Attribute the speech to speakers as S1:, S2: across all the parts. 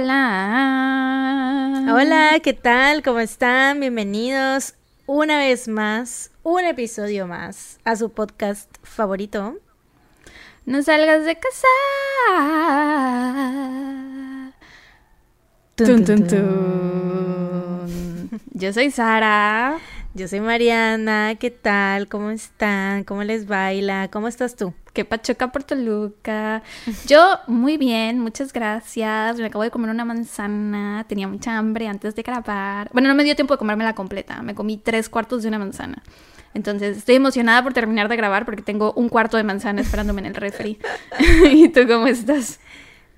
S1: Hola.
S2: Hola, ¿qué tal? ¿Cómo están? Bienvenidos una vez más, un episodio más a su podcast favorito.
S1: No salgas de casa. Tun, tun, tun. Yo soy Sara.
S2: Yo soy Mariana, ¿qué tal? ¿Cómo están? ¿Cómo les baila? ¿Cómo estás tú?
S1: Qué pachuca por Toluca. Yo muy bien, muchas gracias. Me acabo de comer una manzana. Tenía mucha hambre antes de grabar. Bueno, no me dio tiempo de comérmela completa. Me comí tres cuartos de una manzana. Entonces estoy emocionada por terminar de grabar porque tengo un cuarto de manzana esperándome en el refri. ¿Y tú cómo estás?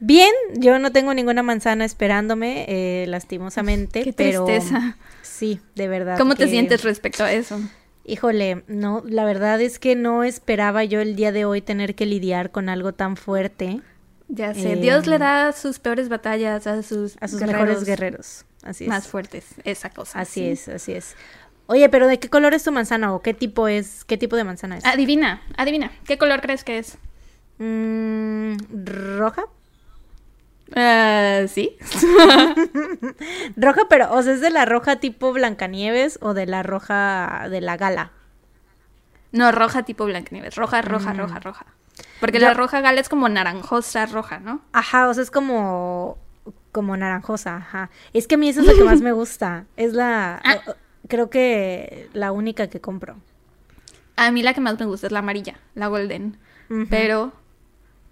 S2: Bien, yo no tengo ninguna manzana esperándome, eh, lastimosamente.
S1: Qué
S2: pero
S1: tristeza.
S2: sí, de verdad.
S1: ¿Cómo te
S2: que-
S1: sientes respecto a eso?
S2: Híjole, no, la verdad es que no esperaba yo el día de hoy tener que lidiar con algo tan fuerte
S1: Ya sé,
S2: Eh,
S1: Dios le da sus peores batallas a sus,
S2: a sus
S1: guerreros
S2: mejores guerreros. Así es.
S1: más fuertes. Esa cosa.
S2: Así
S1: sí.
S2: es, así es. Oye, pero ¿de qué color es tu manzana o qué tipo es, qué tipo de manzana es?
S1: Adivina, adivina. ¿Qué color crees que es?
S2: Mm, ¿Roja?
S1: Ah, sí.
S2: Roja, pero, o sea, ¿es de la roja tipo Blancanieves o de la roja de la gala?
S1: No, roja tipo Blancanieves. Roja, roja,
S2: Mm.
S1: roja, roja. Porque
S2: Yo-
S1: la roja gala es como naranjosa roja, ¿no?
S2: Ajá, o sea, es como, como naranjosa, ajá. Es que a mí eso es lo que más me gusta. Es la,
S1: Ah.
S2: creo que la única que compro.
S1: A mí la que más me gusta es la amarilla, la golden. Pero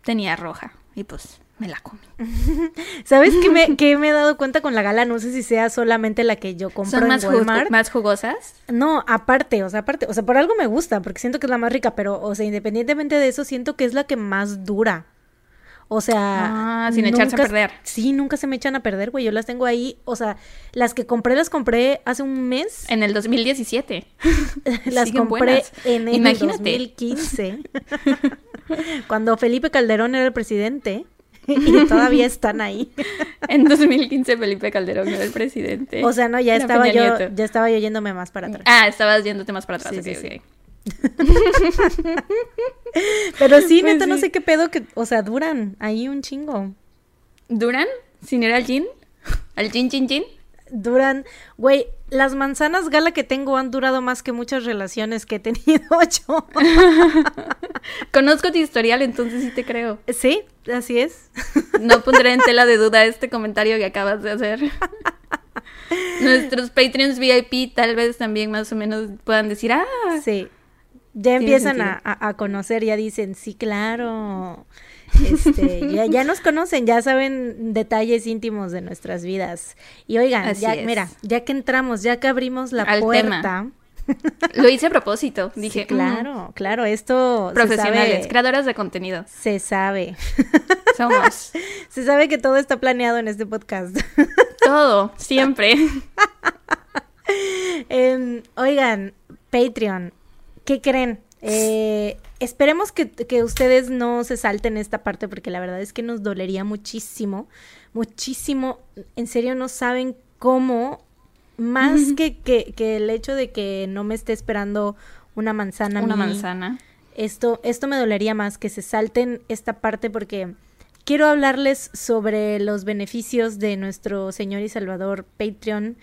S1: tenía roja y pues me la comí.
S2: ¿Sabes qué me, qué me he dado cuenta con la gala? No sé si sea solamente la que yo compro
S1: ¿Son más, jugo-
S2: Walmart.
S1: más jugosas?
S2: No, aparte, o sea, aparte, o sea, por algo me gusta, porque siento que es la más rica, pero, o sea, independientemente de eso, siento que es la que más dura. O sea,
S1: Ah, sin echarse a perder.
S2: Sí, nunca se me echan a perder, güey. Yo las tengo ahí, o sea, las que compré las compré hace un mes.
S1: En el 2017.
S2: las
S1: siguen
S2: compré
S1: buenas.
S2: en el
S1: Imagínate.
S2: 2015. cuando Felipe Calderón era el presidente y todavía están ahí.
S1: En 2015 Felipe Calderón era el presidente.
S2: O sea, no, ya estaba
S1: Peña
S2: yo,
S1: Nieto.
S2: ya estaba yo yéndome más para atrás.
S1: Ah, estabas yéndote más para atrás.
S2: Sí,
S1: ok,
S2: sí. Pero sí,
S1: Pues
S2: neta, no
S1: sí.
S2: sé qué pedo que, o sea, duran ahí un chingo.
S1: ¿Duran? ¿Sin ir al gin? ¿Al gin, gin, gin?
S2: Duran, güey, las manzanas gala que tengo han durado más que muchas relaciones que he tenido yo.
S1: Conozco tu historial, entonces sí te creo.
S2: sí, así es.
S1: No pondré en tela de duda este comentario que acabas de hacer. Nuestros Patreons VIP tal vez también más o menos puedan decir, ah,
S2: Sí. Ya empiezan a- a conocer, ya dicen, sí, claro. Este, ya, ya nos conocen, ya saben detalles íntimos de nuestras vidas. Y oigan,
S1: Así
S2: ya,
S1: es.
S2: mira, ya que entramos, ya que abrimos la
S1: Al
S2: puerta.
S1: tema. lo hice a propósito. Dije,
S2: sí, claro, claro, esto
S1: mm, profesionales,
S2: se sabe.
S1: creadoras de contenido.
S2: Se sabe.
S1: Somos
S2: Se sabe que todo está planeado en este podcast.
S1: todo, siempre.
S2: Em, oigan, Patreon, ¿qué creen? Eh, esperemos que, que ustedes no se salten esta parte porque la verdad es que nos dolería muchísimo, muchísimo. En serio, no saben cómo, más que, que, que el hecho de que no me esté esperando una manzana.
S1: Una
S2: mí,
S1: manzana.
S2: Esto, esto me dolería más que se salten esta parte porque quiero hablarles sobre los beneficios de nuestro Señor y Salvador Patreon.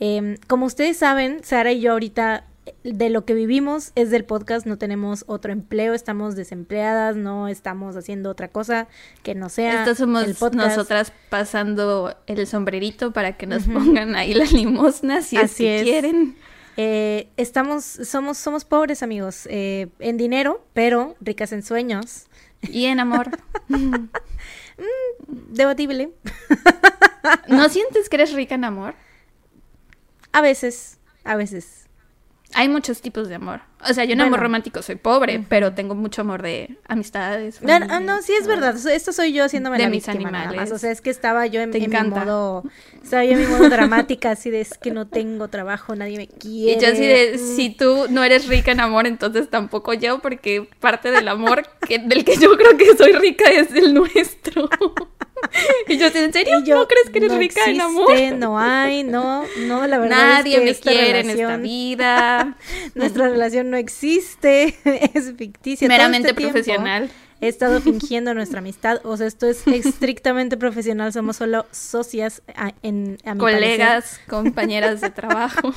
S2: Em, como ustedes saben, Sara y yo ahorita de lo que vivimos es del podcast, no tenemos otro empleo, estamos desempleadas, no estamos haciendo otra cosa que no sea
S1: Estas somos
S2: el podcast.
S1: nosotras pasando el sombrerito para que nos pongan ahí la limosna si es
S2: Así
S1: que
S2: es.
S1: quieren.
S2: Eh, estamos, somos, somos pobres amigos, eh, en dinero, pero ricas en sueños.
S1: Y en amor.
S2: Debatible.
S1: ¿No sientes que eres rica en amor?
S2: A veces, a veces.
S1: Hay muchos tipos de amor. O sea, yo en
S2: Bueno.
S1: amor romántico soy pobre, pero tengo mucho amor de amistades.
S2: No, no,
S1: familia,
S2: no, sí es verdad. Esto soy yo haciéndome
S1: De
S2: la
S1: mis
S2: víctima nada
S1: animales.
S2: más. O sea, es que estaba yo en, mi modo, estaba yo en mi modo dramática, así de es que no tengo trabajo, nadie me
S1: Y
S2: quiere.
S1: yo así de,
S2: Mm.
S1: si tú no eres rica en amor, entonces tampoco yo, porque parte del amor que, del que yo creo que soy rica es el nuestro. y yo ¿en serio?
S2: Yo,
S1: ¿No crees que eres
S2: no
S1: rica en
S2: existe,
S1: amor?
S2: No hay, no, no, la verdad
S1: Nadie
S2: es que
S1: me
S2: esta
S1: quiere en esta vida.
S2: Nuestra relación no existe, es ficticia.
S1: Meramente
S2: este tiempo
S1: profesional.
S2: he estado fingiendo nuestra amistad. O sea, esto es estrictamente profesional, somos solo socias a, en, a mi
S1: Colegas, compañeras de trabajo.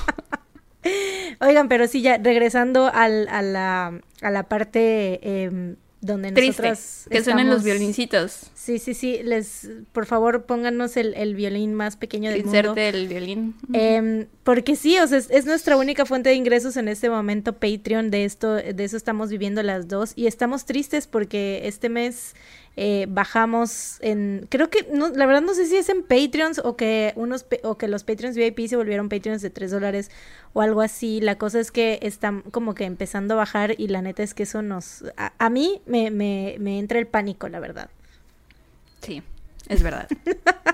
S2: Oigan, pero sí, ya regresando al, a, la, a la parte eh, donde nosotras
S1: que suenen los violincitos.
S2: Sí, sí, sí, les, por favor, pónganos el, el violín más pequeño del Inserte mundo.
S1: el violín.
S2: Eh, porque sí, o sea, es, es, nuestra única fuente de ingresos en este momento, Patreon, de esto, de eso estamos viviendo las dos, y estamos tristes porque este mes eh, bajamos en, creo que, no, la verdad no sé si es en Patreons o que unos, o que los Patreons VIP se volvieron Patreons de 3 dólares o algo así. La cosa es que están como que empezando a bajar y la neta es que eso nos, a, a mí me, me, me entra el pánico, la verdad.
S1: Sí, es verdad.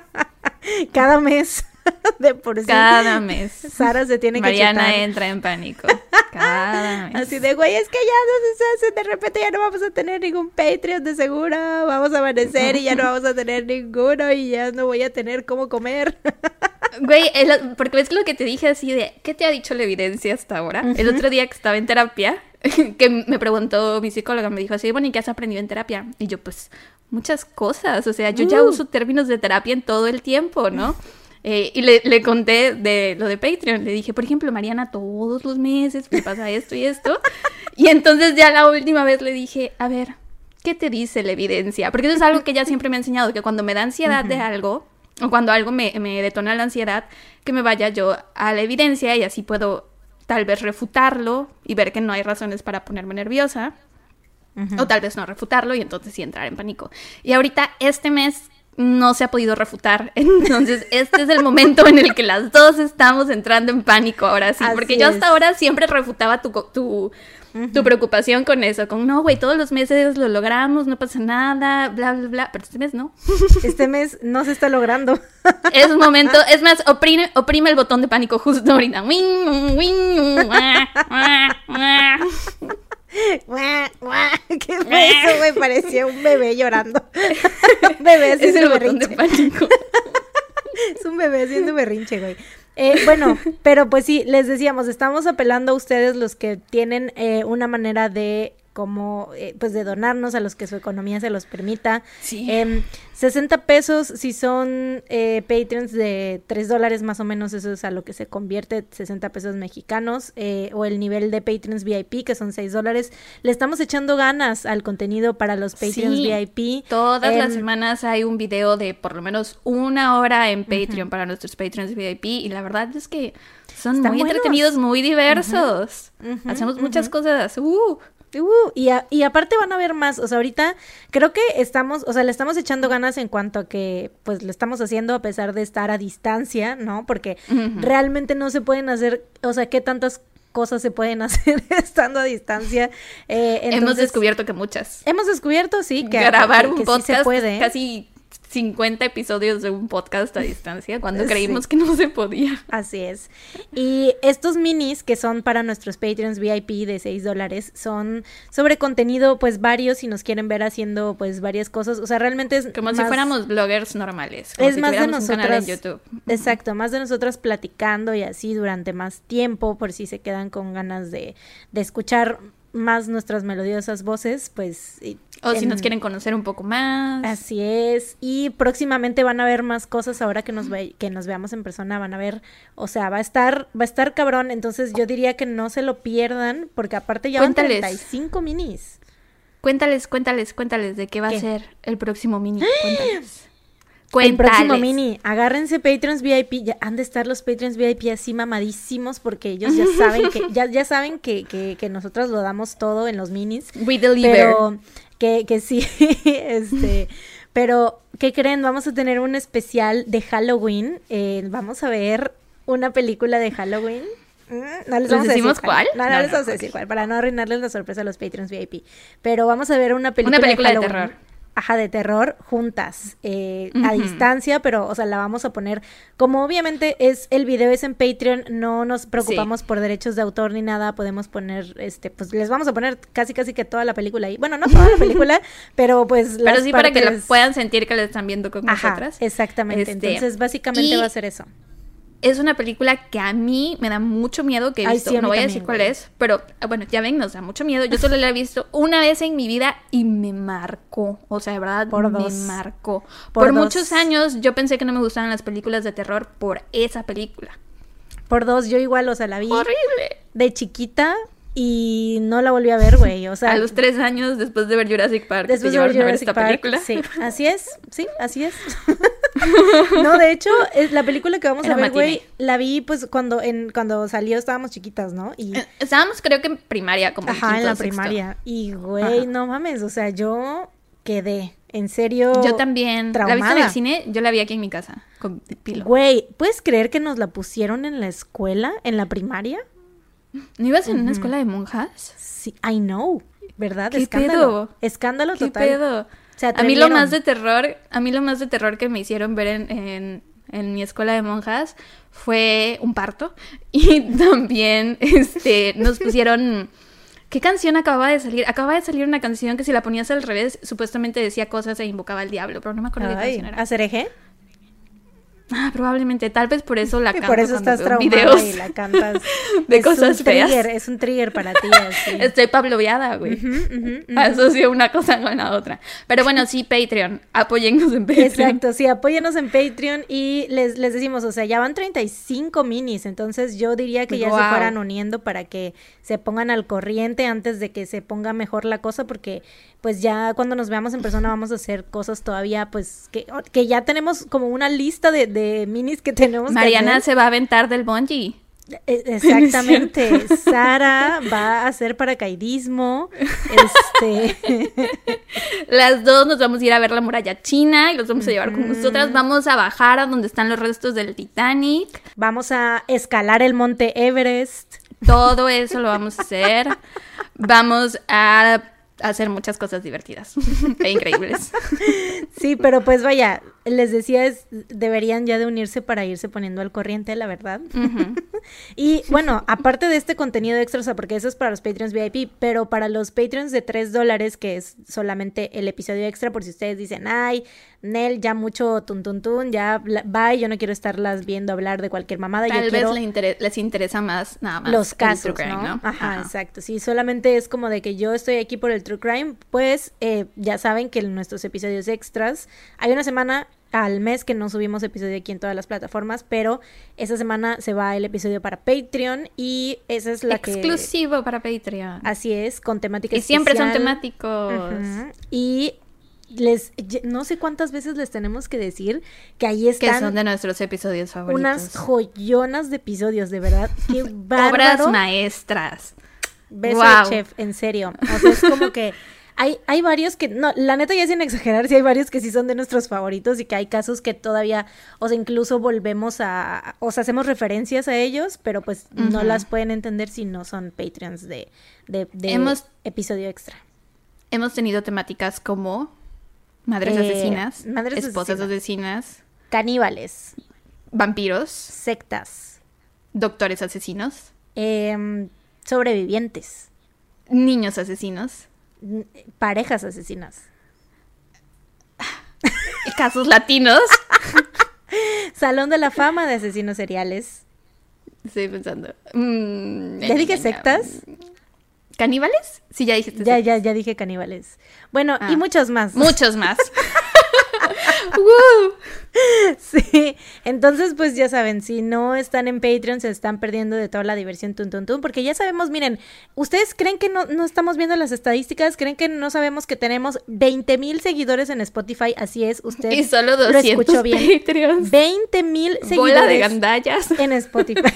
S2: Cada mes. De por sí.
S1: Cada mes.
S2: Sara se tiene que
S1: Mariana entra en pánico. Cada mes.
S2: Así de, güey, es que ya no se hace, de repente ya no vamos a tener ningún Patreon de seguro, vamos a amanecer y ya no vamos a tener ninguno y ya no voy a tener cómo comer.
S1: Güey, el, porque ves lo que te dije así de, ¿qué te ha dicho la evidencia hasta ahora? Uh -huh. El otro día que estaba en terapia, que me preguntó mi psicóloga, me dijo así, bueno, ¿y qué has aprendido en terapia? Y yo, pues, muchas cosas, o sea, yo uh. ya uso términos de terapia en todo el tiempo, ¿no? Eh, y le, le, conté de lo de Patreon. Le dije, por ejemplo, Mariana, todos los meses me pasa esto y esto. y entonces ya la última vez le dije, a ver, ¿qué te dice la evidencia? Porque eso es algo que ella siempre me ha enseñado, que cuando me da ansiedad uh -huh. de algo, o cuando algo me, me detona la ansiedad, que me vaya yo a la evidencia y así puedo tal vez refutarlo y ver que no hay razones para ponerme nerviosa. Uh -huh. O tal vez no refutarlo y entonces sí entrar en pánico. Y ahorita, este mes, no se ha podido refutar. Entonces, este es el momento en el que las dos estamos entrando en pánico ahora sí.
S2: Así
S1: porque yo hasta ahora siempre refutaba tu, tu, uh -huh. tu preocupación con eso. Con, no, güey, todos los meses lo logramos, no pasa nada, bla, bla, bla. Pero este mes no.
S2: Este mes no se está logrando.
S1: Es un momento, es más, oprime, oprime el botón de pánico justo ahorita. Wing, wing, wah, wah, wah.
S2: ¿Qué fue eso? Me pareció un bebé llorando. un bebé haciendo
S1: es el botón de pánico.
S2: es un bebé haciendo berrinche, güey. Eh, bueno, pero pues sí, les decíamos, estamos apelando a ustedes los que tienen eh, una manera de como eh, pues de donarnos a los que su economía se los permita.
S1: Sí.
S2: Eh, 60 pesos si son eh, Patreons de 3 dólares más o menos, eso es a lo que se convierte 60 pesos mexicanos, eh, o el nivel de Patreons VIP que son 6 dólares. Le estamos echando ganas al contenido para los Patreons
S1: sí.
S2: VIP.
S1: Todas las semanas hay un video de por lo menos una hora en Patreon uh -huh. para nuestros Patreons VIP y la verdad es que son Están muy buenos. entretenidos, muy diversos. Uh -huh. Hacemos muchas cosas. Uh,
S2: Uh, y, a, y, aparte van a ver más, o sea, ahorita creo que estamos, o sea, le estamos echando ganas en cuanto a que, pues, lo estamos haciendo a pesar de estar a distancia, ¿no? Porque uh -huh. realmente no se pueden hacer, o sea, qué tantas cosas se pueden hacer estando a distancia.
S1: Eh, entonces, hemos descubierto que muchas.
S2: Hemos descubierto, sí, que
S1: grabar
S2: que,
S1: un
S2: que
S1: podcast
S2: sí se puede.
S1: casi 50 episodios de un podcast a distancia cuando creímos sí. que no se podía.
S2: Así es. Y estos minis que son para nuestros Patreons VIP de 6 dólares son sobre contenido pues varios si nos quieren ver haciendo pues varias cosas. O sea, realmente es
S1: como
S2: más,
S1: si fuéramos bloggers normales. Como
S2: es
S1: si
S2: más de nosotras.
S1: YouTube.
S2: Exacto, más de nosotras platicando y así durante más tiempo por si se quedan con ganas de, de escuchar más nuestras melodiosas voces, pues...
S1: O en... si nos quieren conocer un poco más.
S2: Así es. Y próximamente van a ver más cosas ahora que nos, ve que nos veamos en persona, van a ver, o sea, va a estar, va a estar cabrón, entonces yo diría que no se lo pierdan, porque aparte ya
S1: cuéntales.
S2: van 35 minis.
S1: Cuéntales, cuéntales, cuéntales de qué va ¿Qué? a ser el próximo mini. Cuéntales.
S2: Cuéntales. El próximo mini, agárrense Patreons VIP, ya han de estar los Patreons VIP así mamadísimos porque ellos ya saben que ya, ya saben que, que, que nosotros lo damos todo en los minis.
S1: We deliver.
S2: Pero que, que sí, este, pero ¿qué creen? Vamos a tener un especial de Halloween, eh, vamos a ver una película de Halloween.
S1: Mm, No les vamos a decir
S2: cuál. No, no, no, les vamos no, a decir cuál, para no arruinarles la sorpresa a los Patreons VIP. Pero vamos a ver una película,
S1: una película
S2: de,
S1: de terror
S2: ajá, de terror juntas, eh, uh -huh. a distancia, pero, o sea, la vamos a poner, como obviamente es, el video es en Patreon, no nos preocupamos sí. por derechos de autor ni nada, podemos poner, este, pues les vamos a poner casi casi que toda la película ahí, bueno, no toda la película, pero pues
S1: Pero sí partes... para que lo puedan sentir que la están viendo con
S2: ajá,
S1: nosotras.
S2: exactamente, este, entonces básicamente
S1: y...
S2: va a ser eso.
S1: Es una película que a mí me da mucho miedo que he
S2: Ay,
S1: visto.
S2: sí,
S1: no voy a decir cuál
S2: güey.
S1: es, pero ah, bueno, ya ven, nos da mucho miedo. Yo solo la he visto una vez en mi vida y me marcó. O sea, de verdad,
S2: Por
S1: me
S2: dos.
S1: marcó.
S2: Por
S1: Por, muchos años yo pensé que no me gustaban las películas de terror por esa película.
S2: Por dos, yo igual, o sea, la vi
S1: Horrible.
S2: de chiquita y no la volví a ver, güey. O sea,
S1: a los tres años después de ver Jurassic Park,
S2: después de ver Jurassic
S1: esta
S2: Park,
S1: película.
S2: Sí, así es, sí, así es. no, de hecho, es la película que vamos
S1: Era
S2: a ver, güey, la vi pues cuando en cuando salió estábamos chiquitas, ¿no? Y
S1: Eh, Estábamos creo que en primaria, como
S2: ajá, en la
S1: sexto.
S2: primaria. Y güey, no mames, o sea, yo quedé, en serio.
S1: Yo también. ¿La viste en
S2: traumada.
S1: el cine? Yo la vi aquí en mi casa, con Pilo.
S2: Güey, ¿puedes creer que nos la pusieron en la escuela, en la primaria?
S1: ¿No ibas en una escuela de monjas?
S2: Sí, I know, ¿verdad?
S1: ¿Qué
S2: Escándalo.
S1: pedo?
S2: Escándalo
S1: ¿Qué
S2: total.
S1: pedo?
S2: Se
S1: A mí lo más de terror, a mí lo más de terror que me hicieron ver en, en, en mi escuela de monjas fue un parto. Y también este, nos pusieron... ¿Qué canción acababa de salir? Acababa de salir una canción que si la ponías al revés, supuestamente decía cosas e invocaba al diablo, pero no me acuerdo qué canción era.
S2: ¿Acereje?
S1: Ah, probablemente, tal vez por eso la
S2: Y
S1: canto
S2: por eso estás traumada y la cantas.
S1: de
S2: Es
S1: cosas
S2: un
S1: feas.
S2: trigger, es un trigger para ti, así.
S1: Estoy pabloviada, güey.
S2: Ujú.
S1: Asocio una cosa con la otra. Pero bueno, sí, Patreon. Apoyennos en Patreon.
S2: Exacto, sí, apóyenos en Patreon y les, les decimos, o sea, ya van 35 minis, entonces yo diría que ya se fueran uniendo para que se pongan al corriente antes de que se ponga mejor la cosa, porque pues ya cuando nos veamos en persona vamos a hacer cosas todavía, pues que, que ya tenemos como una lista de, de minis que tenemos. que
S1: Mariana se va a aventar del bungee.
S2: E- Exactamente. Sara va a hacer paracaidismo. Este.
S1: Las dos nos vamos a ir a ver la muralla china y los vamos a llevar con nosotras. Vamos a bajar a donde están los restos del Titanic.
S2: Vamos a escalar el monte Everest.
S1: Todo eso lo vamos a hacer. Vamos a hacer muchas cosas divertidas e increíbles.
S2: Sí, pero pues vaya, les decía, es, deberían ya de unirse para irse poniendo al corriente, la verdad. Y bueno, aparte de este contenido extra, o sea, porque eso es para los Patreons VIP, pero para los Patreons de 3 dólares, que es solamente el episodio extra, por si ustedes dicen, ay, Nel, ya mucho tun tun tun, ya bye, yo no quiero estarlas viendo hablar de cualquier mamada, yo
S1: Tal vez
S2: quiero
S1: le intere- les interesa más nada más
S2: los
S1: el
S2: casos,
S1: true crime,
S2: ¿no?
S1: ¿no?
S2: Ajá, exacto. Sí, solamente es como de que yo estoy aquí por el True Crime, pues eh, ya saben que en nuestros episodios extras hay una semana al mes que no subimos episodio aquí en todas las plataformas, pero esa semana se va el episodio para Patreon y esa es la que
S1: Exclusivo para Patreon.
S2: así es con temática
S1: Y siempre son temáticos.
S2: Y les no sé cuántas veces les tenemos que decir que ahí
S1: Que
S2: están
S1: son de nuestros episodios favoritos.
S2: unas joyonas de episodios, de verdad. Qué
S1: Obras maestras.
S2: Beso de chef, en serio. O sea, es como que hay, hay varios que, no, la neta ya sin exagerar, sí hay varios que sí son de nuestros favoritos y que hay casos que todavía, o sea, incluso volvemos a, o sea, hacemos referencias a ellos, pero pues no las pueden entender si no son Patreons de, de, de
S1: Hemos-
S2: episodio extra.
S1: Hemos tenido temáticas como madres
S2: Eh,
S1: asesinas,
S2: madres
S1: esposas
S2: asesinas.
S1: asesinas,
S2: Caníbales,
S1: vampiros,
S2: sectas,
S1: doctores asesinos,
S2: em, sobrevivientes,
S1: niños asesinos,
S2: parejas asesinas,
S1: casos latinos.
S2: Salón de la fama de asesinos seriales.
S1: Estoy pensando. Mm,
S2: ¿Ya dije sectas?
S1: ¿Caníbales? Sí, ya dijiste.
S2: Ya,
S1: sectas.
S2: ya, ya dije caníbales. Bueno, y
S1: Ah.
S2: muchos más.
S1: Muchos más. Woo.
S2: Sí, entonces pues ya saben, si no están en Patreon se están perdiendo de toda la diversión tun tun tun, porque ya sabemos, miren, ¿ustedes creen que no, no estamos viendo las estadísticas? ¿Creen que no sabemos que tenemos 20 mil seguidores en Spotify? Así es, usted
S1: Y solo
S2: lo
S1: 200
S2: escuchó bien.
S1: Patreons.
S2: 20 mil
S1: Bola de
S2: seguidores
S1: gandallas.
S2: en Spotify.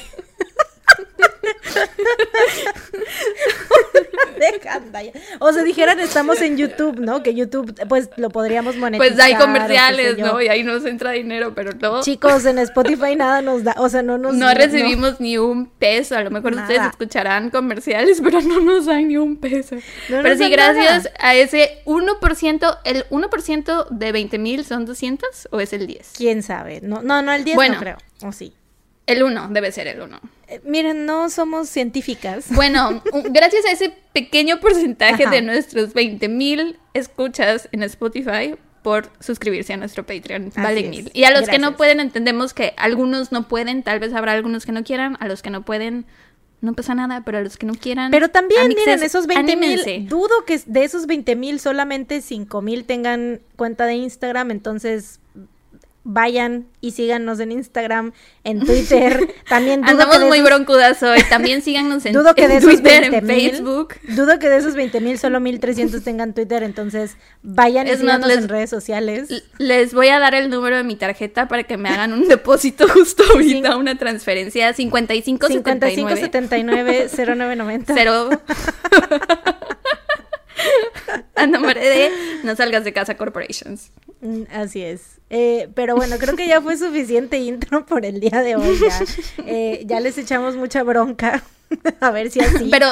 S2: de. O sea, dijeran estamos en YouTube, ¿no? Que YouTube pues lo podríamos monetizar.
S1: Pues hay comerciales. ¿no? Y ahí nos entra dinero, pero no.
S2: Chicos, en Spotify nada nos da, o sea, no nos
S1: no recibimos ni un peso. A lo mejor ustedes escucharán comerciales, pero no nos dan ni un peso.
S2: No
S1: pero sí, gracias
S2: nada.
S1: a ese 1%, ¿el 1% de 20 mil son 200 o es el 10?
S2: quién sabe. No, no, no el 10
S1: Bueno.
S2: no creo. O sí.
S1: El 1, debe ser el 1.
S2: Eh, miren, no somos científicas.
S1: Bueno, gracias a ese pequeño porcentaje
S2: Ajá.
S1: de nuestros 20 mil escuchas en Spotify, por suscribirse a nuestro Patreon.
S2: Así
S1: Vale
S2: es.
S1: mil. Y a los que no pueden, entendemos que algunos no pueden, tal vez habrá algunos que no quieran, a los que no pueden, no pasa nada, pero a los que no quieran.
S2: Pero también,
S1: amixes,
S2: miren, esos 20 mil, dudo que de esos 20 mil solamente 5 mil tengan cuenta de Instagram, entonces vayan y síganos en Instagram, en Twitter. También
S1: Andamos muy
S2: esos-
S1: broncudas hoy. También síganos en,
S2: Dudo que
S1: en
S2: de esos
S1: Twitter, en
S2: 20,000,
S1: Facebook.
S2: Dudo que de esos 20 mil solo 1300 tengan Twitter, entonces vayan y
S1: Es más,
S2: síganos
S1: les-
S2: en redes sociales.
S1: Les voy a dar el número de mi tarjeta para que me hagan un depósito justo ahorita, una transferencia 55
S2: 55
S1: 79
S2: 79 0990.
S1: cero a nombre de No salgas de casa corporations.
S2: Mm, Así es. Eh, pero bueno, creo que ya fue suficiente intro por el día de hoy. Ya, Eh, ya les echamos mucha bronca. A ver si así.
S1: Pero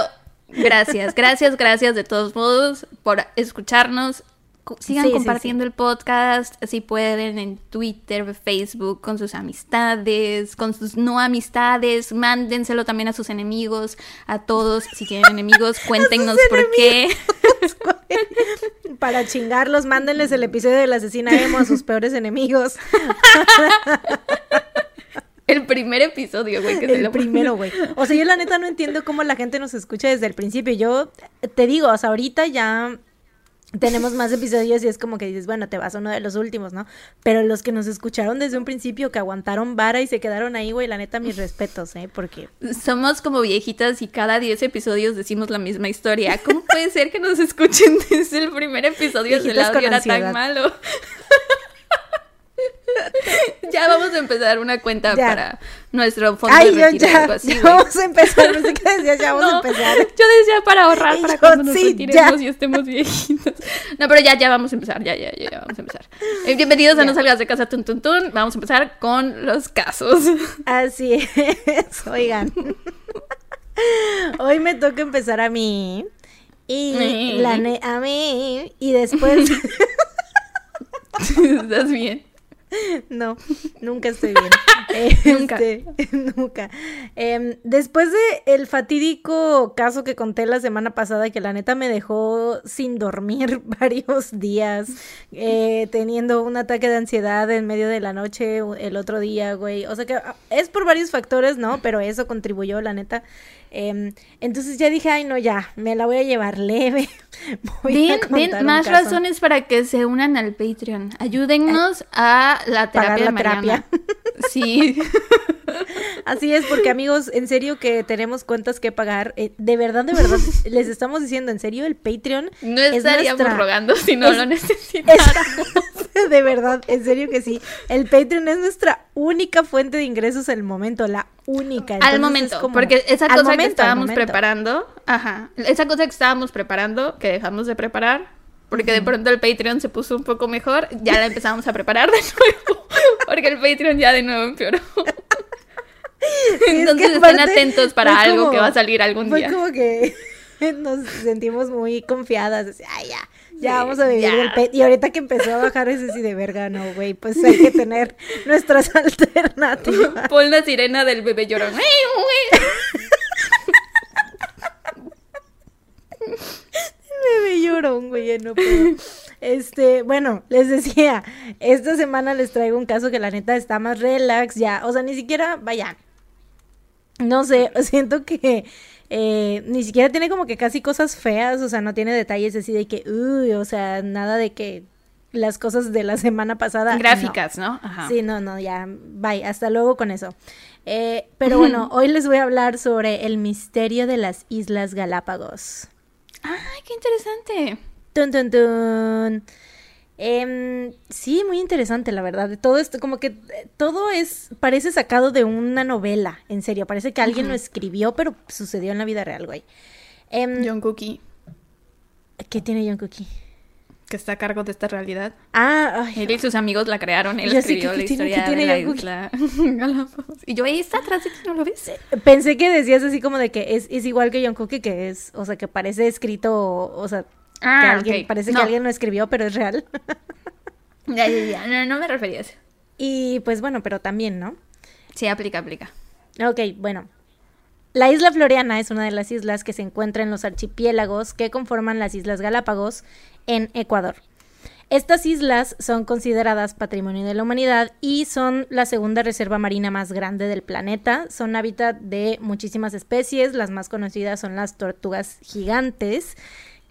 S1: gracias, gracias, gracias de todos modos por escucharnos. Sigan
S2: Sí, sí,
S1: compartiendo el podcast si pueden en Twitter, Facebook, con sus amistades, con sus no amistades. Mándenselo también a sus enemigos, a todos. Si tienen enemigos, cuéntenos por qué.
S2: Para chingarlos, mándenles el episodio de la asesina Emo a sus peores enemigos.
S1: El primer episodio, güey, que se
S2: El
S1: lo
S2: primero, güey. O sea, yo la neta no entiendo cómo la gente nos escucha desde el principio. Yo te digo, o sea, ahorita ya tenemos más episodios y es como que dices, bueno, te vas a uno de los últimos, ¿no? Pero los que nos escucharon desde un principio, que aguantaron vara y se quedaron ahí, güey, la neta, mis respetos, ¿eh? Porque
S1: Somos como viejitas y cada 10 episodios decimos la misma historia. ¿Cómo puede ser que nos escuchen desde el primer episodio si el
S2: Viejitas con
S1: audio era tan malo? ya vamos a empezar una cuenta
S2: Ya.
S1: para nuestro fondo
S2: Ay,
S1: de
S2: yo
S1: retiro,
S2: ya,
S1: algo así,
S2: ya vamos a empezar, pensé que decías, ya vamos
S1: No,
S2: a empezar.
S1: Yo decía para ahorrar para
S2: yo
S1: cuando nos retiremos
S2: ya.
S1: y estemos viejitos. No, pero ya, ya vamos a empezar, ya, ya, ya, ya vamos a empezar. Eh, bienvenidos a. No Salgas de Casa Tun Tun Tun. Vamos a empezar con los casos.
S2: Así es, oigan. Hoy me toca empezar a mí. Y la ne- a mí. Y después.
S1: ¿Estás bien?
S2: No, nunca estoy bien.
S1: Nunca.
S2: Este, nunca. Em, después de el fatídico caso que conté la semana pasada, que la neta me dejó sin dormir varios días, eh, teniendo un ataque de ansiedad en medio de la noche el otro día, güey. O sea que ah, es por varios factores, ¿no? Pero eso contribuyó, la neta. Em, entonces ya dije, ay, no, ya, me la voy a llevar leve. Voy a contar
S1: ven,
S2: un
S1: más
S2: caso.
S1: razones para que se unan al Patreon. Ayúdennos a la
S2: Pagar
S1: terapia de
S2: la
S1: Mariana. Sí.
S2: Así es, porque amigos, en serio que tenemos cuentas que pagar. eh, de verdad, de verdad, les estamos diciendo, en serio, el Patreon
S1: No
S2: es
S1: estaríamos
S2: nuestra-
S1: rogando si no
S2: es-
S1: lo necesitáramos.
S2: es- de verdad, en serio que sí. El Patreon es nuestra única fuente de ingresos al momento, la única.
S1: Al
S2: Entonces, es
S1: momento,
S2: como-
S1: porque esa
S2: al
S1: cosa que
S2: momento, al
S1: estábamos preparando, ajá, esa cosa que estábamos preparando, que dejamos de preparar, porque de pronto el Patreon se puso un poco mejor, ya la empezamos a preparar de nuevo, porque el Patreon ya de nuevo empeoró.
S2: Sí, es que
S1: Entonces estén atentos para
S2: fue
S1: algo
S2: como-
S1: que va a salir algún
S2: Fue
S1: día.
S2: como que nos sentimos muy confiadas. así, ya, ya
S1: Sí,
S2: vamos a vivir
S1: ya.
S2: el Patreon. Y ahorita que empezó a bajar ese sí de verga, no, güey, pues hay que tener nuestras alternativas.
S1: Pon la sirena del bebé llorón.
S2: Me llorón, güey, no puedo. Este, bueno, les decía, esta semana les traigo un caso que la neta está más relax, ya, o sea, ni siquiera, vaya, no sé, siento que eh, ni siquiera tiene como que casi cosas feas, o sea, no tiene detalles así de que, uy, o sea, nada de que las cosas de la semana pasada. no.
S1: Gráficas, ¿no? Ajá.
S2: Sí, no, no, ya, bye, hasta luego con eso. Eh, pero bueno, hoy les voy a hablar sobre el misterio de las Islas Galápagos.
S1: Ay, qué interesante.
S2: Tun, tun, tun. Em, sí, muy interesante, la verdad. Todo esto, como que eh, todo es, parece sacado de una novela, en serio. Parece que alguien lo escribió, pero sucedió en la vida real, güey. Em,
S1: John Cookie,
S2: ¿Qué tiene John Cookie?
S1: que está a cargo de esta realidad.
S2: Ah, ay,
S1: Él y sus amigos la crearon, él
S2: sí,
S1: escribió
S2: ¿qué-
S1: la
S2: qué tiene-
S1: historia
S2: qué tiene
S1: de la
S2: John Cookie?
S1: isla Galápagos. Y yo, ahí está atrás de ti, ¿no lo ves?
S2: pensé que decías así como de que es, es igual que John Cookie, que es, o sea, que parece escrito, o sea, que
S1: Ah,
S2: alguien, parece
S1: No.
S2: que alguien lo escribió, pero es real.
S1: Ya, ya, ya. No, no me refería a eso.
S2: y pues bueno, pero también, ¿no?
S1: Sí, aplica, aplica.
S2: Ok, bueno. La isla Floriana es una de las islas que se encuentra en los archipiélagos que conforman las Islas Galápagos en Ecuador. Estas islas son consideradas patrimonio de la humanidad y son la segunda reserva marina más grande del planeta. Son hábitat de muchísimas especies, las más conocidas son las tortugas gigantes,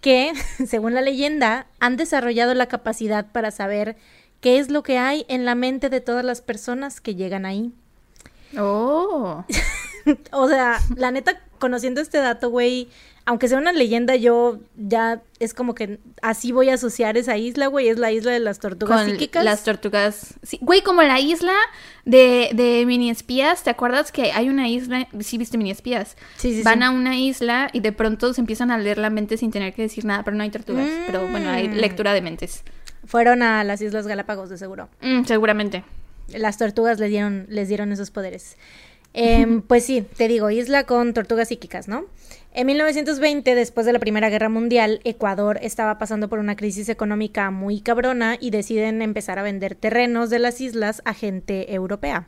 S2: que, según la leyenda, han desarrollado la capacidad para saber qué es lo que hay en la mente de todas las personas que llegan ahí.
S1: Oh.
S2: o sea, la neta, conociendo este dato, güey, aunque sea una leyenda, yo ya es como que así voy a asociar esa isla, güey. Es la isla de las tortugas
S1: Con
S2: psíquicas.
S1: Las tortugas. Sí, güey, como la isla de, de mini espías. ¿Te acuerdas que hay una isla? Sí, viste mini espías.
S2: Sí, sí,
S1: Van
S2: sí.
S1: a una isla y de pronto se empiezan a leer la mente sin tener que decir nada, pero no hay tortugas. Pero bueno, hay
S2: Mm.
S1: lectura de mentes.
S2: Fueron a las Islas Galápagos, de seguro.
S1: Mm, seguramente.
S2: Las tortugas les dieron, les dieron esos poderes. Em, pues sí, te digo, isla con tortugas psíquicas, ¿no? En 1920, después de la Primera Guerra Mundial, Ecuador estaba pasando por una crisis económica muy cabrona y deciden empezar a vender terrenos de las islas a gente europea.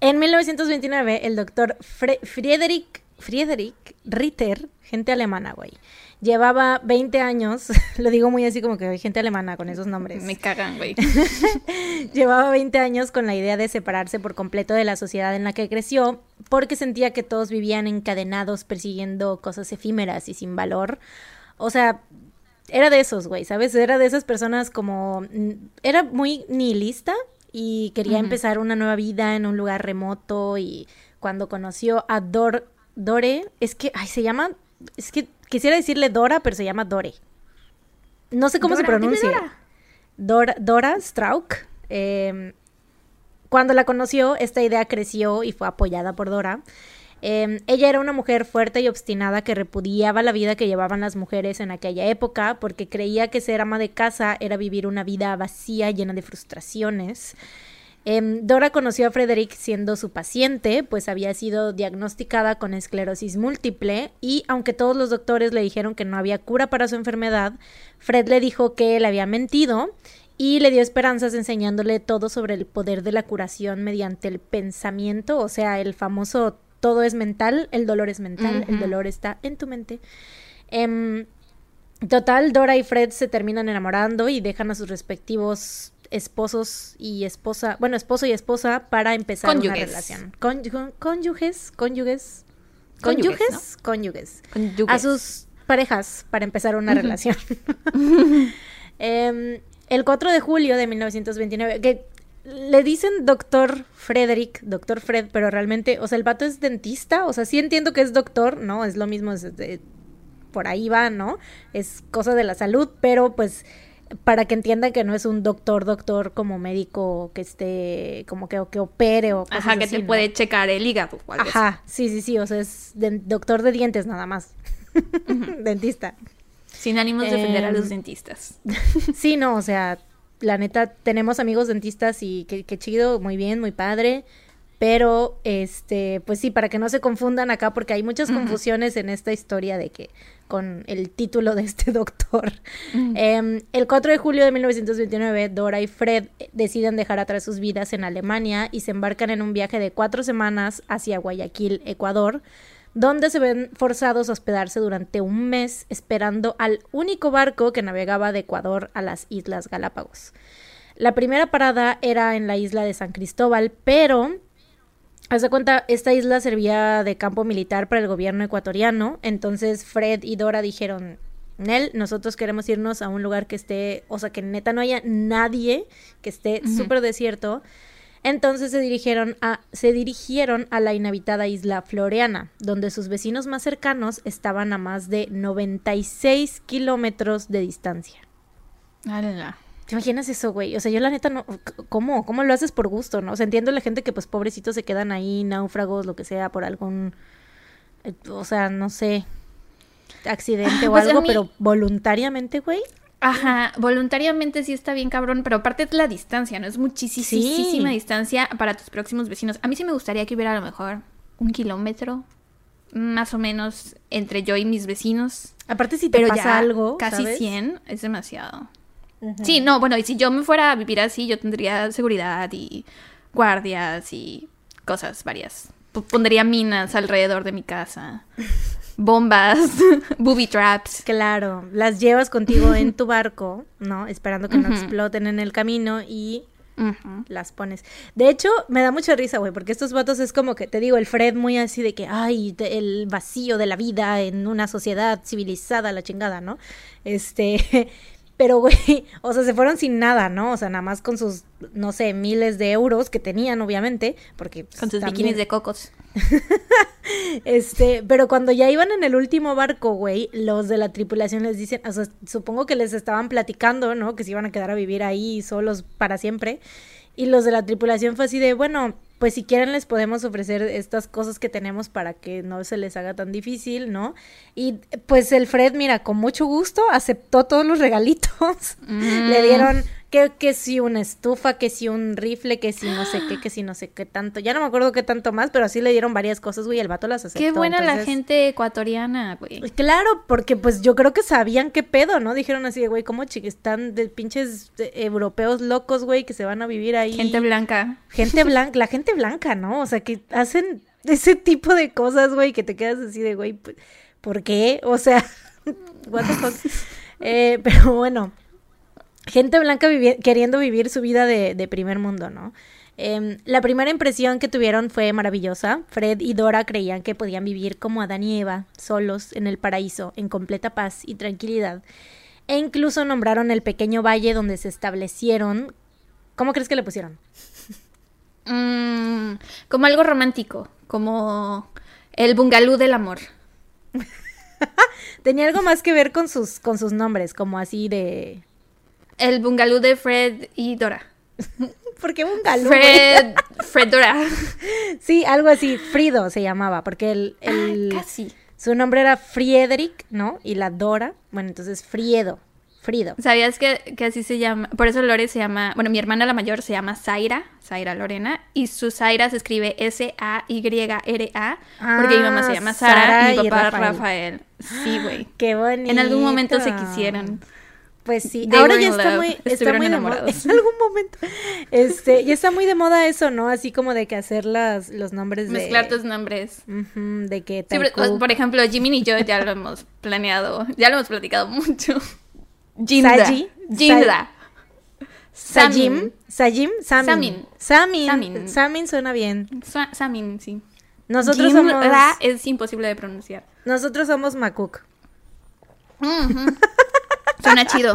S2: En 1929, el doctor Fre- Friedrich, Friedrich Ritter, gente alemana, güey, llevaba 20 años, lo digo muy así como que gente alemana con esos nombres.
S1: Me cagan, güey.
S2: Llevaba 20 años con la idea de separarse por completo de la sociedad en la que creció, porque sentía que todos vivían encadenados persiguiendo cosas efímeras y sin valor. O sea, era de esos, güey, ¿sabes? Era de esas personas como... Era muy nihilista y quería empezar una nueva vida en un lugar remoto y cuando conoció a Dor... Dore, es que, ay, se llama... Es que quisiera decirle Dora, pero se llama Dore. No sé cómo se
S1: Dora,
S2: pronuncia.
S1: Dora.
S2: Dora, Dora Strauk. eh, cuando la conoció, esta idea creció y fue apoyada por Dora. Eh, ella era una mujer fuerte y obstinada que repudiaba la vida que llevaban las mujeres en aquella época porque creía que ser ama de casa era vivir una vida vacía llena de frustraciones. Em, Dora conoció a Frederick siendo su paciente, pues había sido diagnosticada con esclerosis múltiple y aunque todos los doctores le dijeron que no había cura para su enfermedad, Fred le dijo que él había mentido y le dio esperanzas enseñándole todo sobre el poder de la curación mediante el pensamiento, o sea, el famoso todo es mental, el dolor es mental, el dolor está en tu mente. Em, Total, Dora y Fred se terminan enamorando y dejan a sus respectivos esposos y esposa, bueno, esposo y esposa para empezar
S1: Cónyuges.
S2: una relación. Con- con- cónyuges, cónyuges,
S1: Cónyuges,
S2: cónyuges, cónyuges.
S1: Cónyuges.
S2: A sus parejas para empezar una relación. Em, el 4 de julio de 1929, que le dicen doctor Frederick, doctor Fred, pero realmente, o sea, el vato es dentista, o sea, sí entiendo que es doctor, ¿no? Es lo mismo, es de- por ahí va, ¿no? Es cosa de la salud, pero pues para que entiendan que no es un doctor, doctor como médico que esté, como que, que opere o cosas
S1: Ajá, que
S2: así,
S1: te
S2: ¿no?
S1: puede checar el hígado o algo así.
S2: Ajá, sí, sí, sí, o sea, es de- doctor de dientes nada más. Dentista.
S1: Sin ánimos de ofender a
S2: Em,
S1: los dentistas.
S2: Sí, no, o sea, la neta, tenemos amigos dentistas y qué qué chido, muy bien, muy padre. Pero, este, pues sí, para que no se confundan acá, porque hay muchas confusiones en esta historia de que con el título de este doctor.
S1: Ujú.
S2: Em, el 4 de julio de 1929, Dora y Fred eh, deciden dejar atrás sus vidas en Alemania y se embarcan en un viaje de cuatro semanas hacia Guayaquil, Ecuador, donde se ven forzados a hospedarse durante un mes esperando al único barco que navegaba de Ecuador a las Islas Galápagos. La primera parada era en la isla de San Cristóbal, pero Haz de cuenta, esta isla servía de campo militar para el gobierno ecuatoriano, entonces Fred y Dora dijeron, Nel, nosotros queremos irnos a un lugar que esté, o sea, que neta no haya nadie, que esté
S1: Ujú.
S2: súper desierto. Entonces se dirigieron a se dirigieron a la inhabitada isla Floreana, donde sus vecinos más cercanos estaban a más de 96 kilómetros de distancia. ¿Te imaginas eso, güey? O sea, yo la neta no... ¿Cómo? ¿Cómo lo haces por gusto, no? O sea, entiendo la gente que pues pobrecitos se quedan ahí, náufragos, lo que sea, por algún... eh, O sea, no sé... Accidente o
S1: Pues
S2: algo,
S1: mí-
S2: pero voluntariamente, güey.
S1: Ajá, voluntariamente sí está bien cabrón, pero aparte es la distancia, ¿no? Es muchísima
S2: Sí.
S1: distancia para tus próximos vecinos. A mí sí me gustaría que hubiera a lo mejor un kilómetro, más o menos, entre yo y mis vecinos.
S2: Aparte, si te
S1: Pero
S2: pasa
S1: ya
S2: algo,
S1: casi
S2: ¿sabes?
S1: 100 es demasiado. Sí, no, bueno, y si yo me fuera a vivir así, yo tendría seguridad y guardias y cosas varias. P- Pondría minas alrededor de mi casa. bombas, booby traps.
S2: Claro, las llevas contigo en tu barco, ¿no? Esperando que no exploten en el camino y las pones. De hecho, me da mucha risa, güey, porque estos vatos es como que, te digo, el Fred muy así de que, ay, el vacío de la vida en una sociedad civilizada, la chingada, ¿no? Este, pero, güey, o sea, se fueron sin nada, ¿no? O sea, nada más con sus, no sé, miles de euros que tenían, obviamente, porque...
S1: Con sus bikinis de cocos.
S2: este, pero cuando ya iban en el último barco, güey, los de la tripulación les dicen, o sea, supongo que les estaban platicando, ¿no? Que se iban a quedar a vivir ahí solos para siempre. Y los de la tripulación fue así de, bueno, pues si quieren les podemos ofrecer estas cosas que tenemos para que no se les haga tan difícil, ¿no? Y pues el Fred, mira, con mucho gusto aceptó todos los regalitos. Le mm. dieron que, que si una estufa, que si un rifle, que si no sé qué, que si no sé qué tanto. Ya no me acuerdo qué tanto más, pero así le dieron varias cosas, güey, el vato las aceptó.
S1: Qué buena la gente ecuatoriana, güey.
S2: Claro, porque pues yo creo que sabían qué pedo, ¿no? Dijeron así de, güey, ¿cómo están de pinches eh, europeos locos, güey, que se van a vivir ahí?
S1: Gente blanca.
S2: Gente blanca, la gente blanca, ¿no? O sea, que hacen ese tipo de cosas, güey, que te quedas así de, güey, ¿por qué? O sea, what the fuck? Eh, pero bueno, gente blanca queriendo vivir su vida de, primer mundo, ¿no? Em, la primera impresión que tuvieron fue maravillosa. Fred y Dora creían que podían vivir como Adán y Eva, solos en el paraíso, en completa paz y tranquilidad. E incluso nombraron el pequeño valle donde se establecieron. ¿Cómo crees que le pusieron?
S1: Mm, como algo romántico, como el bungalú del amor.
S2: Tenía algo más que ver con sus, con sus nombres, como así de
S1: el bungalú de Fred y Dora.
S2: ¿Por qué bungalú?
S1: Fred, Fred Dora.
S2: Sí, algo así. Frido se llamaba, porque el...
S1: el casi.
S2: Su nombre era Friedrich, ¿no? Y la Dora, bueno, entonces Friedo. Frido.
S1: ¿Sabías que, así se llama? Por eso Lore se llama, bueno, mi hermana la mayor se llama Zaira, Zaira Lorena, y su Zaira se escribe S-A-Y-R-A, porque mi mamá se llama Sara, y mi papá Rafael. Sí, güey.
S2: Qué bonito.
S1: En algún momento se quisieron.
S2: Pues sí, ahora ya está muy, está muy de moda. En algún momento. Este, ya está muy de moda eso, ¿no? Así como de que hacer las, los nombres
S1: de. Mezclar tus nombres.
S2: de que.
S1: por ejemplo, Jimmy y yo ya lo hemos planeado, ya lo hemos platicado mucho. Jinda. Jinda.
S2: Sajim. Sajim. Samin. Samin. Samin. suena bien.
S1: Samin, sí.
S2: Nosotros somos.
S1: es imposible de pronunciar.
S2: Nosotros somos Makuk.
S1: Suena chido.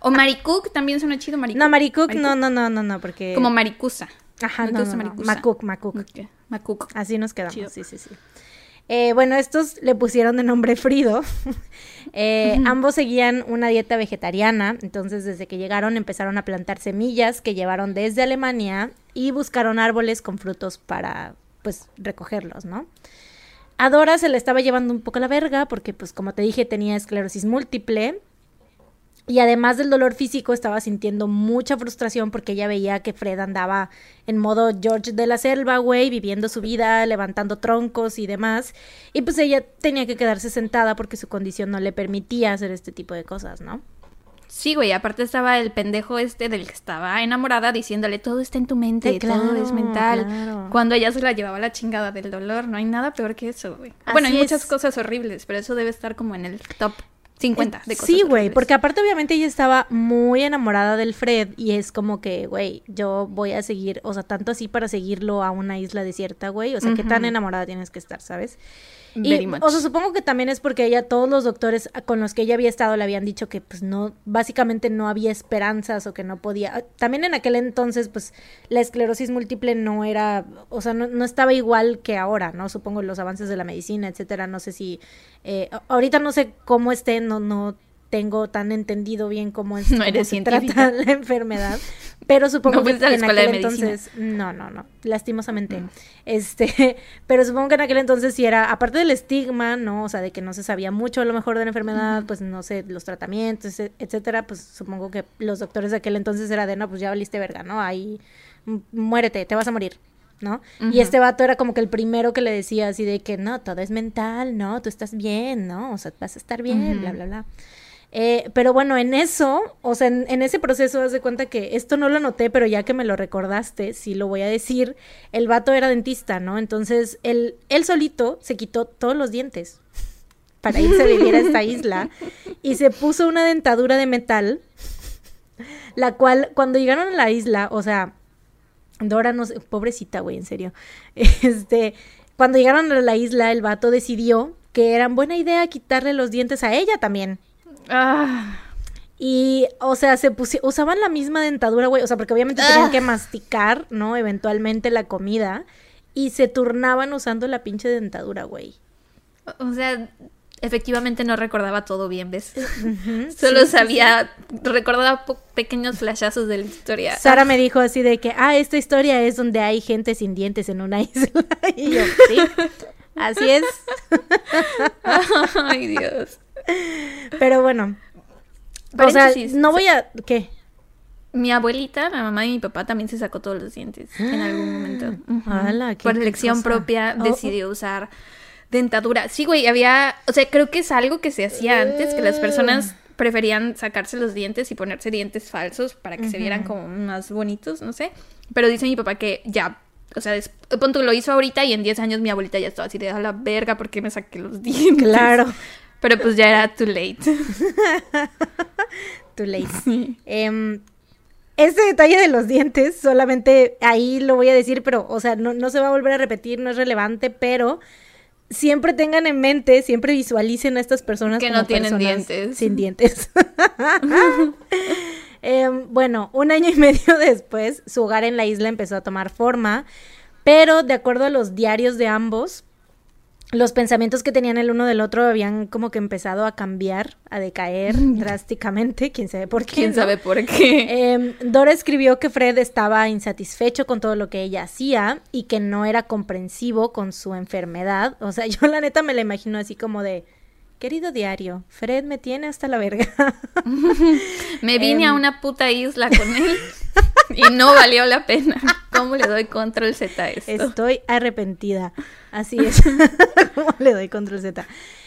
S1: O Maricook también suena chido, Maricook.
S2: No, Maricook, no, no, no, no, no, porque...
S1: Como Maricusa.
S2: Ajá, no, no, no. Macook,
S1: Macook.
S2: Así nos quedamos, sí, sí, sí. Eh, bueno, estos le pusieron de nombre Frido. eh, Ambos seguían una dieta vegetariana, entonces desde que llegaron empezaron a plantar semillas que llevaron desde Alemania y buscaron árboles con frutos para, pues, recogerlos, ¿no? A Dora se le estaba llevando un poco la verga porque, pues, como te dije, tenía esclerosis múltiple y además del dolor físico, estaba sintiendo mucha frustración porque ella veía que Fred andaba en modo George de la selva, güey, viviendo su vida, levantando troncos y demás. Y pues ella tenía que quedarse sentada porque su condición no le permitía hacer este tipo de cosas, ¿no?
S1: Sí, güey, aparte estaba el pendejo este del que estaba enamorada diciéndole todo está en tu mente, todo es mental. Cuando ella se la llevaba la chingada del dolor, no hay nada peor que eso, güey. Bueno, hay muchas cosas horribles, pero eso debe estar como en el top 50 de cosas.
S2: Sí, güey, porque aparte obviamente ella estaba muy enamorada del Fred y es como que, güey, yo voy a seguir, o sea, tanto así para seguirlo a una isla desierta, güey, o sea, qué tan enamorada tienes que estar, ¿sabes? Y, O sea, supongo que también es porque ella, todos los doctores con los que ella había estado le habían dicho que pues no, básicamente no había esperanzas o que no podía. Ah, también en aquel entonces, pues la esclerosis múltiple no era, o sea, no, no estaba igual que ahora, ¿no? Supongo los avances de la medicina, etcétera. No sé si, eh, ahorita no sé cómo esté, no, no tengo tan entendido bien cómo, es,
S1: no eres
S2: se trata la enfermedad, pero supongo que en aquel entonces no, no, no, lastimosamente. Mm. Este, pero supongo que en aquel entonces sí era aparte del estigma, ¿no? O sea, de que no se sabía mucho a lo mejor de la enfermedad, pues no sé, los tratamientos, e, etcétera, pues supongo que los doctores de aquel entonces era de, no, pues ya valiste verga, ¿no? Ahí muérete, te vas a morir. ¿no? Y este vato era como que el primero que le decía así de que no, todo es mental, no, tú estás bien, ¿no? O sea, vas a estar bien, bla, bla, bla. Eh, pero bueno, en eso, o sea, en, en ese proceso, haz de cuenta que esto no lo noté, pero ya que me lo recordaste, sí lo voy a decir, el vato era dentista, ¿no? Entonces, él, él solito se quitó todos los dientes para irse a vivir a esta isla y se puso una dentadura de metal, la cual cuando llegaron a la isla, o sea, Dora no sé, pobrecita, güey, en serio. Este, cuando llegaron a la isla, el vato decidió que era buena idea quitarle los dientes a ella también.
S1: Ah,
S2: Y, o sea, se usaban la misma dentadura, güey. O sea, porque obviamente tenían que masticar, ¿no? Eventualmente la comida. Y se turnaban usando la pinche dentadura, güey.
S1: o sea, efectivamente no recordaba todo bien, ¿ves?
S2: Ujú,
S1: Solo
S2: sí, sí,
S1: sabía, recordaba pequeños flashazos de la historia.
S2: Sara me dijo así de que, ah, esta historia es donde hay gente sin dientes en una isla. y yo, sí, así es.
S1: Ay, Dios.
S2: Pero bueno. O sea, no voy a... ¿Qué?
S1: Mi abuelita, la mamá de mi papá también se sacó todos los dientes en algún momento.
S2: ¡Hala, qué
S1: Por elección
S2: cosa!
S1: propia
S2: Oh,
S1: decidió usar dentadura. Sí, güey, había, o sea, creo que es algo que se hacía antes, que las personas preferían sacarse los dientes y ponerse dientes falsos para que se vieran como más bonitos, no sé. Pero dice mi papá que ya, o sea, punto lo hizo ahorita y en 10 años mi abuelita ya estaba así de a la verga porque me saqué los dientes.
S2: Claro.
S1: Pero pues ya era too late.
S2: Too late. Em, este detalle de los dientes, solamente ahí lo voy a decir, pero, o sea, no, no se va a volver a repetir, no es relevante, pero siempre tengan en mente, siempre visualicen a estas personas
S1: Que
S2: como
S1: no tienen dientes.
S2: Sin dientes. Em, bueno, un año y medio después, su hogar en la isla empezó a tomar forma, pero de acuerdo a los diarios de ambos, los pensamientos que tenían el uno del otro habían como que empezado a cambiar, a decaer drásticamente, quién sabe por qué.
S1: ¿Quién
S2: ¿no?
S1: sabe por qué?
S2: Em, Dora escribió que Fred estaba insatisfecho con todo lo que ella hacía y que no era comprensivo con su enfermedad. O sea, yo la neta me la imagino así como de, querido diario, Fred me tiene hasta la verga.
S1: Me vine a
S2: em,
S1: una puta isla con él y no valió la pena. ¿Cómo le doy control Z a esto?
S2: Estoy arrepentida. Así es. ¿Cómo le doy control Z?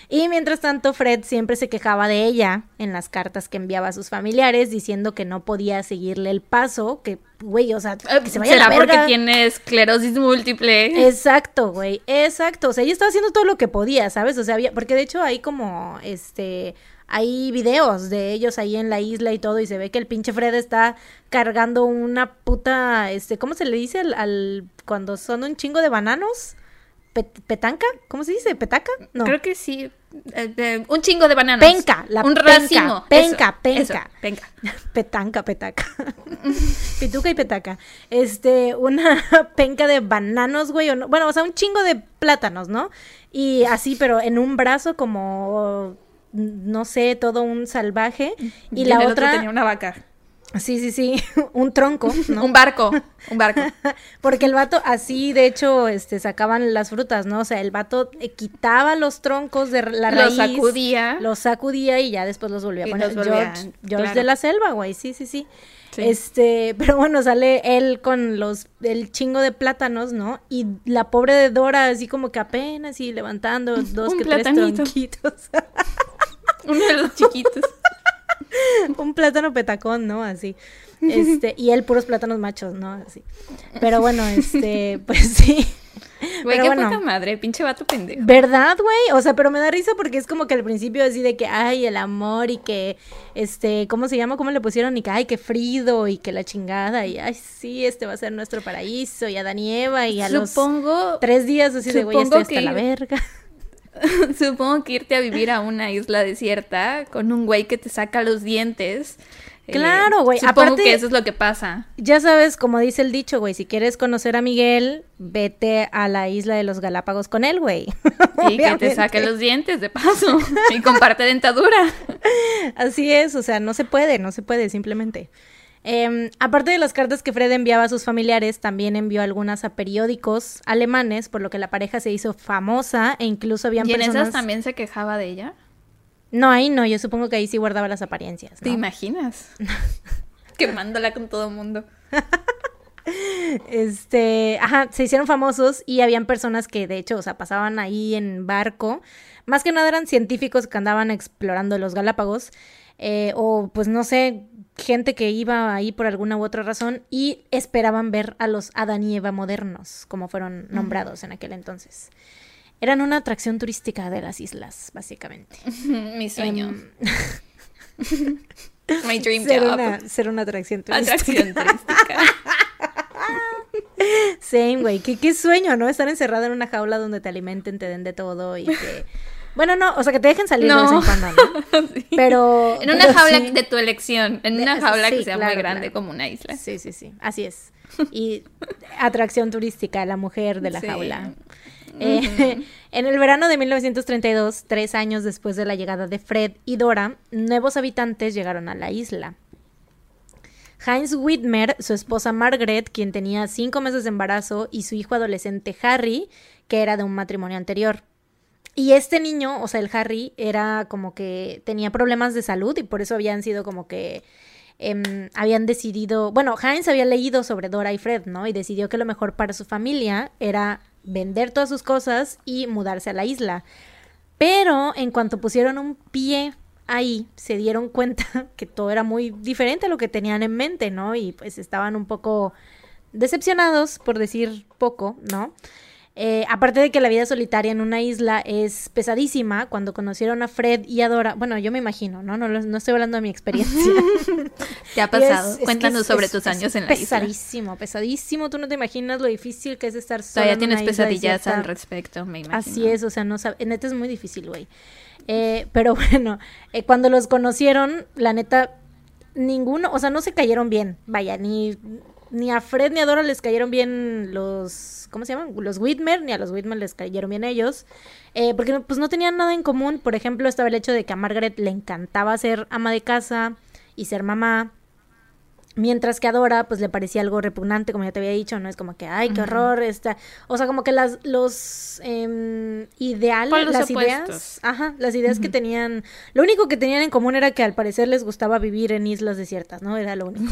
S2: Y mientras tanto, Fred siempre se quejaba de ella en las cartas que enviaba a sus familiares, diciendo que no podía seguirle el paso, que, güey, o sea, que se vaya a
S1: ¿Será
S2: la
S1: porque tiene esclerosis múltiple?
S2: Exacto, güey, exacto. O sea, ella estaba haciendo todo lo que podía, ¿sabes? O sea, había, porque de hecho hay como, este, hay videos de ellos ahí en la isla y todo, y se ve que el pinche Fred está cargando una puta, este, ¿cómo se le dice al, al- cuando son un chingo de bananos? Pet- ¿Petanca? ¿Cómo se dice? ¿Petaca? No.
S1: Creo que sí. Eh, un chingo de bananas.
S2: Penca, la
S1: Un
S2: penca,
S1: racimo.
S2: penca,
S1: Eso, eso,
S2: penca.
S1: penca.
S2: Petanca, petaca. Pituca y petaca. Este, una penca de bananos, güey. o no- Bueno, o sea, un chingo de plátanos, ¿no? Y así, pero en un brazo como, no sé, todo un salvaje. Y,
S1: en
S2: la otra,
S1: tenía una vaca.
S2: Sí, sí, sí, un tronco, ¿no?
S1: Un barco. Un barco.
S2: Porque el vato así, de hecho, este, sacaban las frutas, ¿no? O sea, el vato quitaba los troncos de la
S1: Los
S2: raíz.
S1: sacudía.
S2: Los sacudía y ya después los volvía a poner.
S1: los volvía,
S2: George, George
S1: claro.
S2: de la selva, güey, sí, sí, sí.
S1: Sí.
S2: Este, pero bueno, sale él con los, el chingo de plátanos, ¿no? Y la pobre de Dora así como que apenas y levantando dos
S1: Un
S2: que tres tronquitos.
S1: Uno de los chiquitos.
S2: un plátano petacón, ¿no? Así. Este, y él puros plátanos machos, ¿no? Así. Pero bueno, este, pues sí.
S1: Güey,
S2: Pero
S1: qué
S2: bueno.
S1: puta madre. Pinche vato pendejo.
S2: ¿Verdad, güey? O sea, pero me da risa porque es como que al principio así de que, ay, el amor y que, este, ¿cómo se llama? ¿Cómo le pusieron? Y que, ay, que Frido y que la chingada y, ay, sí, este va a ser nuestro paraíso y Adán y Eva y a
S1: Supongo,
S2: los tres días así de, güey, estoy hasta la verga.
S1: supongo que irte a vivir a una isla desierta con un güey que te saca los dientes. eh,
S2: Claro, güey.
S1: Supongo
S2: Aparte-
S1: que eso es lo que pasa.
S2: Ya sabes, como dice el dicho, güey, si quieres conocer a Miguel, vete a la isla de los Galápagos con él, güey.
S1: Y que te saque los dientes de paso. y comparte dentadura.
S2: Así es, o sea, no se puede, no se puede, simplemente. Em, aparte de las cartas que Fred enviaba a sus familiares, también envió algunas a periódicos alemanes, por lo que la pareja se hizo famosa e incluso habían
S1: Y en
S2: personas...
S1: esas también se quejaba de ella.
S2: No, ahí no, yo supongo que ahí sí guardaba las apariencias,
S1: ¿Te imaginas? Quemándola con todo mundo.
S2: Este, ajá, se hicieron famosos y habían personas que de hecho, o sea, pasaban ahí en barco. Más que nada eran científicos que andaban explorando los Galápagos. eh, o pues no sé, gente que iba ahí por alguna u otra razón y esperaban ver a los Adán y Eva modernos, como fueron nombrados en aquel entonces. Eran una atracción turística de las islas, básicamente.
S1: Mi sueño.
S2: Em,
S1: My dream
S2: ser,
S1: job.
S2: una, ser una atracción turística.
S1: Atracción turística.
S2: Same, güey. ¿Qué, qué sueño, ¿no? Estar encerrada en una jaula donde te alimenten, te den de todo y que... Bueno, no, o sea, que te dejen salir de vez en
S1: No.
S2: cuando, ¿no?
S1: Sí.
S2: Pero...
S1: En una
S2: pero
S1: jaula
S2: sí.
S1: de tu elección. En una jaula
S2: sí,
S1: que sea
S2: claro,
S1: muy grande
S2: claro.
S1: como una isla.
S2: Sí, sí, sí. Así es. Y atracción turística, la mujer de la jaula. Eh, en el verano de 1932, tres años después de la llegada de Fred y Dora, nuevos habitantes llegaron a la isla. Heinz Whitmer, su esposa Margaret, quien tenía cinco meses de embarazo, y su hijo adolescente Harry, que era de un matrimonio anterior. Y este niño, o sea, el Harry, era como que tenía problemas de salud y por eso habían sido como que em, habían decidido, bueno, Heinz había leído sobre Dora y Fred, ¿no? Y decidió que lo mejor para su familia era vender todas sus cosas y mudarse a la isla. Pero en cuanto pusieron un pie ahí, se dieron cuenta que todo era muy diferente a lo que tenían en mente, ¿no? Y pues estaban un poco decepcionados, por decir poco, ¿no? Eh, aparte de que la vida solitaria en una isla es pesadísima, cuando conocieron a Fred y a Dora, bueno, yo me imagino, ¿no? No, no estoy hablando de mi experiencia.
S1: ¿Qué ha pasado?
S2: es-
S1: Cuéntanos
S2: es-
S1: sobre
S2: es-
S1: tus años en la isla.
S2: Pesadísimo, pesadísimo. Tú no te imaginas lo difícil que es estar sola
S1: Todavía
S2: en
S1: tienes
S2: una
S1: pesadillas al respecto, me imagino.
S2: Así es, o sea, no sabe, neta es muy difícil, güey. Eh, pero bueno, eh, cuando los conocieron, la neta, ninguno, o sea, no se cayeron bien, vaya, ni, ni a Fred ni a Dora les cayeron bien los, ¿cómo se llaman? Los Whitmer, ni a los Whitmer les cayeron bien ellos, eh, porque pues no tenían nada en común, por ejemplo, estaba el hecho de que a Margaret le encantaba ser ama de casa y ser mamá, Mientras que a Dora, pues le parecía algo repugnante, como ya te había dicho, ¿no? Es como que, ay, qué horror, esta. O sea, como que las, los em, ideales,
S1: Polos
S2: las ideas. Ajá, las ideas que tenían. Lo único que tenían en común era que al parecer les gustaba vivir en islas desiertas, ¿no? Era lo único.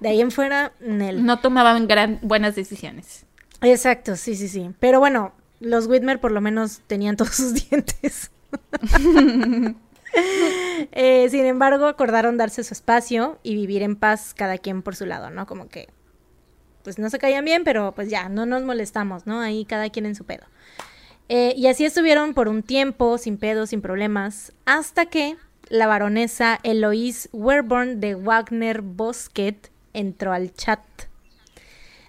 S2: de ahí en fuera, Nel.
S1: No tomaban gran, buenas decisiones.
S2: Exacto, sí, sí, sí. Pero bueno, los Whitmer por lo menos tenían todos sus dientes. Eh, sin embargo, acordaron darse su espacio y vivir en paz cada quien por su lado, ¿no? Como que, pues no se caían bien, pero pues ya, no nos molestamos, ¿no? Ahí cada quien en su pedo. Eh, y así estuvieron por un tiempo, sin pedos, sin problemas, hasta que la baronesa Eloise Werborn de Wagner Bosquet entró al chat.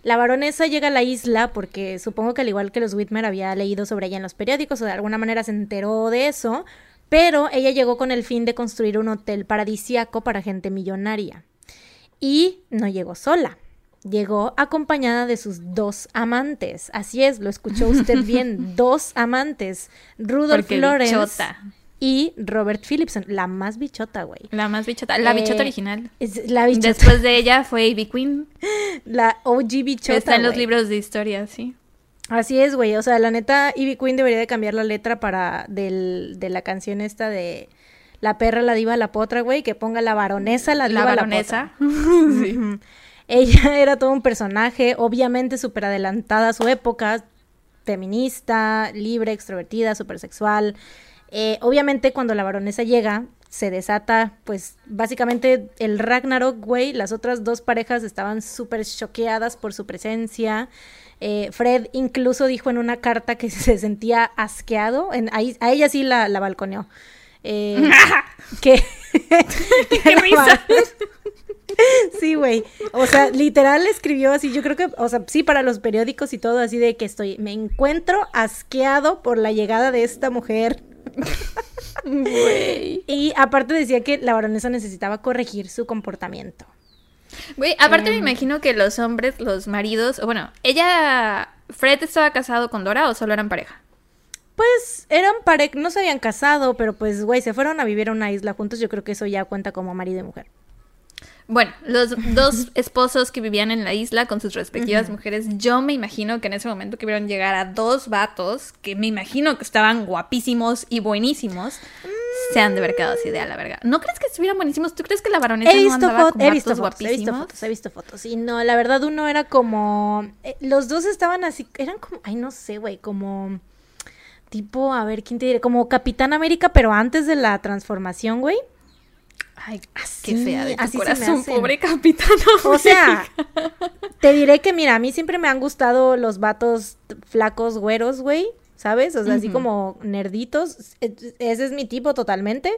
S2: La baronesa llega a la isla porque supongo que al igual que los Whitmer había leído sobre ella en los periódicos o de alguna manera se enteró de eso, pero ella llegó con el fin de construir un hotel paradisiaco para gente millonaria. Y no llegó sola. Llegó acompañada de sus dos amantes. Así es, lo escuchó usted bien. dos amantes. Rudolph
S1: Porque
S2: Lawrence
S1: bichota.
S2: y Robert Philipson. La más bichota, güey.
S1: La más bichota. La
S2: Eh,
S1: bichota original.
S2: Es la bichota.
S1: Después de ella fue Ivy Queen.
S2: La OG bichota.
S1: está en los libros de historia, sí.
S2: Así es, güey. O sea, la neta, Ivy Queen debería de cambiar la letra para del, de la canción esta de La perra, la diva, la potra, güey. Que ponga la baronesa, la diva,
S1: La
S2: la, potra. Ujú. Ella era todo un personaje, obviamente súper adelantada a su época, feminista, libre, extrovertida, súper sexual. Eh, obviamente cuando la baronesa llega, se desata, pues básicamente el Ragnarok, güey. Las otras dos parejas estaban súper choqueadas por su presencia. Eh, Fred incluso dijo en una carta que se sentía asqueado. En, ahí- a ella sí la, la balconeó. Eh, que,
S1: ¡Qué risa!
S2: Sí, güey. O sea, literal escribió así. Yo creo que, o sea, sí, para los periódicos y todo, así de que estoy, me encuentro asqueado por la llegada de esta mujer.
S1: Güey.
S2: Y aparte decía que la baronesa necesitaba corregir su comportamiento.
S1: Güey, aparte
S2: Em.
S1: me imagino que los hombres, los maridos, o bueno, ella, Fred estaba casado con Dora o solo eran pareja.
S2: Pues eran pareja, no se habían casado, pero pues, güey, se fueron a vivir a una isla juntos. Yo creo que eso ya cuenta como marido y mujer.
S1: Bueno, los dos esposos que vivían en la isla con sus respectivas mujeres, yo me imagino que en ese momento que vieron llegar a dos vatos que me imagino que estaban guapísimos y buenísimos, se han de haber quedado así de a la verga. ¿No crees que estuvieran buenísimos? ¿Tú crees que la baronesa
S2: He
S1: no
S2: visto,
S1: andaba
S2: fot-
S1: con
S2: he, visto fotos, he visto fotos, he visto fotos. Y no, la verdad uno era como... eh, los dos estaban así, eran como, ay, no sé, güey, como... Tipo, a ver, ¿quién te diré? Como Capitán América, pero antes de la transformación, güey.
S1: Ay, qué
S2: Así-
S1: fea de tu
S2: así
S1: corazón, pobre capitán.
S2: O sea, te diré que mira, a mí siempre me han gustado los vatos flacos güeros, güey, ¿sabes? O sea, así como nerditos. Ese es mi tipo totalmente.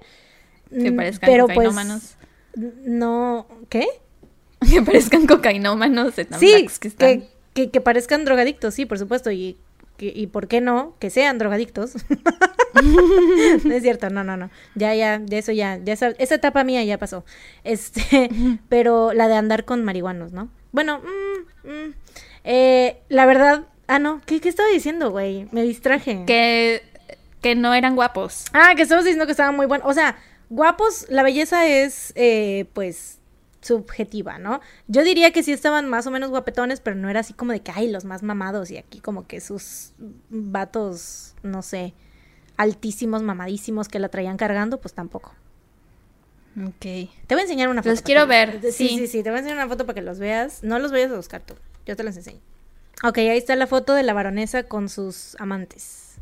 S1: que
S2: Mm,
S1: parezcan
S2: Pero pues
S1: cocainómanos.
S2: no, ¿qué?
S1: Que parezcan cocainómanos de tan
S2: Sí,
S1: que están.
S2: que, que, que parezcan drogadictos, sí, por supuesto, y, que- y por qué no, que sean drogadictos. no es cierto, no, no, no, ya, ya, de eso ya, ya esa, esa etapa mía ya pasó, este, pero la de andar con marihuanos, ¿no? Bueno, mm, mm, eh, la verdad, ah, no, ¿qué, qué estaba diciendo, güey? Me distraje.
S1: Que, que no eran guapos.
S2: Ah, que estamos diciendo que estaban muy buenos. O sea, guapos, la belleza es, eh, pues, subjetiva, ¿no? Yo diría que sí estaban más o menos guapetones, pero no era así como de que, ay, los más mamados y aquí como que sus vatos, no sé, altísimos, mamadísimos que la traían cargando, pues tampoco.
S1: Ok.
S2: Te voy a enseñar una foto.
S1: Los quiero ver,
S2: Sí,
S1: sí.
S2: sí, sí, te voy a enseñar una foto para que los veas. No los vayas a buscar tú, yo te los enseño. Ok, ahí está la foto de la baronesa con sus amantes.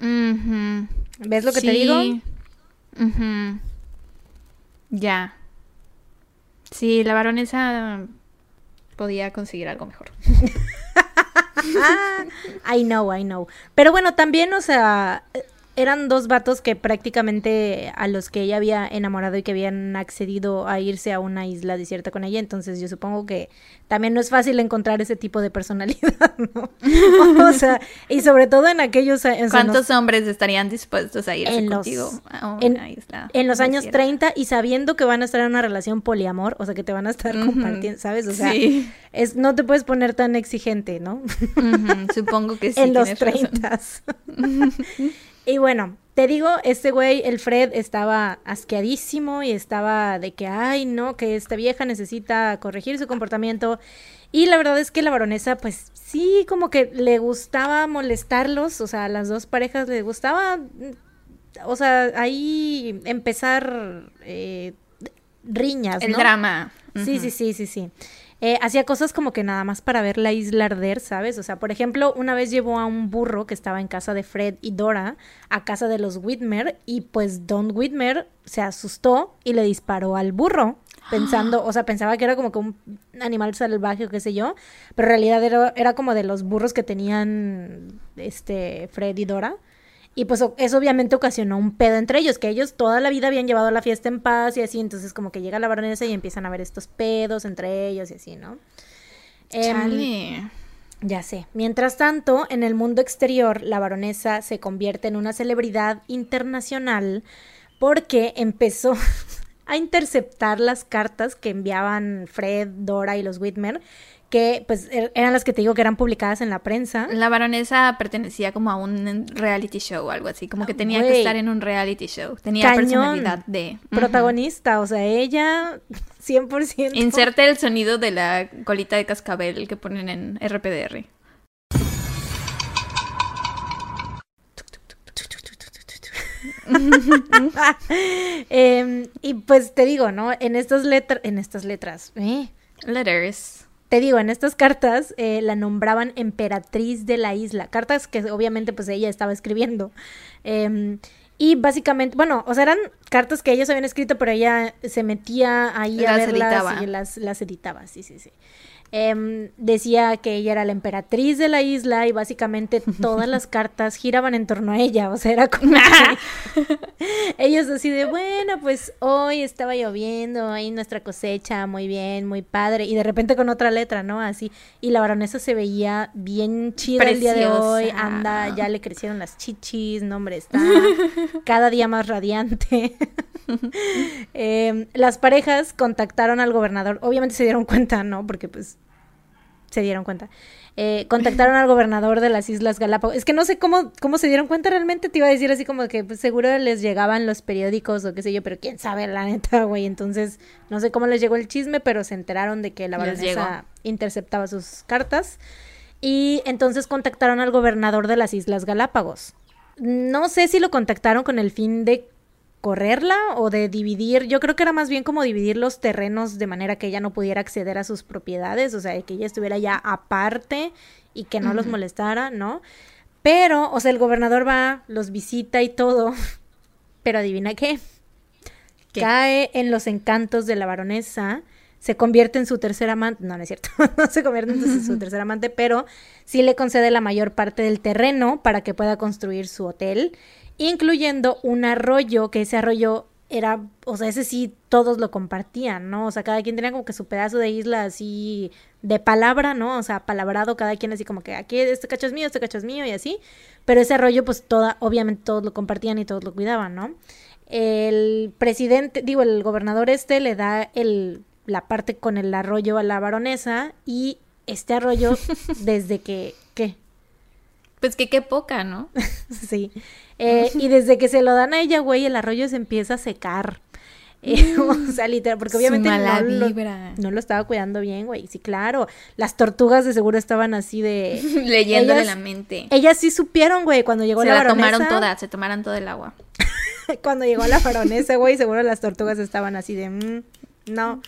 S2: ¿Ves lo que te digo?
S1: Ya. Sí, la baronesa podía conseguir algo mejor.
S2: I know, I know. Pero bueno, también, o sea, eran dos vatos que prácticamente a los que ella había enamorado y que habían accedido a irse a una isla desierta con ella. Entonces yo supongo que también no es fácil encontrar ese tipo de personalidad, ¿no? o sea, y sobre todo en aquellos... a- sea,
S1: ¿Cuántos hombres estarían dispuestos a irse
S2: En los-
S1: contigo a
S2: en-
S1: una isla
S2: en los años
S1: desierta?
S2: 30 y sabiendo que van a estar en una relación poliamor, o sea, que te van a estar compartiendo, ¿sabes? O sea,
S1: Sí.
S2: es, no te puedes poner tan exigente, ¿no?
S1: Supongo que sí.
S2: en los
S1: tienes razón.
S2: 30. y bueno, te digo, este güey, el Fred, estaba asqueadísimo y estaba de que, ay, no, que esta vieja necesita corregir su comportamiento. Y la verdad es que la baronesa, pues sí, como que le gustaba molestarlos, o sea, a las dos parejas le gustaba, mm, o sea, ahí empezar eh, riñas,
S1: El
S2: ¿no?
S1: drama.
S2: Sí, sí, sí, sí, sí. Eh, hacía cosas como que nada más para ver la isla arder, ¿sabes? O sea, por ejemplo, una vez llevó a un burro que estaba en casa de Fred y Dora a casa de los Whitmer y pues Don Whitmer se asustó y le disparó al burro pensando, o sea, pensaba que era como que un animal salvaje o qué sé yo, pero en realidad era, era como de los burros que tenían este Fred y Dora. Y pues eso obviamente ocasionó un pedo entre ellos, que ellos toda la vida habían llevado la fiesta en paz y así, entonces como que llega la baronesa y empiezan a ver estos pedos entre ellos y así, ¿no? Em,
S1: Chale.
S2: ya sé. Mientras tanto, en el mundo exterior, la baronesa se convierte en una celebridad internacional porque empezó a interceptar las cartas que enviaban Fred, Dora y los Whitmer, que pues er- eran las que te digo que eran publicadas en la prensa.
S1: La baronesa pertenecía como a un reality show o algo así, como que tenía que estar en un reality show. Tenía
S2: Cañón.
S1: personalidad de...
S2: Protagonista, o sea, ella 100%.
S1: Inserte el sonido de la colita de cascabel que ponen en RPDR.
S2: Em, y pues te digo, ¿no? En estas letras, en estas letras, ¿eh?
S1: Letters.
S2: Te digo, en estas cartas eh, la nombraban emperatriz de la isla. Cartas que obviamente pues ella estaba escribiendo. Em, y básicamente, bueno, o sea, eran cartas que ellos habían escrito, pero ella se metía ahí a
S1: Las
S2: verlas
S1: editaba.
S2: y las, las editaba, sí, sí, sí. Em, decía que ella era la emperatriz de la isla y básicamente todas las cartas giraban en torno a ella, o sea, era como ellos así de, bueno, pues hoy estaba lloviendo, ahí nuestra cosecha, muy bien, muy padre, y de repente con otra letra, ¿no? Así, y la baronesa se veía bien chida el día de hoy, anda, ya le crecieron las chichis, no hombre, está cada día más radiante. Em, las parejas contactaron al gobernador, obviamente se dieron cuenta, ¿no? Porque pues se dieron cuenta. Eh, contactaron al gobernador de las Islas Galápagos. Es que no sé cómo, cómo se dieron cuenta realmente. Te iba a decir así como que pues, seguro les llegaban los periódicos o qué sé yo, pero quién sabe, la neta, güey. Entonces, no sé cómo les llegó el chisme, pero se enteraron de que la baronesa interceptaba sus cartas. Y entonces contactaron al gobernador de las Islas Galápagos. No sé si lo contactaron con el fin de correrla o de dividir, yo creo que era más bien como dividir los terrenos de manera que ella no pudiera acceder a sus propiedades, o sea, que ella estuviera ya aparte y que no los molestara, ¿no? Pero, o sea, el gobernador va, los visita y todo, pero adivina qué, cae en los encantos de la baronesa, se convierte en su tercer amante, no, no es cierto, no se convierte en su, tercer amante, pero sí le concede la mayor parte del terreno para que pueda construir su hotel, incluyendo un arroyo, que ese arroyo era, o sea, ese sí todos lo compartían, ¿no? O sea, cada quien tenía como que su pedazo de isla así de palabra, ¿no? O sea, palabrado cada quien así como que aquí este cacho es mío, este cacho es mío y así. Pero ese arroyo pues toda, obviamente todos lo compartían y todos lo cuidaban, ¿no? El presidente, digo, el gobernador este le da el, la parte con el arroyo a la baronesa y este arroyo desde que.
S1: Pues que qué poca, ¿no?
S2: sí. Eh, y desde que se lo dan a ella, güey, el arroyo se empieza a secar. Eh, o sea, literal, porque obviamente no, lo, no, lo, estaba cuidando bien, güey. Sí, claro. Las tortugas de seguro estaban así de...
S1: Leyéndole la mente.
S2: Ellas sí supieron, güey, cuando llegó la, baronesa.
S1: Se tomaron todas, se tomaron todo el agua.
S2: cuando llegó la baronesa, güey, seguro las tortugas estaban así de... Mm, no,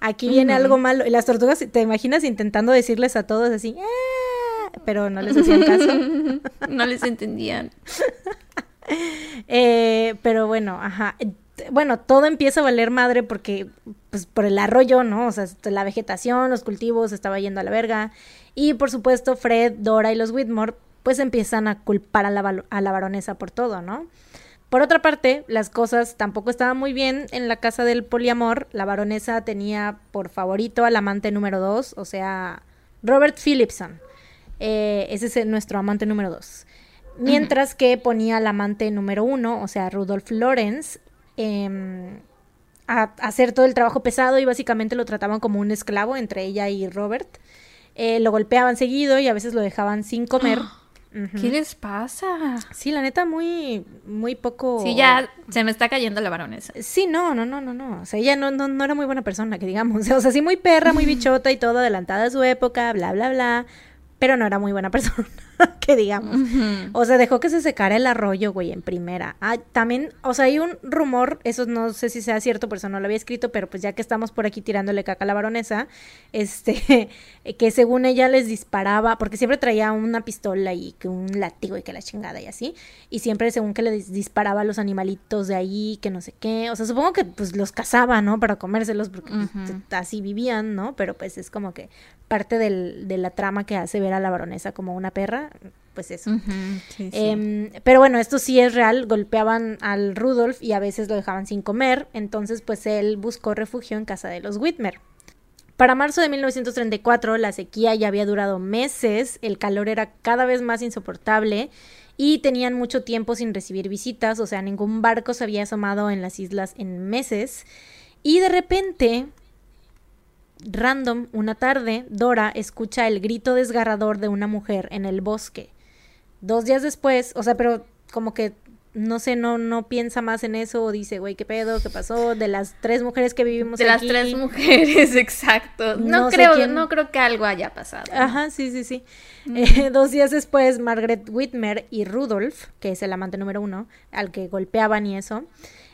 S2: aquí viene algo malo. Y las tortugas, ¿te imaginas intentando decirles a todos así? Ah", pero no les hacían caso.
S1: no les entendían.
S2: Eh, pero bueno, ajá. Bueno, todo empieza a valer madre porque, pues, por el arroyo, ¿no? O sea, la vegetación, los cultivos, estaba yendo a la verga. Y, por supuesto, Fred, Dora y los Whitmore, pues, empiezan a culpar a la, a la baronesa por todo, ¿no? Por otra parte, las cosas tampoco estaban muy bien en la casa del poliamor. La baronesa tenía por favorito al amante número dos, o sea, Robert Phillipson. Eh, ese es nuestro amante número dos. Mientras que ponía al amante número uno, o sea, Rudolf Lorenz, em, a, hacer todo el trabajo pesado y básicamente lo trataban como un esclavo entre ella y Robert. Eh, lo golpeaban seguido y a veces lo dejaban sin comer.
S1: ¿Qué les pasa?
S2: Sí, la neta, muy, muy poco.
S1: Sí, ya se me está cayendo la baronesa.
S2: Sí, no, no, no, no, no. O sea, ella no, no, no era muy buena persona, que digamos. O sea, sí muy perra, muy bichota y todo, adelantada a su época, bla, bla, bla pero no era muy buena persona, que digamos. O sea, dejó que se secara el arroyo, güey, en primera. Ah, también, o sea, hay un rumor, eso no sé si sea cierto, por eso no lo había escrito, pero pues ya que estamos por aquí tirándole caca a la baronesa, este, que según ella les disparaba, porque siempre traía una pistola y que un látigo y que la chingada y así, y siempre según que le disparaba a los animalitos de ahí, que no sé qué, o sea, supongo que pues los cazaba, ¿no? Para comérselos, porque pues, así vivían, ¿no? Pero pues es como que parte del, de la trama que hace ver a la baronesa como una perra, pues eso. Em, pero bueno, esto sí es real, golpeaban al Rudolf y a veces lo dejaban sin comer, entonces pues él buscó refugio en casa de los Whitmer. Para marzo de 1934 la sequía ya había durado meses, el calor era cada vez más insoportable y tenían mucho tiempo sin recibir visitas, o sea, ningún barco se había asomado en las islas en meses. Y de repente, Random, una tarde, Dora escucha el grito desgarrador de una mujer en el bosque. Dos días después, o sea, pero como que no sé, no, no piensa más en eso o dice, güey, ¿qué pedo? ¿Qué pasó? De las tres mujeres que vivimos
S1: de
S2: aquí.
S1: De las tres mujeres, exacto. No, creo, no creo que algo haya pasado.
S2: Ajá, sí, sí, sí. Eh, dos días después, Margaret Whitmer y Rudolph, que es el amante número uno, al que golpeaban y eso,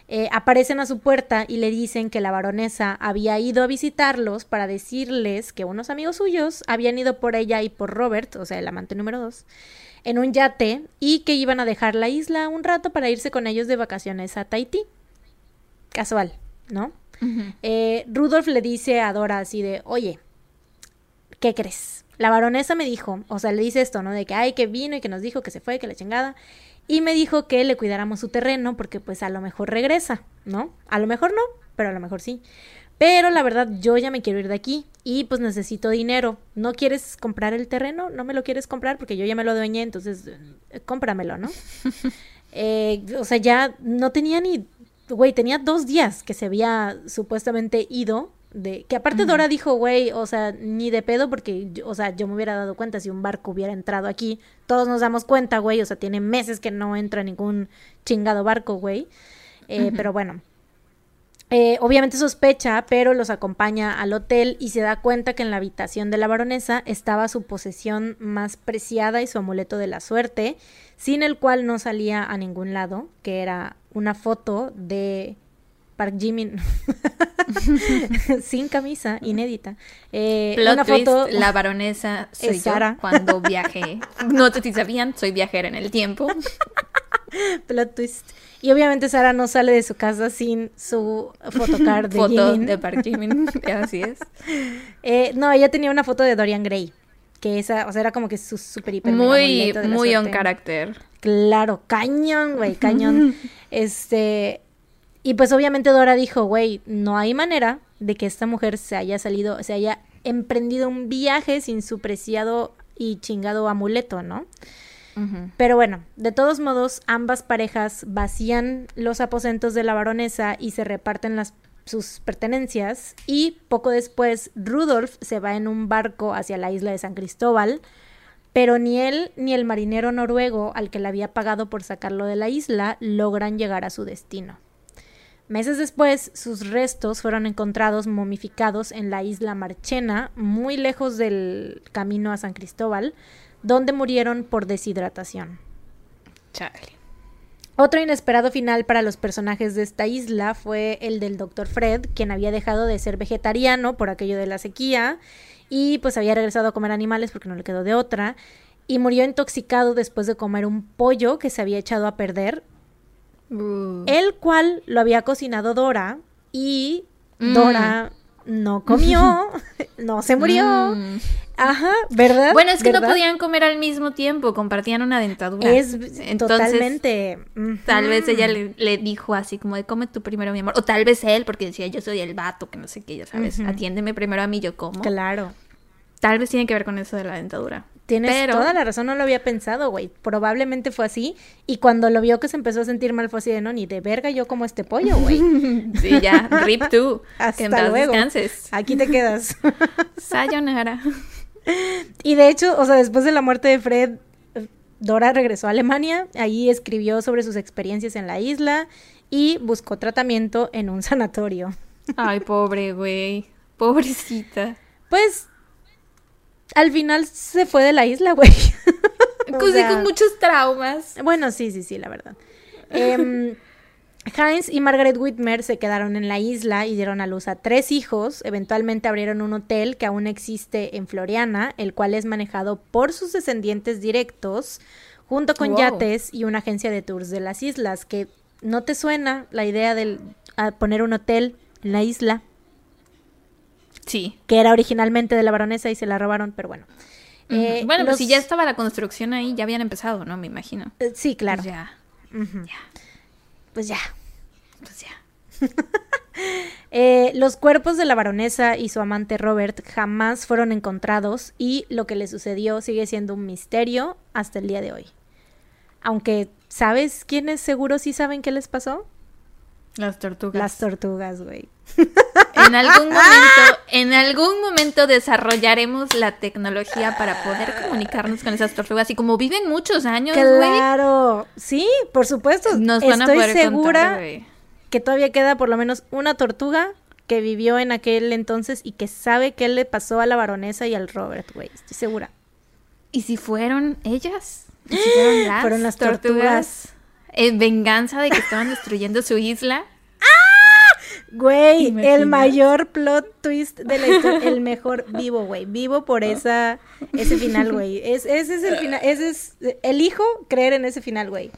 S2: eh, aparecen a su puerta y le dicen que la baronesa había ido a visitarlos para decirles que unos amigos suyos habían ido por ella y por Robert, o sea, el amante número dos, en un yate y que iban a dejar la isla un rato para irse con ellos de vacaciones a Tahití. Casual, ¿no? Eh, Rudolf le dice a Dora así de, oye, ¿qué crees? La baronesa me dijo, o sea, le dice esto, ¿no? De que, ay, que vino y que nos dijo que se fue, que la chingada y me dijo que le cuidáramos su terreno porque pues a lo mejor regresa, ¿no? A lo mejor no, pero a lo mejor sí. Pero la verdad yo ya me quiero ir de aquí y pues necesito dinero. ¿No quieres comprar el terreno? ¿No me lo quieres comprar? Porque yo ya me lo dueñé, entonces eh, cómpramelo, ¿no? eh, o sea, ya no tenía ni... Güey, tenía dos días que se había supuestamente ido de que aparte Dora dijo, güey, o sea, ni de pedo porque, o sea, yo me hubiera dado cuenta si un barco hubiera entrado aquí. Todos nos damos cuenta, güey, o sea, tiene meses que no entra ningún chingado barco, güey. Eh, pero bueno. Eh, obviamente sospecha, pero los acompaña al hotel y se da cuenta que en la habitación de la baronesa estaba su posesión más preciada y su amuleto de la suerte, sin el cual no salía a ningún lado, que era una foto de Park Jimin sin camisa, inédita.
S1: Eh, una foto. La baronesa soy yo cuando viajé. No si sabían, soy viajera en el tiempo.
S2: Plot twist. Y obviamente Sara no sale de su casa sin su photocard de
S1: Foto
S2: Jimin.
S1: de Park Jimin. Así es.
S2: Eh, no, ella tenía una foto de Dorian Gray. Que esa, o sea, era como que su super hiper
S1: Muy, muy on carácter.
S2: Claro, cañón, güey, cañón. este. Y pues obviamente Dora dijo, güey, no hay manera de que esta mujer se haya salido, se haya emprendido un viaje sin su preciado y chingado amuleto, ¿no? Pero bueno, de todos modos, ambas parejas vacían los aposentos de la baronesa y se reparten las, sus pertenencias. Y poco después, Rudolf se va en un barco hacia la isla de San Cristóbal. Pero ni él ni el marinero noruego al que le había pagado por sacarlo de la isla logran llegar a su destino. Meses después, sus restos fueron encontrados momificados en la isla Marchena, muy lejos del camino a San Cristóbal, donde murieron por deshidratación.
S1: Chale.
S2: Otro inesperado final para los personajes de esta isla fue el del Dr. Fred, quien había dejado de ser vegetariano por aquello de la sequía y pues había regresado a comer animales porque no le quedó de otra y murió intoxicado después de comer un pollo que se había echado a perder, El cual lo había cocinado Dora y
S1: Mm.
S2: Dora no comió, no se murió.
S1: Mm.
S2: Ajá, ¿verdad?
S1: Bueno, es que no podían comer al mismo tiempo, compartían una dentadura.
S2: Es
S1: Entonces,
S2: totalmente.
S1: Tal vez ella le, le dijo así como de come tú primero, mi amor. O tal vez él, porque decía yo soy el vato, que no sé qué, ya sabes. Atiéndeme primero a mí, yo como.
S2: Claro.
S1: Tal vez tiene que ver con eso de la dentadura.
S2: Tienes
S1: Pero-
S2: toda la razón, no lo había pensado, güey. Probablemente fue así. Y cuando lo vio que se empezó a sentir mal, fue así de no, ni de verga yo como este pollo, güey.
S1: Sí, ya, rip tú.
S2: Hasta
S1: que
S2: luego.
S1: descanses.
S2: Aquí te quedas.
S1: Sayonara.
S2: y de hecho, o sea, después de la muerte de Fred, Dora regresó a Alemania. Ahí escribió sobre sus experiencias en la isla y buscó tratamiento en un sanatorio.
S1: Ay, pobre güey. Pobrecita.
S2: Pues, al final se fue de la isla, güey. O
S1: Con,
S2: sea-
S1: con muchos traumas.
S2: Bueno, sí, sí, sí, la verdad. Em, Heinz y Margaret Whitmer se quedaron en la isla y dieron a luz a tres hijos. Eventualmente abrieron un hotel que aún existe en Floriana, el cual es manejado por sus descendientes directos, junto con
S1: Wow.
S2: yates y una agencia de tours de las islas. Que no te suena la idea de poner un hotel en la isla,
S1: Sí.
S2: que era originalmente de la baronesa y se la robaron, pero bueno. Eh,
S1: bueno, pues
S2: los-
S1: si ya estaba la construcción ahí, ya habían empezado, ¿no? Me imagino.
S2: eh, sí, claro.
S1: Pues ya. Ya.
S2: Pues ya.
S1: Pues ya.
S2: Eh, los cuerpos de la baronesa y su amante Robert jamás fueron encontrados y lo que le sucedió sigue siendo un misterio hasta el día de hoy. Aunque, ¿sabes quiénes seguro sí saben qué les pasó?
S1: Las tortugas.
S2: Las tortugas, güey.
S1: En algún momento, en algún momento desarrollaremos la tecnología para poder comunicarnos con esas tortugas. Y como viven muchos años,
S2: Claro, sí, por supuesto.
S1: nos van a
S2: Estoy
S1: poder
S2: segura
S1: contar,
S2: que todavía queda por lo menos una tortuga que vivió en aquel entonces y que sabe qué le pasó a la baronesa y al Robert, güey. Estoy segura.
S1: ¿Y si fueron ellas? ¿Y si fueron las,
S2: Fueron las tortugas.
S1: En venganza de que estaban destruyendo su isla.
S2: Güey,
S1: ¿Imaginas?
S2: el mayor plot twist de la historia, el mejor vivo, güey, vivo por esa ese final, güey. Es, ese es el final, ese es elijo creer en ese final, güey.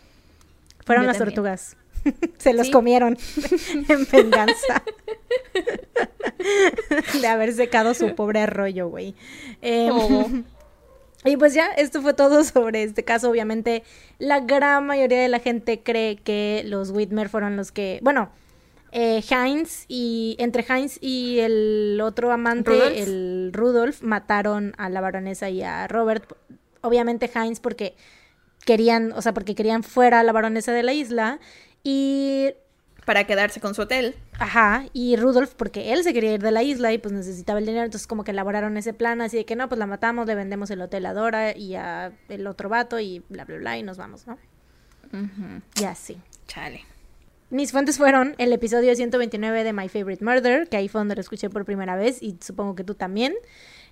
S2: Fueron
S1: Yo
S2: las
S1: también.
S2: tortugas. Se los
S1: Sí.
S2: comieron en venganza de haber secado su pobre arroyo, güey. Eh,
S1: Oh.
S2: y pues ya, esto fue todo sobre este caso. Obviamente, la gran mayoría de la gente cree que los Whitmer fueron los que, bueno, eh, Heinz y entre Heinz y el otro amante,
S1: Rudolf.
S2: el Rudolf, mataron a la baronesa y a Robert. Obviamente Heinz porque querían, o sea, porque querían fuera a la baronesa de la isla y
S1: Para quedarse con su hotel.
S2: Ajá, y Rudolf porque él se quería ir de la isla y pues necesitaba el dinero, entonces como que elaboraron ese plan así de que no, pues la matamos, le vendemos el hotel a Dora y a el otro vato y bla, bla, bla y nos vamos, ¿no?
S1: Ujú.
S2: Y así.
S1: Chale.
S2: Mis fuentes fueron el episodio 129 de My Favorite Murder, que ahí fue donde lo escuché por primera vez y supongo que tú también.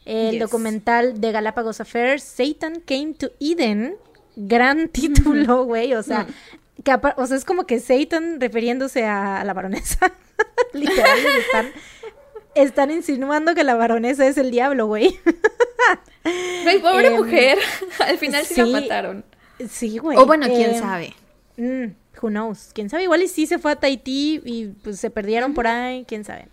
S2: El
S1: Yes.
S2: documental de Galapagos Affairs, Satan Came to Eden. Gran título, güey. O sea, que o sea, es como que Satan refiriéndose a, la baronesa. Literal, están, están insinuando que la baronesa es el diablo, güey.
S1: Güey, pobre
S2: Em,
S1: mujer. Al final sí, la mataron.
S2: sí, güey.
S1: O bueno, quién
S2: Em,
S1: sabe.
S2: Mm, who knows? ¿Quién sabe? Igual y sí se fue a Tahití y pues se perdieron por ahí, quién sabe.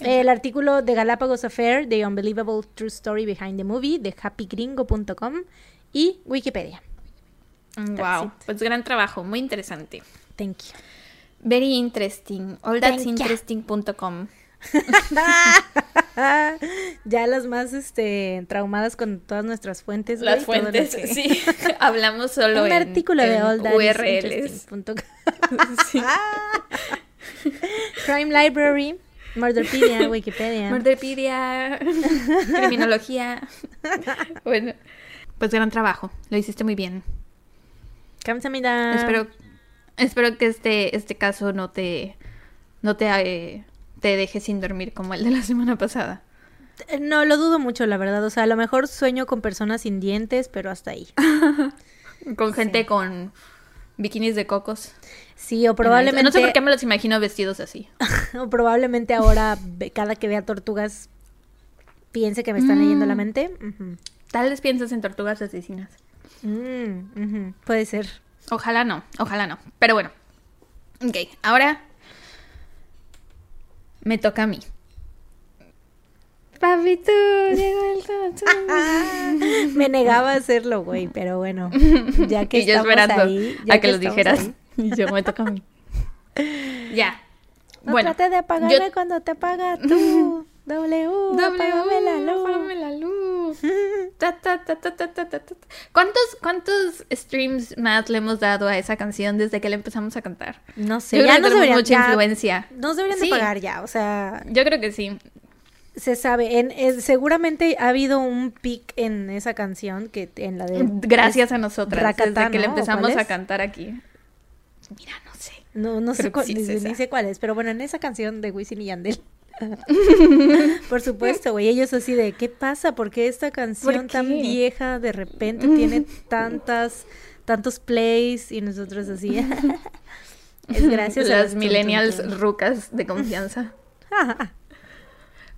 S2: El artículo de Galapagos Affair, The Unbelievable True Story Behind the Movie, de happygringo.com y Wikipedia.
S1: Wow,
S2: it.
S1: pues gran trabajo, muy interesante.
S2: Thank you.
S1: Very interesting. All that's interesting.com.
S2: ya las más este traumadas con todas nuestras fuentes.
S1: Las
S2: güey,
S1: fuentes,
S2: que-
S1: sí. Hablamos solo
S2: Un
S1: en,
S2: artículo de
S1: en
S2: is
S1: URLs. Sí.
S2: Crime Library, Murderpedia, Wikipedia.
S1: Murderpedia, criminología. bueno, pues gran trabajo. Lo hiciste muy bien. Espero, espero que este, este caso no te, no te, eh, te deje sin dormir como el de la semana pasada.
S2: Eh, No, lo dudo mucho, la verdad. O sea, a lo mejor sueño con personas sin dientes, pero hasta ahí.
S1: Con gente con bikinis de cocos.
S2: Sí, o probablemente.
S1: No sé por qué me los imagino vestidos así.
S2: o probablemente ahora, cada que vea tortugas, piense que me están leyendo la
S1: Mm.
S2: mente.
S1: Tal vez piensas en tortugas asesinas.
S2: Mm. Puede ser.
S1: Ojalá no, ojalá no. Pero bueno. Ok, ahora me toca a mí. Papito, llegó el tattoo.
S2: Me negaba a hacerlo, güey, pero bueno. Ya que
S1: y yo
S2: estamos
S1: esperando
S2: ahí, ya
S1: a que, lo
S2: estamos
S1: dijeras.
S2: ahí.
S1: Y yo me toca a mí. ya.
S2: No
S1: bueno,
S2: trates de pagarme
S1: yo-
S2: cuando te pagas tú. W,
S1: W,
S2: apágame la luz.
S1: apágame la luz. ¿Cuántos, ¿Cuántos streams más le hemos dado a esa canción desde que la empezamos a cantar?
S2: No sé,
S1: Yo
S2: ya
S1: creo que
S2: nos deberían,
S1: mucha
S2: ya
S1: influencia.
S2: nos deberían
S1: Sí.
S2: de pagar ya, o sea,
S1: Yo creo que sí.
S2: se sabe, en, seguramente ha habido un pic en esa canción que en la de
S1: Gracias a nosotras.
S2: Rakata,
S1: desde que le
S2: ¿no? ¿O
S1: empezamos a cantar aquí. Mira, no sé.
S2: No, no sé
S1: Creo
S2: cuál,
S1: sí es
S2: ni sé cuál es, pero bueno, en esa canción de Wisin y Yandel. Por supuesto, güey, ellos así de, ¿qué pasa? ¿Por qué esta canción tan vieja de repente tiene tantas, tantos plays? Y nosotros así, es gracias a
S1: Las millennials rucas de confianza.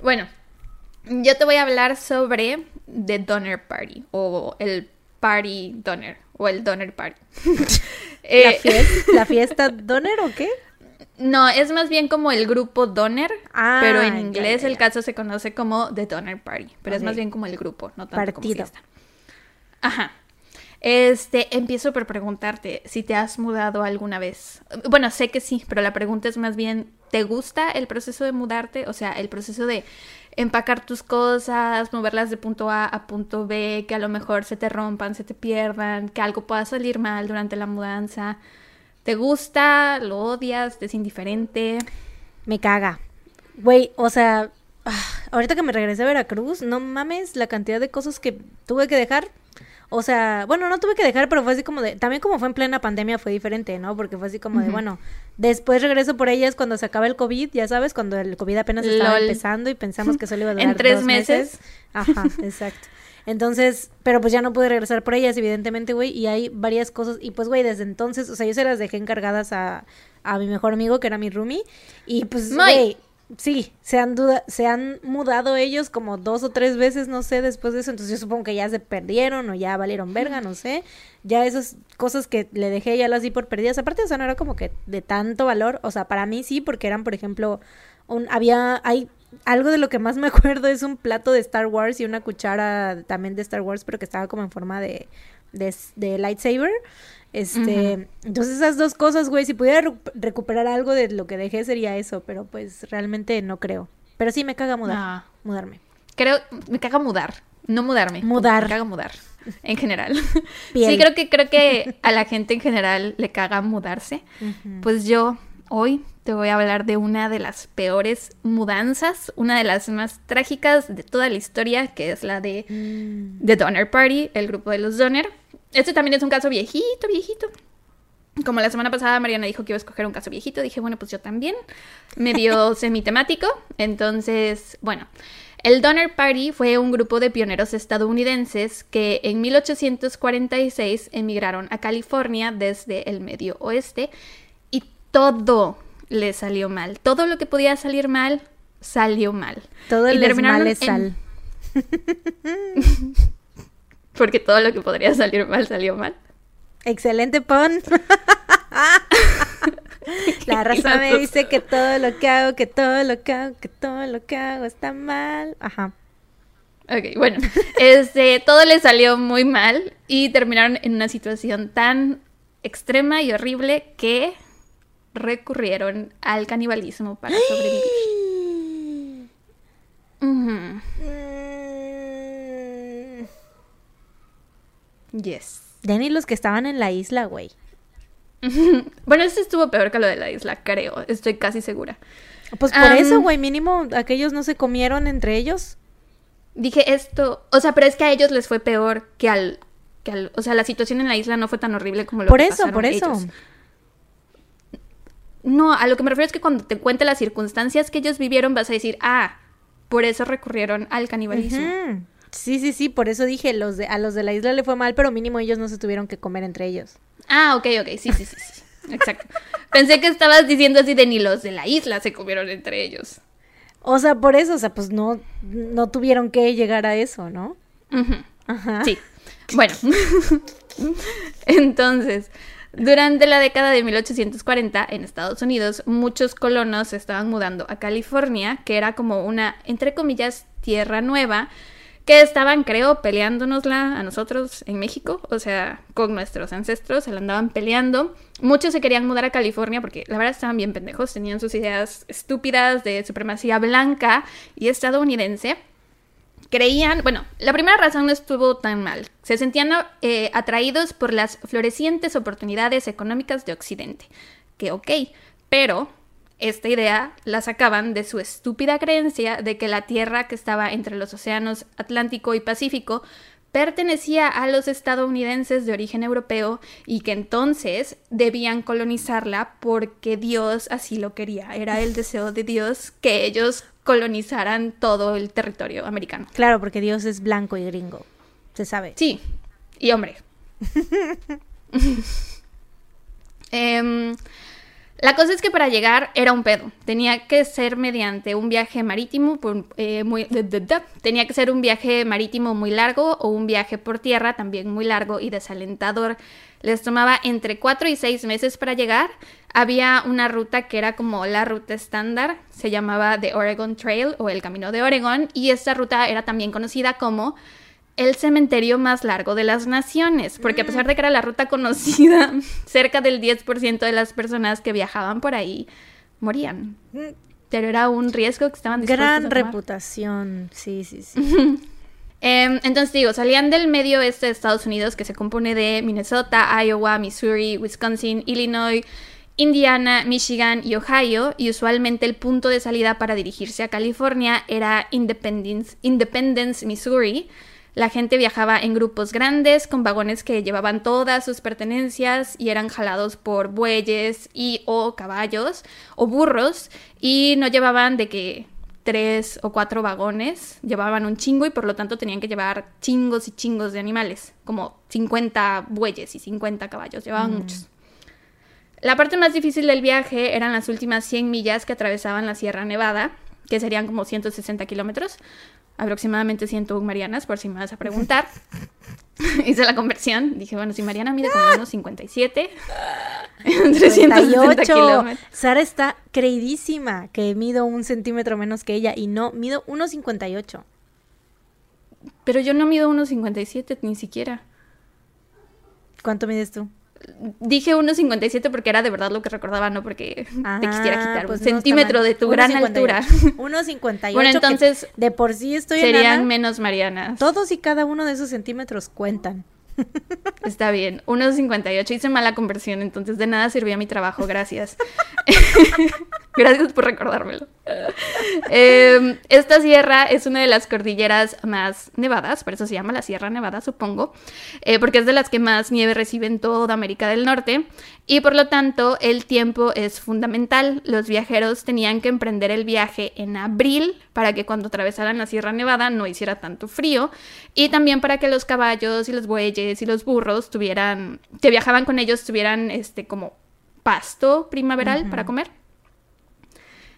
S1: Bueno, yo te voy a hablar sobre The Donner Party o el Party Donner o el Donner Party.
S2: ¿La,
S1: Eh,
S2: fiesta, ¿La fiesta Donner o qué?
S1: No, es más bien como el grupo Donner,
S2: Ah,
S1: pero en
S2: ya,
S1: inglés
S2: ya,
S1: el caso se conoce como The Donner Party, pero es más bien como el grupo, no tanto como
S2: Partido.
S1: fiesta. Ajá. Este, empiezo por preguntarte si te has mudado alguna vez. Bueno, sé que sí, pero la pregunta es más bien, ¿te gusta el proceso de mudarte? O sea, el proceso de empacar tus cosas, moverlas de punto A a punto B, que a lo mejor se te rompan, se te pierdan, que algo pueda salir mal durante la mudanza. ¿Te gusta? ¿Lo odias? ¿Te es indiferente?
S2: Me caga. Güey, o sea, ah, ahorita que me regresé a Veracruz, no mames la cantidad de cosas que tuve que dejar. O sea, bueno, no tuve que dejar, pero fue así como de, también como fue en plena pandemia fue diferente, ¿no? Porque fue así como de, bueno, después regreso por ellas cuando se acaba el COVID, ya sabes, cuando el COVID apenas estaba
S1: Lol.
S2: empezando y pensamos que solo iba a
S1: En
S2: durar
S1: tres
S2: dos
S1: meses.
S2: Ajá, exacto. Entonces, pero pues ya no pude regresar por ellas, evidentemente, güey, y hay varias cosas, y pues, güey, desde entonces, o sea, yo se las dejé encargadas a, a mi mejor amigo, que era mi roomie, y pues, güey, sí, se han, duda se han mudado ellos como dos o tres veces, no sé, después de eso, entonces yo supongo que ya se perdieron o ya valieron verga, no sé, ya esas cosas que le dejé ya las di por perdidas, aparte, o sea, no era como que de tanto valor, o sea, para mí sí, porque eran, por ejemplo, un, había, hay algo de lo que más me acuerdo es un plato de Star Wars y una cuchara también de Star Wars, pero que estaba como en forma de, de, de lightsaber. Este, entonces esas dos cosas, güey, si pudiera recu- recuperar algo de lo que dejé sería eso, pero pues realmente no creo. Pero sí me caga mudar,
S1: Ah.
S2: mudarme.
S1: Creo, me caga mudar, no mudarme.
S2: Mudar.
S1: Me caga mudar, en general.
S2: Piel.
S1: Sí, creo que, creo que a la gente en general le caga mudarse. Pues yo hoy te voy a hablar de una de las peores mudanzas, una de las más trágicas de toda la historia, que es la de
S2: Mm.
S1: The Donner Party, el grupo de los Donner. Este también es un caso viejito, viejito. Como la semana pasada Mariana dijo que iba a escoger un caso viejito, dije, bueno, pues yo también. Medio semitemático. Entonces, bueno. El Donner Party fue un grupo de pioneros estadounidenses que en 1846 emigraron a California desde el medio oeste y todo le salió mal. Todo lo que podía salir mal, salió mal.
S2: Todo el mal es
S1: en-
S2: sal.
S1: Porque todo lo que podría salir mal salió mal.
S2: Excelente pon. La raza me dice que todo lo que hago, que todo lo que hago, que todo lo que hago está mal. Ajá.
S1: Ok, bueno, este, todo le salió muy mal y terminaron en una situación tan extrema y horrible que recurrieron al canibalismo para sobrevivir. Ujú.
S2: Mm.
S1: Yes.
S2: Los que estaban en la isla, güey.
S1: Bueno, este estuvo peor que lo de la isla, creo. Estoy casi segura.
S2: Pues por eso, güey, mínimo aquellos no se comieron entre ellos.
S1: Dije esto, o sea, pero es que a ellos les fue peor que al, que al, o sea, la situación en la isla no fue tan horrible como lo
S2: Por
S1: que
S2: eso,
S1: pasaron
S2: por eso.
S1: ellos. No, a lo que me refiero es que cuando te cuente las circunstancias que ellos vivieron vas a decir, ah, por eso recurrieron al canibalismo.
S2: Sí, sí, sí, por eso dije, los de, a los de la isla le fue mal, pero mínimo ellos no se tuvieron que comer entre ellos.
S1: Ah, ok, ok, sí, sí, sí, sí. Exacto. Pensé que estabas diciendo así de ni los de la isla se comieron entre ellos.
S2: O sea, por eso, o sea, pues no, no tuvieron que llegar a eso, ¿no? Ajá.
S1: Sí. Bueno, entonces, durante la década de 1840 en Estados Unidos, muchos colonos se estaban mudando a California, que era como una, entre comillas, tierra nueva, que estaban, creo, peleándonosla a nosotros en México, o sea, con nuestros ancestros, se la andaban peleando. Muchos se querían mudar a California porque la verdad estaban bien pendejos, tenían sus ideas estúpidas de supremacía blanca y estadounidense creían, bueno, la primera razón no estuvo tan mal. Se sentían eh, atraídos por las florecientes oportunidades económicas de Occidente. Que ok, pero esta idea la sacaban de su estúpida creencia de que la tierra que estaba entre los océanos Atlántico y Pacífico pertenecía a los estadounidenses de origen europeo y que entonces debían colonizarla porque Dios así lo quería. Era el deseo de Dios que ellos colonizaran todo el territorio americano.
S2: Claro, porque Dios es blanco y gringo. Se sabe.
S1: Sí, y hombre. Em, la cosa es que para llegar era un pedo. Tenía que ser mediante un viaje marítimo eh, muy... de- Tenía que ser un viaje marítimo muy largo o un viaje por tierra también muy largo y desalentador. Les tomaba entre 4 y 6 meses para llegar. Había una ruta que era como la ruta estándar. Se llamaba The Oregon Trail o el Camino de Oregon. Y esta ruta era también conocida como el cementerio más largo de las naciones, porque a pesar de que era la ruta conocida, cerca del 10% de las personas que viajaban por ahí morían. Pero era un riesgo que estaban dispuestos
S2: Gran
S1: a tomar.
S2: reputación. Sí, sí, sí.
S1: Em, entonces digo, salían del medio oeste de Estados Unidos, que se compone de Minnesota, Iowa, Missouri, Wisconsin, Illinois, Indiana, Michigan y Ohio, y usualmente el punto de salida para dirigirse a California era Independence, Independence, Missouri. La gente viajaba en grupos grandes con vagones que llevaban todas sus pertenencias y eran jalados por bueyes y o caballos o burros y no llevaban de que tres o cuatro vagones, llevaban un chingo y por lo tanto tenían que llevar chingos y chingos de animales, como 50 bueyes y 50 caballos, llevaban muchos. La parte más difícil del viaje eran las últimas 100 millas que atravesaban la Sierra Nevada, que serían como 160 kilómetros, aproximadamente 101 marianas, por si me vas a preguntar. Hice la conversión, dije, bueno, si Mariana mide como unos 57, 360
S2: 38.
S1: kilómetros.
S2: Sara está creidísima que mido un centímetro menos que ella y no, mido 1,58.
S1: Pero yo no mido 1,57 ni siquiera.
S2: ¿Cuánto mides tú?
S1: Dije 1,57 porque era de verdad lo que recordaba, no porque te quisiera quitar
S2: pues
S1: un
S2: no está
S1: centímetro
S2: mal.
S1: de tu gran
S2: 1,58.
S1: altura.
S2: 1,58.
S1: Bueno,
S2: que
S1: entonces
S2: de por sí estoy
S1: Serían
S2: enana.
S1: menos Marianas.
S2: Todos y cada uno de esos centímetros cuentan.
S1: Está bien, 1.58. Hice mala conversión, entonces de nada sirvió mi trabajo, gracias. gracias por recordármelo. Eh, esta sierra es una de las cordilleras más nevadas, por eso se llama la Sierra Nevada, supongo, eh, porque es de las que más nieve recibe en toda América del Norte y por lo tanto el tiempo es fundamental. Los viajeros tenían que emprender el viaje en abril para que cuando atravesaran la Sierra Nevada no hiciera tanto frío y también para que los caballos y los bueyes y los burros tuvieran, que viajaban con ellos tuvieran este como pasto primaveral para comer.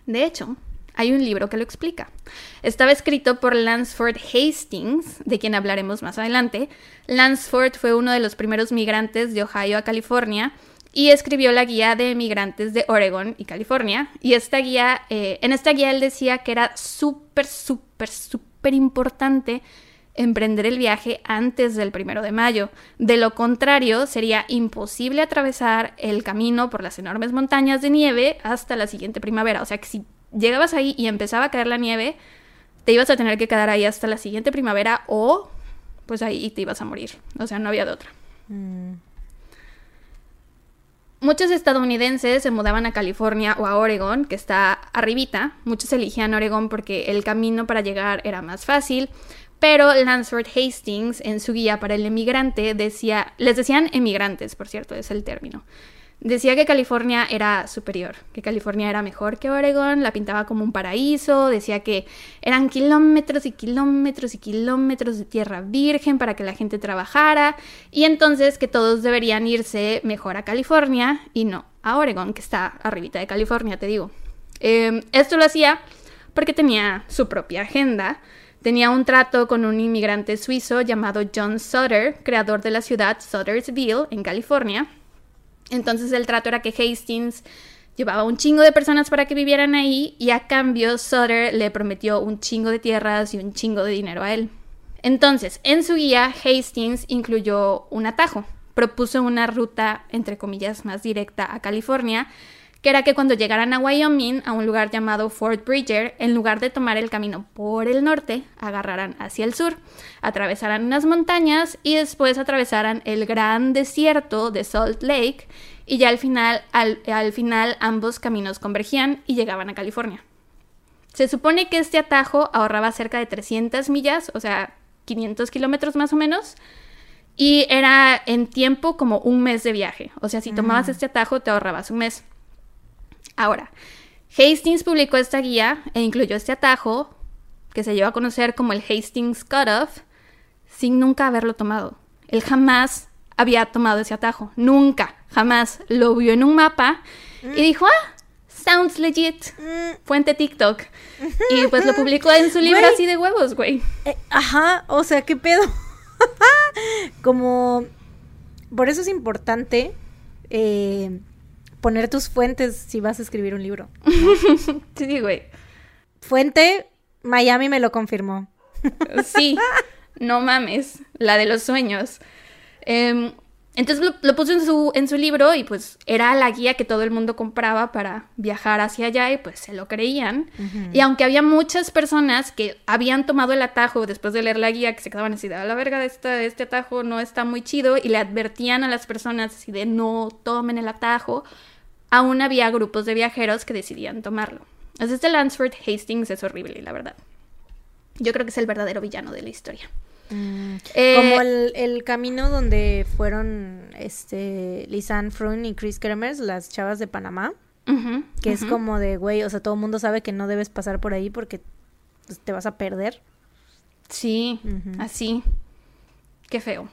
S1: De hecho, hay un libro que lo explica. Estaba escrito por Lansford Hastings, de quien hablaremos más adelante. Lansford fue uno de los primeros migrantes de Ohio a California y escribió la guía de emigrantes de Oregon y California. Y esta guía, eh, en esta guía él decía que era súper, súper, súper importante emprender el viaje antes del primero de mayo. De lo contrario, sería imposible atravesar el camino por las enormes montañas de nieve hasta la siguiente primavera. O sea que si llegabas ahí y empezaba a caer la nieve, te ibas a tener que quedar ahí hasta la siguiente primavera o pues ahí te ibas a morir. O sea, no había de otra. Mm. Muchos estadounidenses se mudaban a California o a Oregon, que está arribita. Muchos elegían Oregon porque el camino para llegar era más fácil. Pero Lansford Hastings, en su guía para el emigrante, decía, les decían emigrantes, por cierto, es el término. Decía que California era superior, que California era mejor que Oregon, la pintaba como un paraíso, decía que eran kilómetros y kilómetros y kilómetros de tierra virgen para que la gente trabajara y entonces que todos deberían irse mejor a California y no a Oregon, que está arribita de California, te digo. Em, esto lo hacía porque tenía su propia agenda. Tenía un trato con un inmigrante suizo llamado John Sutter, creador de la ciudad Suttersville, en California, entonces el trato era que Hastings llevaba un chingo de personas para que vivieran ahí y a cambio Sutter le prometió un chingo de tierras y un chingo de dinero a él. Entonces, en su guía, Hastings incluyó un atajo, propuso una ruta, entre comillas, más directa a California, que era que cuando llegaran a Wyoming, a un lugar llamado Fort Bridger, en lugar de tomar el camino por el norte, agarraran hacia el sur, atravesaran unas montañas y después atravesaran el gran desierto de Salt Lake y ya al final, al, al final ambos caminos convergían y llegaban a California. Se supone que este atajo ahorraba cerca de 300 millas, o sea, 500 kilómetros más o menos, y era en tiempo como un mes de viaje. O sea, si tomabas este atajo te ahorrabas un mes. Ahora, Hastings publicó esta guía e incluyó este atajo, que se lleva a conocer como el Hastings Cutoff, sin nunca haberlo tomado. Él jamás había tomado ese atajo, nunca, jamás. Lo vio en un mapa y mm. dijo, ah, sounds legit. Mm. Fuente TikTok. Y pues lo publicó en su libro así de huevos, güey.
S2: Eh, ajá, o sea, ¿qué pedo? Como, por eso es importante eh, poner tus fuentes si vas a escribir un libro.
S1: sí, güey.
S2: Fuente, Miami me lo confirmó.
S1: sí, no mames, la de los sueños. Em, entonces lo, puso en su, en su libro y pues era la guía que todo el mundo compraba para viajar hacia allá y pues se lo creían. Y aunque había muchas personas que habían tomado el atajo después de leer la guía, que se quedaban así de a la verga, este, este atajo no está muy chido y le advertían a las personas así de no tomen el atajo, aún había grupos de viajeros que decidían tomarlo. Así este Lansford Hastings es horrible, la verdad. Yo creo que es el verdadero villano de la historia.
S2: Mm. Eh, como el, camino donde fueron este Lisanne Frun y Chris Kremers, las chavas de Panamá. que es como de, güey, o sea, todo el mundo sabe que no debes pasar por ahí porque pues, te vas a perder.
S1: Sí, así. Qué feo.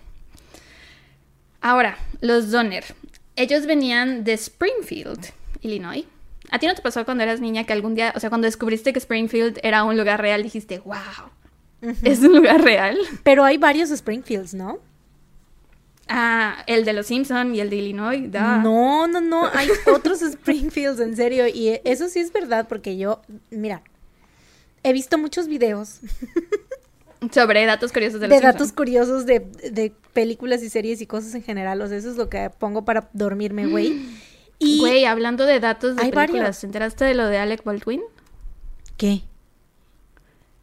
S1: Ahora, los Donner. Ellos venían de Springfield, Illinois. ¿A ti no te pasó cuando eras niña que algún día, o sea, cuando descubriste que Springfield era un lugar real, dijiste, wow, es un lugar real?
S2: Pero hay varios Springfields, ¿no?
S1: Ah, el de los Simpson y el de Illinois,
S2: No, no, no, hay otros Springfields, en serio, y eso sí es verdad, porque yo, mira, he visto muchos videos
S1: Sobre datos curiosos
S2: de, de datos curiosos de, de, películas y series y cosas en general. O sea, eso es lo que pongo para dormirme, güey.
S1: Y güey, hablando de datos de películas, ¿te enteraste de lo de Alec Baldwin?
S2: ¿Qué?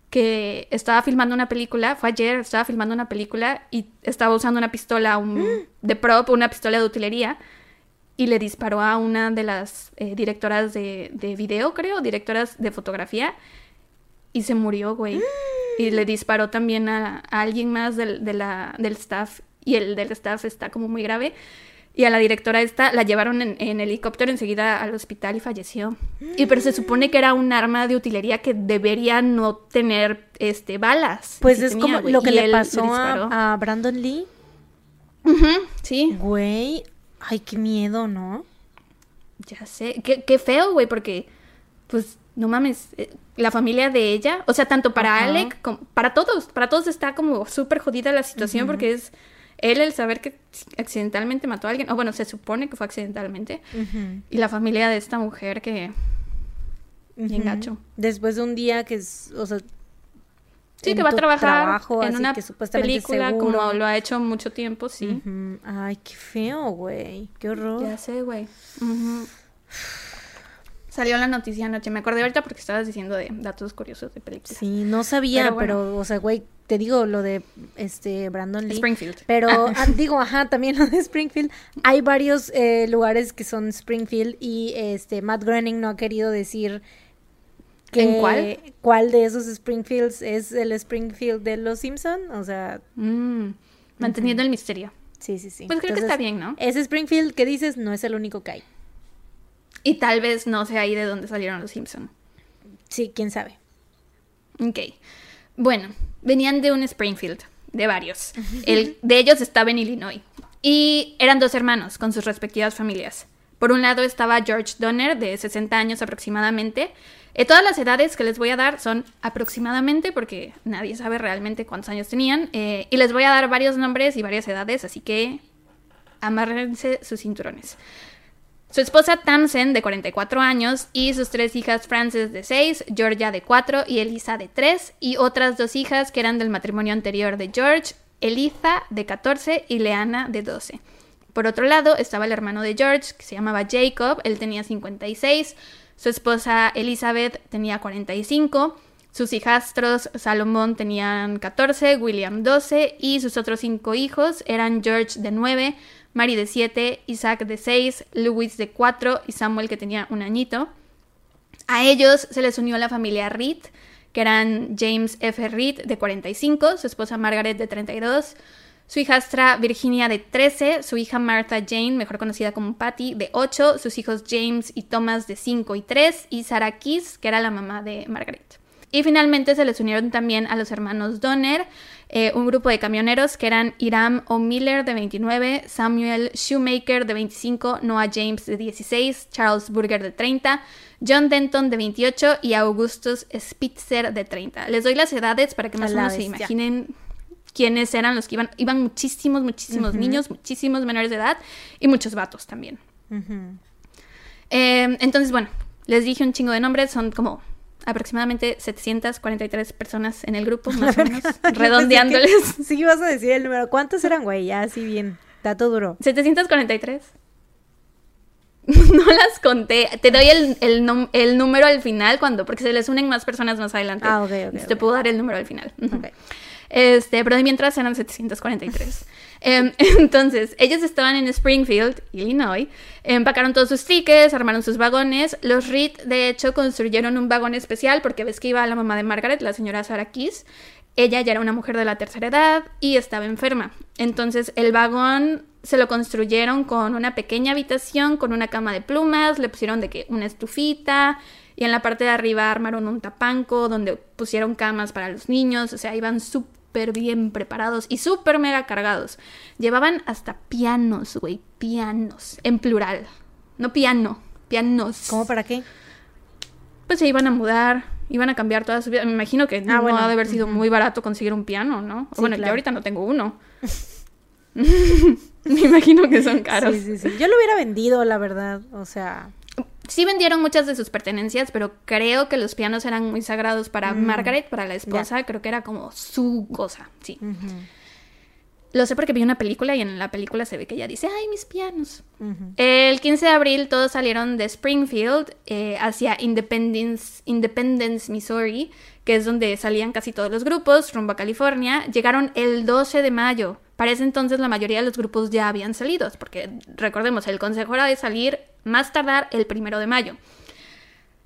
S1: Que estaba filmando una película, fue ayer, estaba filmando una película y estaba usando una pistola un, de prop, una pistola de utilería, y le disparó a una de las eh, directoras de, de video, creo, directoras de fotografía, y se murió, güey. Y le disparó también a, alguien más del, de la, del staff. Y el del staff está como muy grave. Y a la directora esta la llevaron en, helicóptero enseguida al hospital y falleció. Y pero se supone que era un arma de utilería que debería no tener este balas.
S2: Pues es como lo que le pasó a, Brandon Lee.
S1: sí.
S2: Güey, ay, qué miedo, ¿no?
S1: Ya sé, qué, qué feo, güey, porque pues no mames, eh, la familia de ella, o sea, tanto para Alec como para todos, para todos está como súper jodida la situación porque es, Él el saber que accidentalmente mató a alguien, o bueno, se supone que fue accidentalmente, y la familia de esta mujer que... Bien
S2: Ujú.
S1: gacho.
S2: Después de un día que es, o sea,
S1: Sí, que va a trabajar
S2: trabajo,
S1: en una
S2: que
S1: película
S2: seguro.
S1: como lo ha hecho mucho tiempo, sí.
S2: Ay, qué feo, güey. Qué horror.
S1: Ya sé, güey. Salió la noticia anoche. Me acordé ahorita porque estabas diciendo de datos curiosos de películas.
S2: Sí, no sabía,
S1: Pero
S2: o sea, güey, te digo lo de este Brandon Lee.
S1: Springfield.
S2: Pero ah, digo, ajá, también lo de Springfield. Hay varios eh, lugares que son Springfield y este Matt Groening no ha querido decir que
S1: ¿En cuál?
S2: cuál de esos Springfields es el Springfield de Los Simpson, o sea,
S1: Mm, Manteniendo el misterio.
S2: sí, sí, sí.
S1: Pues creo que está bien, ¿no?
S2: Ese Springfield que dices no es el único que hay.
S1: Y tal vez no sea ahí de donde salieron los Simpson.
S2: Sí, quién sabe.
S1: Ok. Bueno, venían de un Springfield, de varios. El de ellos estaba en Illinois. Y eran dos hermanos con sus respectivas familias. Por un lado estaba George Donner, de 60 años aproximadamente. Eh, todas las edades que les voy a dar son aproximadamente, porque nadie sabe realmente cuántos años tenían. eh, y les voy a dar varios nombres y varias edades, así que amárrense sus cinturones. Su esposa Tamsen, de 44 años, y sus tres hijas Frances, de 6, Georgia, de 4, y Elisa, de 3, y otras dos hijas que eran del matrimonio anterior de George, Eliza, de 14, y Leana, de 12. Por otro lado, estaba el hermano de George, que se llamaba Jacob, él tenía 56, su esposa Elizabeth tenía 45, sus hijastros Salomón tenían 14, William 12, y sus otros cinco hijos eran George, de 9, Mary de 7, Isaac de 6, Louis de 4 y Samuel que tenía un añito. A ellos se les unió la familia Reed, que eran James F. Reed de 45, su esposa Margaret de 32, su hijastra Virginia de 13, su hija Martha Jane, mejor conocida como Patty, de 8, sus hijos James y Thomas de 5 y 3 y Sarah Keys, que era la mamá de Margaret. Y finalmente se les unieron también a los hermanos Donner, eh, un grupo de camioneros que eran Iram O'Miller de 29, Samuel Shoemaker de 25, Noah James de 16, Charles Burger de 30, John Denton de 28 y Augustus Spitzer de 30. Les doy las edades para que más o menos se imaginen quiénes eran los que iban. Iban muchísimos, muchísimos niños, muchísimos menores de edad y muchos vatos también. Eh, entonces, bueno, les dije un chingo de nombres, son como aproximadamente 743 personas en el grupo, más o menos, redondeándoles.
S2: Que Sí, vas a decir el número. ¿Cuántos eran, güey? Ya, así bien. Dato duro.
S1: 743. No las conté. Te doy el, el, número al final cuando, porque se les unen más personas más adelante.
S2: Ah, ok, ok,
S1: Entonces Te puedo dar el número al final. Ujú.
S2: Ok.
S1: Este, pero de mientras eran 743. Em, entonces, ellos estaban en Springfield, Illinois, empacaron todos sus tickets, armaron sus vagones. Los Reed, de hecho, construyeron un vagón especial porque ves que iba la mamá de Margaret, la señora Sarah Keys. Ella ya era una mujer de la tercera edad y estaba enferma. Entonces, el vagón se lo construyeron con una pequeña habitación, con una cama de plumas, le pusieron de que una estufita, y en la parte de arriba armaron un tapanco donde pusieron camas para los niños, o sea, iban súper bien preparados y súper mega cargados. Llevaban hasta pianos, güey, pianos, en plural. No piano, pianos.
S2: ¿Cómo para qué?
S1: Pues se iban a mudar, iban a cambiar toda su vida. Me imagino que
S2: Ah,
S1: no
S2: bueno,
S1: ha de haber sido muy barato conseguir un piano, ¿no?
S2: Sí,
S1: bueno, yo
S2: claro.
S1: ahorita no tengo uno. Me imagino que son caros.
S2: Sí, sí, sí. Yo lo hubiera vendido, la verdad. O sea,
S1: Sí vendieron muchas de sus pertenencias, pero creo que los pianos eran muy sagrados para
S2: Mm.
S1: Margaret, para la esposa. Creo que era como su cosa, sí. Lo sé porque vi una película y en la película se ve que ella dice, ay, mis pianos. El 15 de abril todos salieron de Springfield eh, hacia Independence, Independence, Missouri, que es donde salían casi todos los grupos, rumbo a California. Llegaron el 12 de mayo. Para ese entonces la mayoría de los grupos ya habían salido, porque recordemos, el consejo era de salir más tardar el primero de mayo.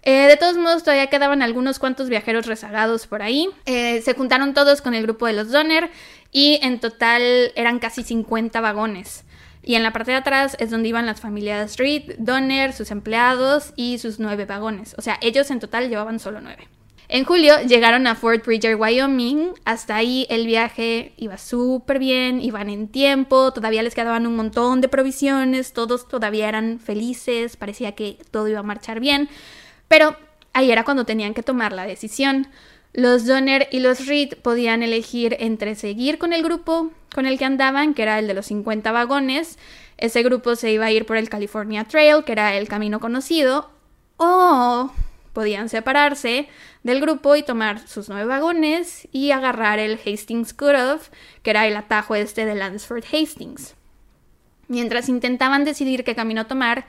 S1: Eh, de todos modos, todavía quedaban algunos cuantos viajeros rezagados por ahí. Eh, se juntaron todos con el grupo de los Donner y en total eran casi 50 vagones. Y en la parte de atrás es donde iban las familias Reed, Donner, sus empleados y sus nueve vagones. O sea, ellos en total llevaban solo nueve. En julio llegaron a Fort Bridger, Wyoming. Hasta ahí el viaje iba súper bien, iban en tiempo, todavía les quedaban un montón de provisiones, todos todavía eran felices, parecía que todo iba a marchar bien. Pero ahí era cuando tenían que tomar la decisión. Los Donner y los Reed podían elegir entre seguir con el grupo con el que andaban, que era el de los 50 vagones. Ese grupo se iba a ir por el California Trail, que era el camino conocido, o podían separarse del grupo y tomar sus nueve vagones y agarrar el Hastings Cutoff, que era el atajo este de Lansford Hastings. Mientras intentaban decidir qué camino tomar,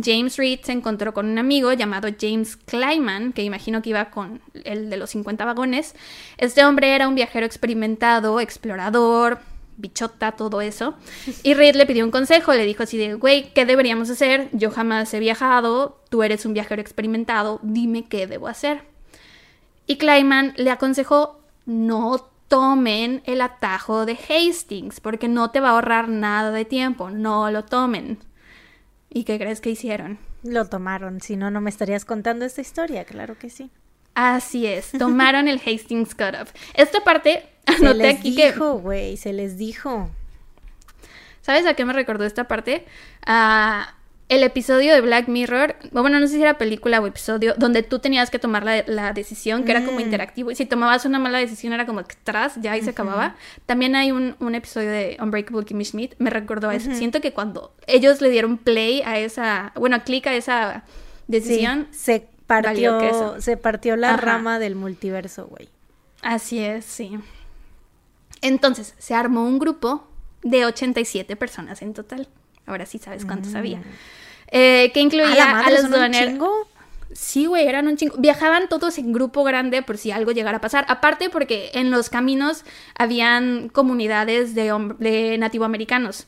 S1: James Reed se encontró con un amigo llamado James Kleiman, que imagino que iba con el de los 50 vagones. Este hombre era un viajero experimentado, explorador, bichota, todo eso. Y Reed le pidió un consejo, le dijo así de, güey, ¿qué deberíamos hacer? Yo jamás he viajado, tú eres un viajero experimentado, dime qué debo hacer. Y Kleiman le aconsejó, no tomen el atajo de Hastings, porque no te va a ahorrar nada de tiempo, no lo tomen. ¿Y qué crees que hicieron?
S2: Lo tomaron, si no, no me estarías contando esta historia, claro que sí.
S1: Así es, tomaron el Hastings Cutoff. Esta parte,
S2: anoté se les aquí dijo, güey, se les dijo.
S1: ¿Sabes a qué me recordó esta parte? A el episodio de Black Mirror, bueno, no sé si era película o episodio, donde tú tenías que tomar la, decisión, que era como mm. interactivo, y si tomabas una mala decisión era como atrás, ya ahí se acababa. También hay un, episodio de Unbreakable Kimmy Schmidt, me recordó a eso. Siento que cuando ellos le dieron play a esa, bueno, clic a esa decisión,
S2: se partió, se partió la rama del multiverso, güey.
S1: Así es, sí. Entonces, se armó un grupo de 87 personas en total. Ahora sí sabes cuántos había. Eh, que incluía a, los Donner. Sí, güey, eran un chingo. Viajaban todos en grupo grande por si algo llegara a pasar. Aparte porque en los caminos habían comunidades de, de nativoamericanos.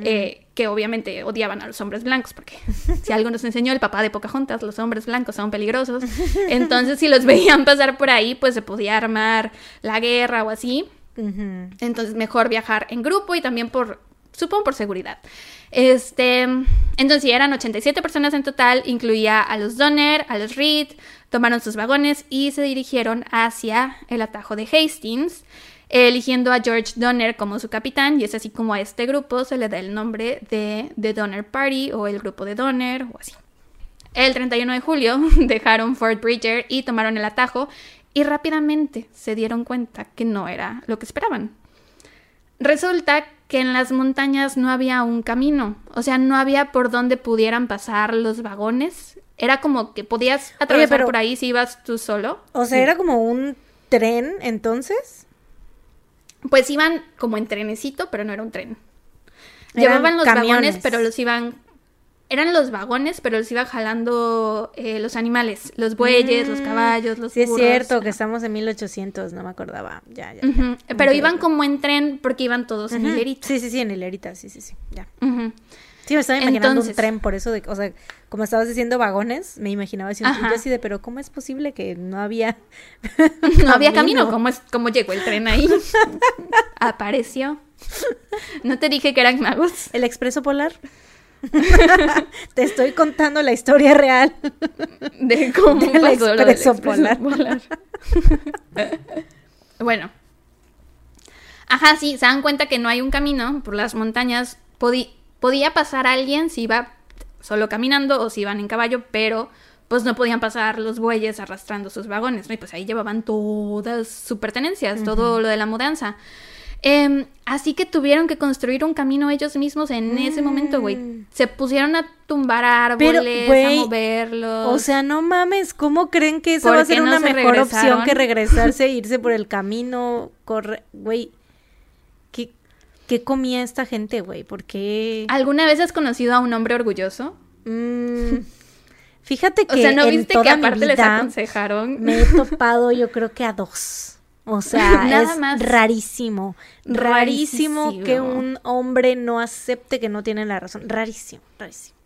S1: Eh, que obviamente odiaban a los hombres blancos, porque si algo nos enseñó el papá de Pocahontas, los hombres blancos son peligrosos. Entonces, si los veían pasar por ahí, pues se podía armar la guerra o así. Entonces, mejor viajar en grupo y también por, supongo, por seguridad. Este, entonces eran 87 personas en total, incluía a los Donner, a los Reed, tomaron sus vagones y se dirigieron hacia el atajo de Hastings, eligiendo a George Donner como su capitán y es así como a este grupo se le da el nombre de The Donner Party o el grupo de Donner o así. El 31 de julio dejaron Fort Bridger y tomaron el atajo y rápidamente se dieron cuenta que no era lo que esperaban. Resulta que en las montañas no había un camino, o sea, no había por donde pudieran pasar los vagones. Era como que podías atravesar por ahí si ibas tú solo.
S2: O sea, era como un tren entonces.
S1: Pues iban como en trenecito, pero no era un tren. Llevaban los vagones, pero los iban eran los vagones, pero los iba jalando eh, los animales, los bueyes, los mm, caballos, los
S2: Sí, es cierto que estamos en 1800, no me acordaba. Ya, ya.
S1: Pero iban como en tren porque iban todos en hilerita.
S2: Sí, sí, sí, en hilerita, sí, sí, sí, ya. Sí, me estaba imaginando un tren por eso de, o sea, como estabas diciendo vagones, me imaginaba así, así de, pero ¿cómo es posible que no había
S1: no había camino? ¿Cómo es cómo llegó el tren ahí? Apareció. No te dije que eran magos.
S2: El expreso polar. Te estoy contando la historia real
S1: de cómo pasó lo del bueno. Ajá, sí, se dan cuenta que no hay un camino por las montañas. Podía pasar alguien si iba solo caminando o si iban en caballo, pero pues no podían pasar los bueyes arrastrando sus vagones, Y pues ahí llevaban todas sus pertenencias, todo lo de la mudanza. Em, así que tuvieron que construir un camino ellos mismos en ese momento, güey. Mm. Se pusieron a tumbar árboles, a moverlos.
S2: O sea, no mames, ¿cómo creen que eso va a ser una mejor opción que regresarse e irse por el camino? Corre, güey. ¿Qué, ¿Qué comía esta gente, güey? ¿Por qué?
S1: ¿Alguna vez has conocido a un hombre orgulloso?
S2: Mm, fíjate que. O sea, ¿no viste que aparte les aconsejaron? Me he topado, yo creo que a dos. O sea, es rarísimo, rarísimo, que un hombre no acepte que no tiene la razón. Rarísimo, rarísimo.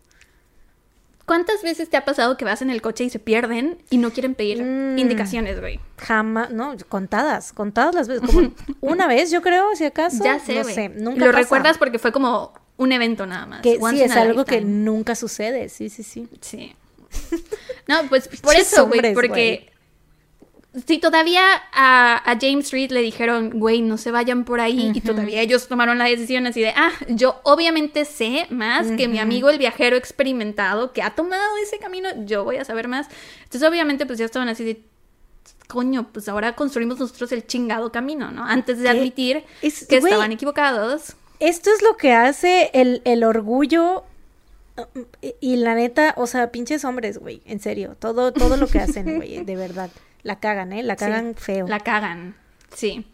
S1: ¿Cuántas veces te ha pasado que vas en el coche y se pierden y no quieren pedir mm. indicaciones, güey?
S2: Jamás, no, contadas, contadas las veces. Como una vez, yo creo, si acaso.
S1: Ya sé, no sé, nunca Lo recuerdas porque fue como un evento nada más.
S2: Que sí, es algo que nunca sucede, sí, sí, sí.
S1: Sí. No, pues por eso, güey, porque si todavía a, James Reed le dijeron, güey, no se vayan por ahí, y todavía ellos tomaron la decisión así de, ah, yo obviamente sé más que mi amigo el viajero experimentado que ha tomado ese camino, yo voy a saber más. Entonces, obviamente, pues ya estaban así de, coño, pues ahora construimos nosotros el chingado camino, ¿no? Antes de
S2: ¿Qué?
S1: admitir
S2: Es-
S1: que
S2: güey,
S1: estaban equivocados.
S2: Esto es lo que hace el, el orgullo y, y la neta, o sea, pinches hombres, güey, en serio, todo, todo lo que hacen, güey, de verdad, la cagan, ¿eh? La cagan feo.
S1: La cagan, sí.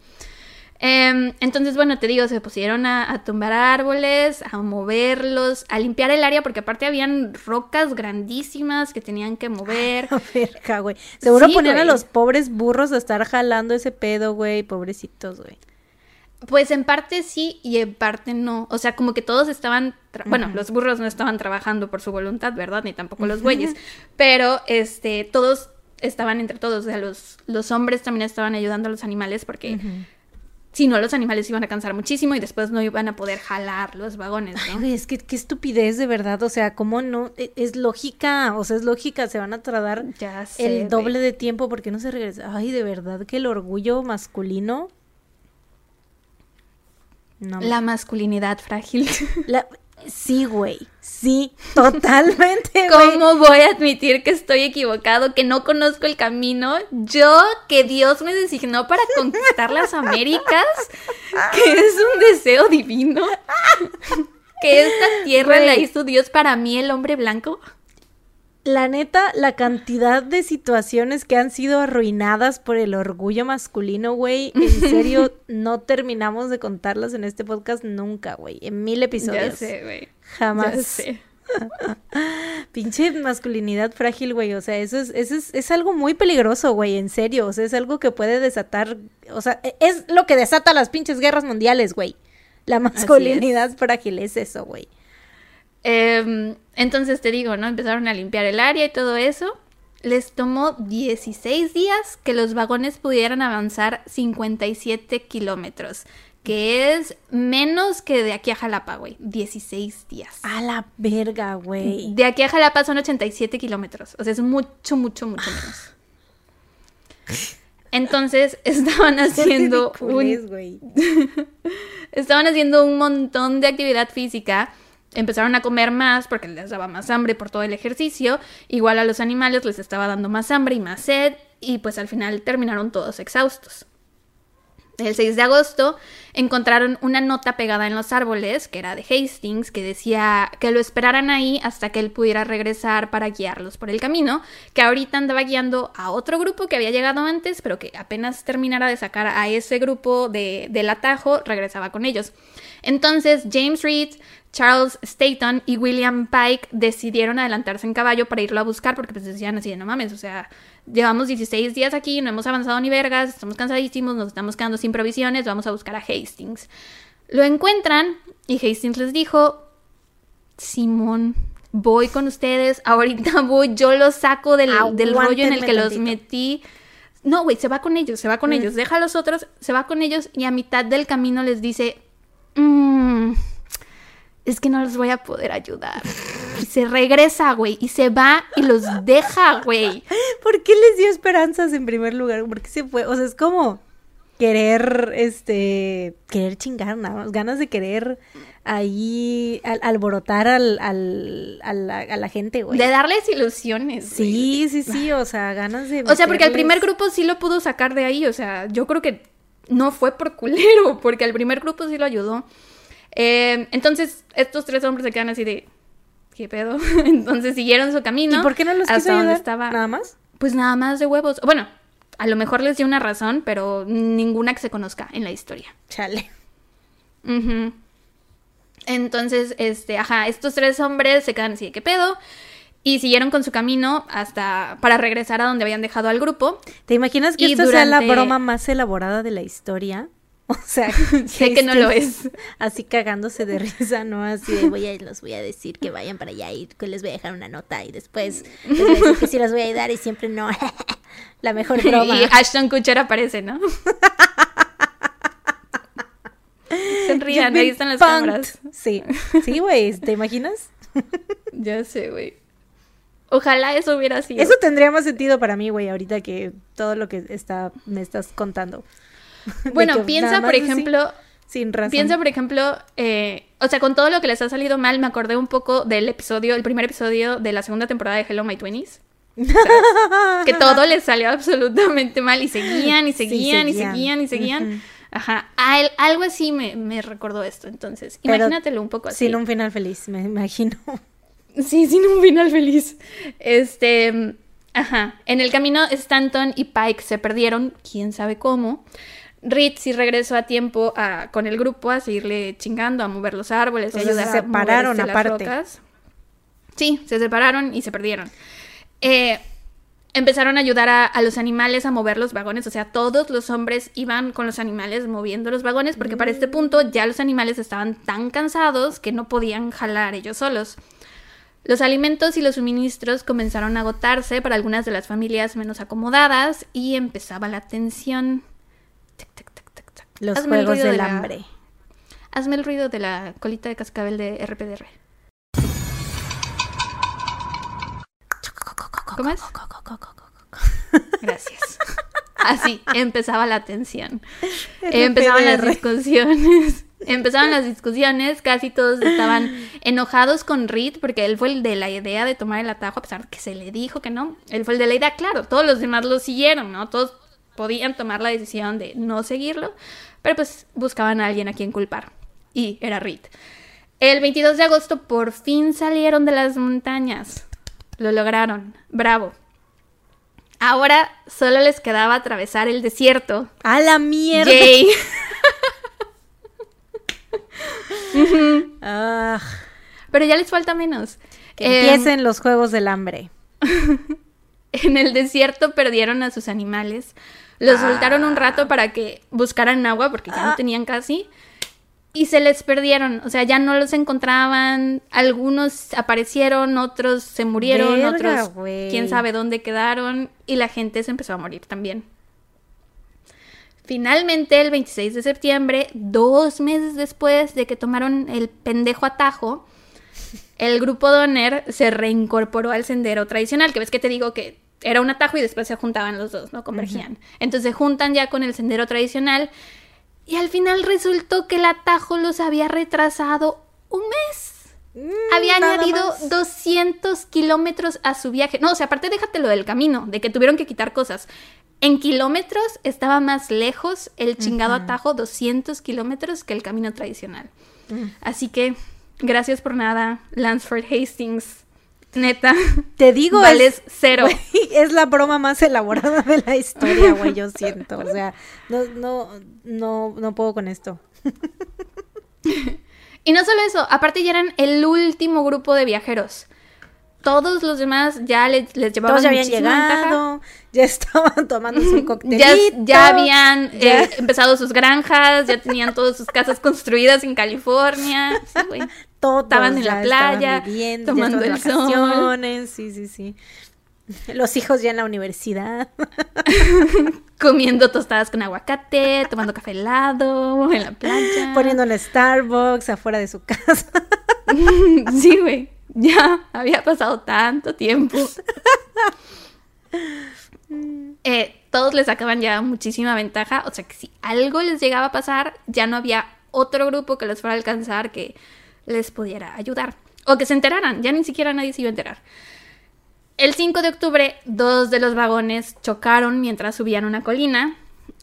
S1: Em, entonces, bueno, te digo, se pusieron a, a tumbar árboles, a moverlos, a limpiar el área, porque aparte habían rocas grandísimas que tenían que mover.
S2: A verga, güey. Seguro
S1: Sí,
S2: ponían a los pobres burros a estar jalando ese pedo, güey, pobrecitos, güey.
S1: Pues en parte sí y en parte no. O sea, como que todos estaban, tra- bueno, los burros no estaban trabajando por su voluntad, ¿verdad? Ni tampoco los bueyes. Pero, este, todos estaban entre todos. O sea, los, los hombres también estaban ayudando a los animales porque si no, los animales iban a cansar muchísimo y después no iban a poder jalar los vagones,
S2: Ay,
S1: ¿no?
S2: güey, es que qué estupidez, de verdad, o sea, ¿cómo no? E- Es lógica, o sea, es lógica, se van a tardar
S1: Ya sé.
S2: el doble de tiempo porque no se regresa. Ay, de verdad que el orgullo masculino. No.
S1: La masculinidad frágil.
S2: la- Sí, güey. Sí, totalmente.
S1: ¿Cómo voy a admitir que estoy equivocado, que no conozco el camino? Yo, que Dios me designó para conquistar las Américas, que es un deseo divino, que esta tierra la hizo Dios para mí, el hombre blanco.
S2: La neta, la cantidad de situaciones que han sido arruinadas por el orgullo masculino, güey, en serio, no terminamos de contarlas en este podcast nunca, güey. En mil episodios.
S1: Ya sé, güey.
S2: Jamás.
S1: Ya sé.
S2: Pinche masculinidad frágil, güey. O sea, eso es, eso es, es algo muy peligroso, güey, en serio. O sea, es algo que puede desatar. O sea, e- es lo que desata las pinches guerras mundiales, güey. La masculinidad frágil es eso, güey.
S1: Em, entonces te digo, ¿no? Empezaron a limpiar el área y todo eso. Les tomó 16 días que los vagones pudieran avanzar 57 kilómetros, que es menos que de aquí a Jalapa, güey. 16 días.
S2: A la verga, güey.
S1: De aquí a Jalapa son 87 kilómetros, o sea, es mucho, mucho, mucho menos. Entonces estaban haciendo un. Estaban haciendo un montón de actividad física. Empezaron a comer más porque les daba más hambre por todo el ejercicio. Igual a los animales les estaba dando más hambre y más sed. Y pues al final terminaron todos exhaustos. El 6 de agosto encontraron una nota pegada en los árboles, que era de Hastings, que decía que lo esperaran ahí hasta que él pudiera regresar para guiarlos por el camino, que ahorita andaba guiando a otro grupo que había llegado antes, pero que apenas terminara de sacar a ese grupo de, del atajo, regresaba con ellos. Entonces James Reed, Charles Staton y William Pike decidieron adelantarse en caballo para irlo a buscar porque pues decían así, de, no mames, o sea, llevamos 16 días aquí, no hemos avanzado ni vergas, estamos cansadísimos, nos estamos quedando sin provisiones, vamos a buscar a Hastings. Lo encuentran y Hastings les dijo, Simón, voy con ustedes, ahorita voy, yo los saco del, del rollo en el que los metí. No, güey, se va con ellos, se va con
S2: Mm.
S1: ellos, deja a los otros, se va con ellos y a mitad del camino les dice, "Mm, es que no los voy a poder ayudar. Y se regresa, güey, y se va y los deja, güey.
S2: ¿Por qué les dio esperanzas en primer lugar? ¿Por qué se fue? O sea, es como querer, este, querer chingar, nada más, ganas de querer ahí al- alborotar al, al- a, la, a la gente, güey.
S1: De darles ilusiones. güey.
S2: Sí, sí, sí, o sea, ganas de...
S1: O sea, porque al primer grupo sí lo pudo sacar de ahí. O sea, yo creo que no fue por culero, porque al primer grupo sí lo ayudó. Eh, entonces, estos tres hombres se quedan así de. ¿Qué pedo? entonces siguieron su camino.
S2: ¿Y por qué no los quiso
S1: hasta donde
S2: ayudar?
S1: estaba.
S2: ¿Nada más?
S1: Pues nada más de huevos. Bueno, a lo mejor les dio una razón, pero ninguna que se conozca en la historia.
S2: Chale.
S1: Entonces, este, ajá, estos tres hombres se quedan así de qué pedo. Y siguieron con su camino hasta para regresar a donde habían dejado al grupo.
S2: ¿Te imaginas que
S1: Y
S2: esta sea la broma más elaborada de la historia? O sea,
S1: Sé que no lo es.
S2: Así cagándose de risa, ¿no? Así de voy a, los voy a decir que vayan para allá y que les voy a dejar una nota y después les voy a decir que sí los voy a ayudar y siempre no. la mejor broma.
S1: Y Ashton Kutcher aparece, ¿no? Sonrían, ahí están las
S2: punked.
S1: cámaras.
S2: Sí, sí, güey, ¿te imaginas?
S1: Ya sé, güey. Ojalá eso hubiera sido.
S2: Eso tendría más sentido para mí, güey, ahorita que todo lo que está, me estás contando.
S1: Bueno, piensa, por
S2: así,
S1: ejemplo,
S2: sin razón.
S1: piensa, por ejemplo, eh, o sea, con todo lo que les ha salido mal, me acordé un poco del episodio, el primer episodio de la segunda temporada de Hello My Twenties. que todo les salió absolutamente mal y seguían y seguían, y seguían y seguían. Ajá, algo así me, recordó esto, entonces, imagínatelo un poco
S2: así. Sin un final feliz, me imagino.
S1: Sí, sin un final feliz. Este, ajá, en el camino Stanton y Pike se perdieron, quién sabe cómo. Reed sí regresó a tiempo a, con el grupo a seguirle chingando, a mover los árboles, y ayudar
S2: se separaron a este, aparte. Las rocas.
S1: Sí, se separaron y se perdieron. Eh, empezaron a ayudar a, los animales a mover los vagones, o sea, todos los hombres iban con los animales moviendo los vagones porque para este punto ya los animales estaban tan cansados que no podían jalar ellos solos. Los alimentos y los suministros comenzaron a agotarse para algunas de las familias menos acomodadas y empezaba la tensión.
S2: los juegos del hambre.
S1: Hazme el ruido de la colita de cascabel de RPDR. ¿Cómo es? Gracias. Así empezaba la tensión. Empezaban las discusiones. Empezaban las discusiones, casi todos estaban enojados con Reed porque él fue el de la idea de tomar el atajo, a pesar de que se le dijo que no. Él fue el de la idea, claro, todos los demás lo siguieron, ¿no? Todos podían tomar la decisión de no seguirlo, pero pues buscaban a alguien a quien culpar. Y era Reed. El 22 de agosto por fin salieron de las montañas. Lo lograron. Bravo. Ahora solo les quedaba atravesar el desierto.
S2: ¡A la mierda!
S1: Ah. Pero ya les falta menos.
S2: Que empiecen em, los juegos del hambre.
S1: en el desierto perdieron a sus animales. Los soltaron un rato para que buscaran agua porque ya no ah. tenían casi y se les perdieron, o sea, ya no los encontraban, algunos aparecieron, otros se murieron, otros quién sabe dónde quedaron y la gente se empezó a morir también. Finalmente, el 26 de septiembre, dos meses después de que tomaron el pendejo atajo, el grupo Donner se reincorporó al sendero tradicional, que ves que te digo que era un atajo y después se juntaban los dos, ¿no? Convergían. Entonces se juntan ya con el sendero tradicional y al final resultó que el atajo los había retrasado un mes. Mm, había añadido 200 kilómetros a su viaje. No, o sea, aparte déjate lo del camino, de que tuvieron que quitar cosas. En kilómetros estaba más lejos el chingado atajo, 200 kilómetros, que el camino tradicional. Mm. Así que, gracias por nada, Lansford Hastings. Neta.
S2: Te digo,
S1: vales cero.
S2: es la broma más elaborada de la historia, güey, yo siento. O sea, no, no, no, no puedo con esto.
S1: y no solo eso, aparte ya eran el último grupo de viajeros. Todos los demás ya les, les llevaban Todos ya habían llegado,
S2: ya estaban tomando su cóctel.
S1: Ya, habían eh, empezado sus granjas, ya tenían todas sus casas construidas en California. Sí.
S2: Todos estaban en la playa, tomando el sol. Sí, sí, sí. Los hijos ya en la universidad.
S1: Comiendo tostadas con aguacate, tomando café helado en la playa.
S2: Poniéndole Starbucks afuera de su casa.
S1: sí, güey. Ya había pasado tanto tiempo. Eh, todos les sacaban ya muchísima ventaja. O sea que si algo les llegaba a pasar, ya no había otro grupo que les fuera a alcanzar que les pudiera ayudar. O que se enteraran, ya ni siquiera nadie se iba a enterar. El 5 de octubre, dos de los vagones chocaron mientras subían una colina.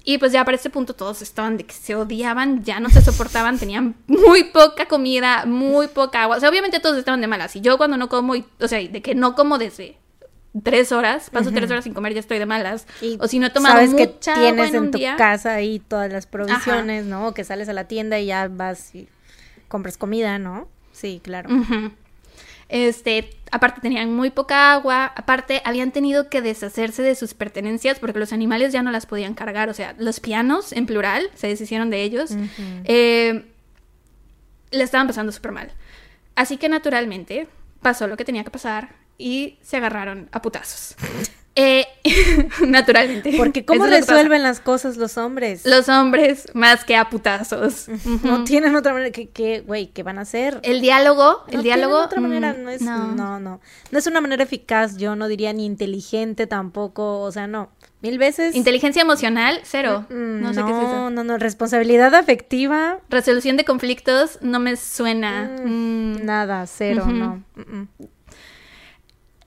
S1: Y pues ya para este punto todos estaban de que se odiaban, ya no se soportaban, tenían muy poca comida, muy poca agua. O sea, obviamente todos estaban de malas. Y yo cuando no como, o sea, de que no como desde tres horas, paso tres horas sin comer, ya estoy de malas. o si no he tomado sabes que tienes en, tu
S2: casa ahí todas las provisiones, ¿no? Que sales a la tienda y ya vas y compras comida, ¿no? Sí, claro.
S1: Este, aparte tenían muy poca agua, aparte habían tenido que deshacerse de sus pertenencias porque los animales ya no las podían cargar, o sea, los pianos en plural se deshicieron de ellos, eh, le estaban pasando súper mal. Así que naturalmente pasó lo que tenía que pasar y se agarraron a putazos. Eh, naturalmente.
S2: Porque ¿cómo resuelven las cosas los hombres?
S1: Los hombres más que a putazos.
S2: No tienen otra manera que, güey, ¿qué van a hacer?
S1: El diálogo, el diálogo.
S2: otra manera, mm, no es, no. no, no. No es una manera eficaz, yo no diría ni inteligente tampoco, o sea, no. Mil veces.
S1: Inteligencia emocional, cero. Mm, mm, no sé qué es eso.
S2: No, no, responsabilidad afectiva.
S1: Resolución de conflictos, no me suena.
S2: Nada, cero, no.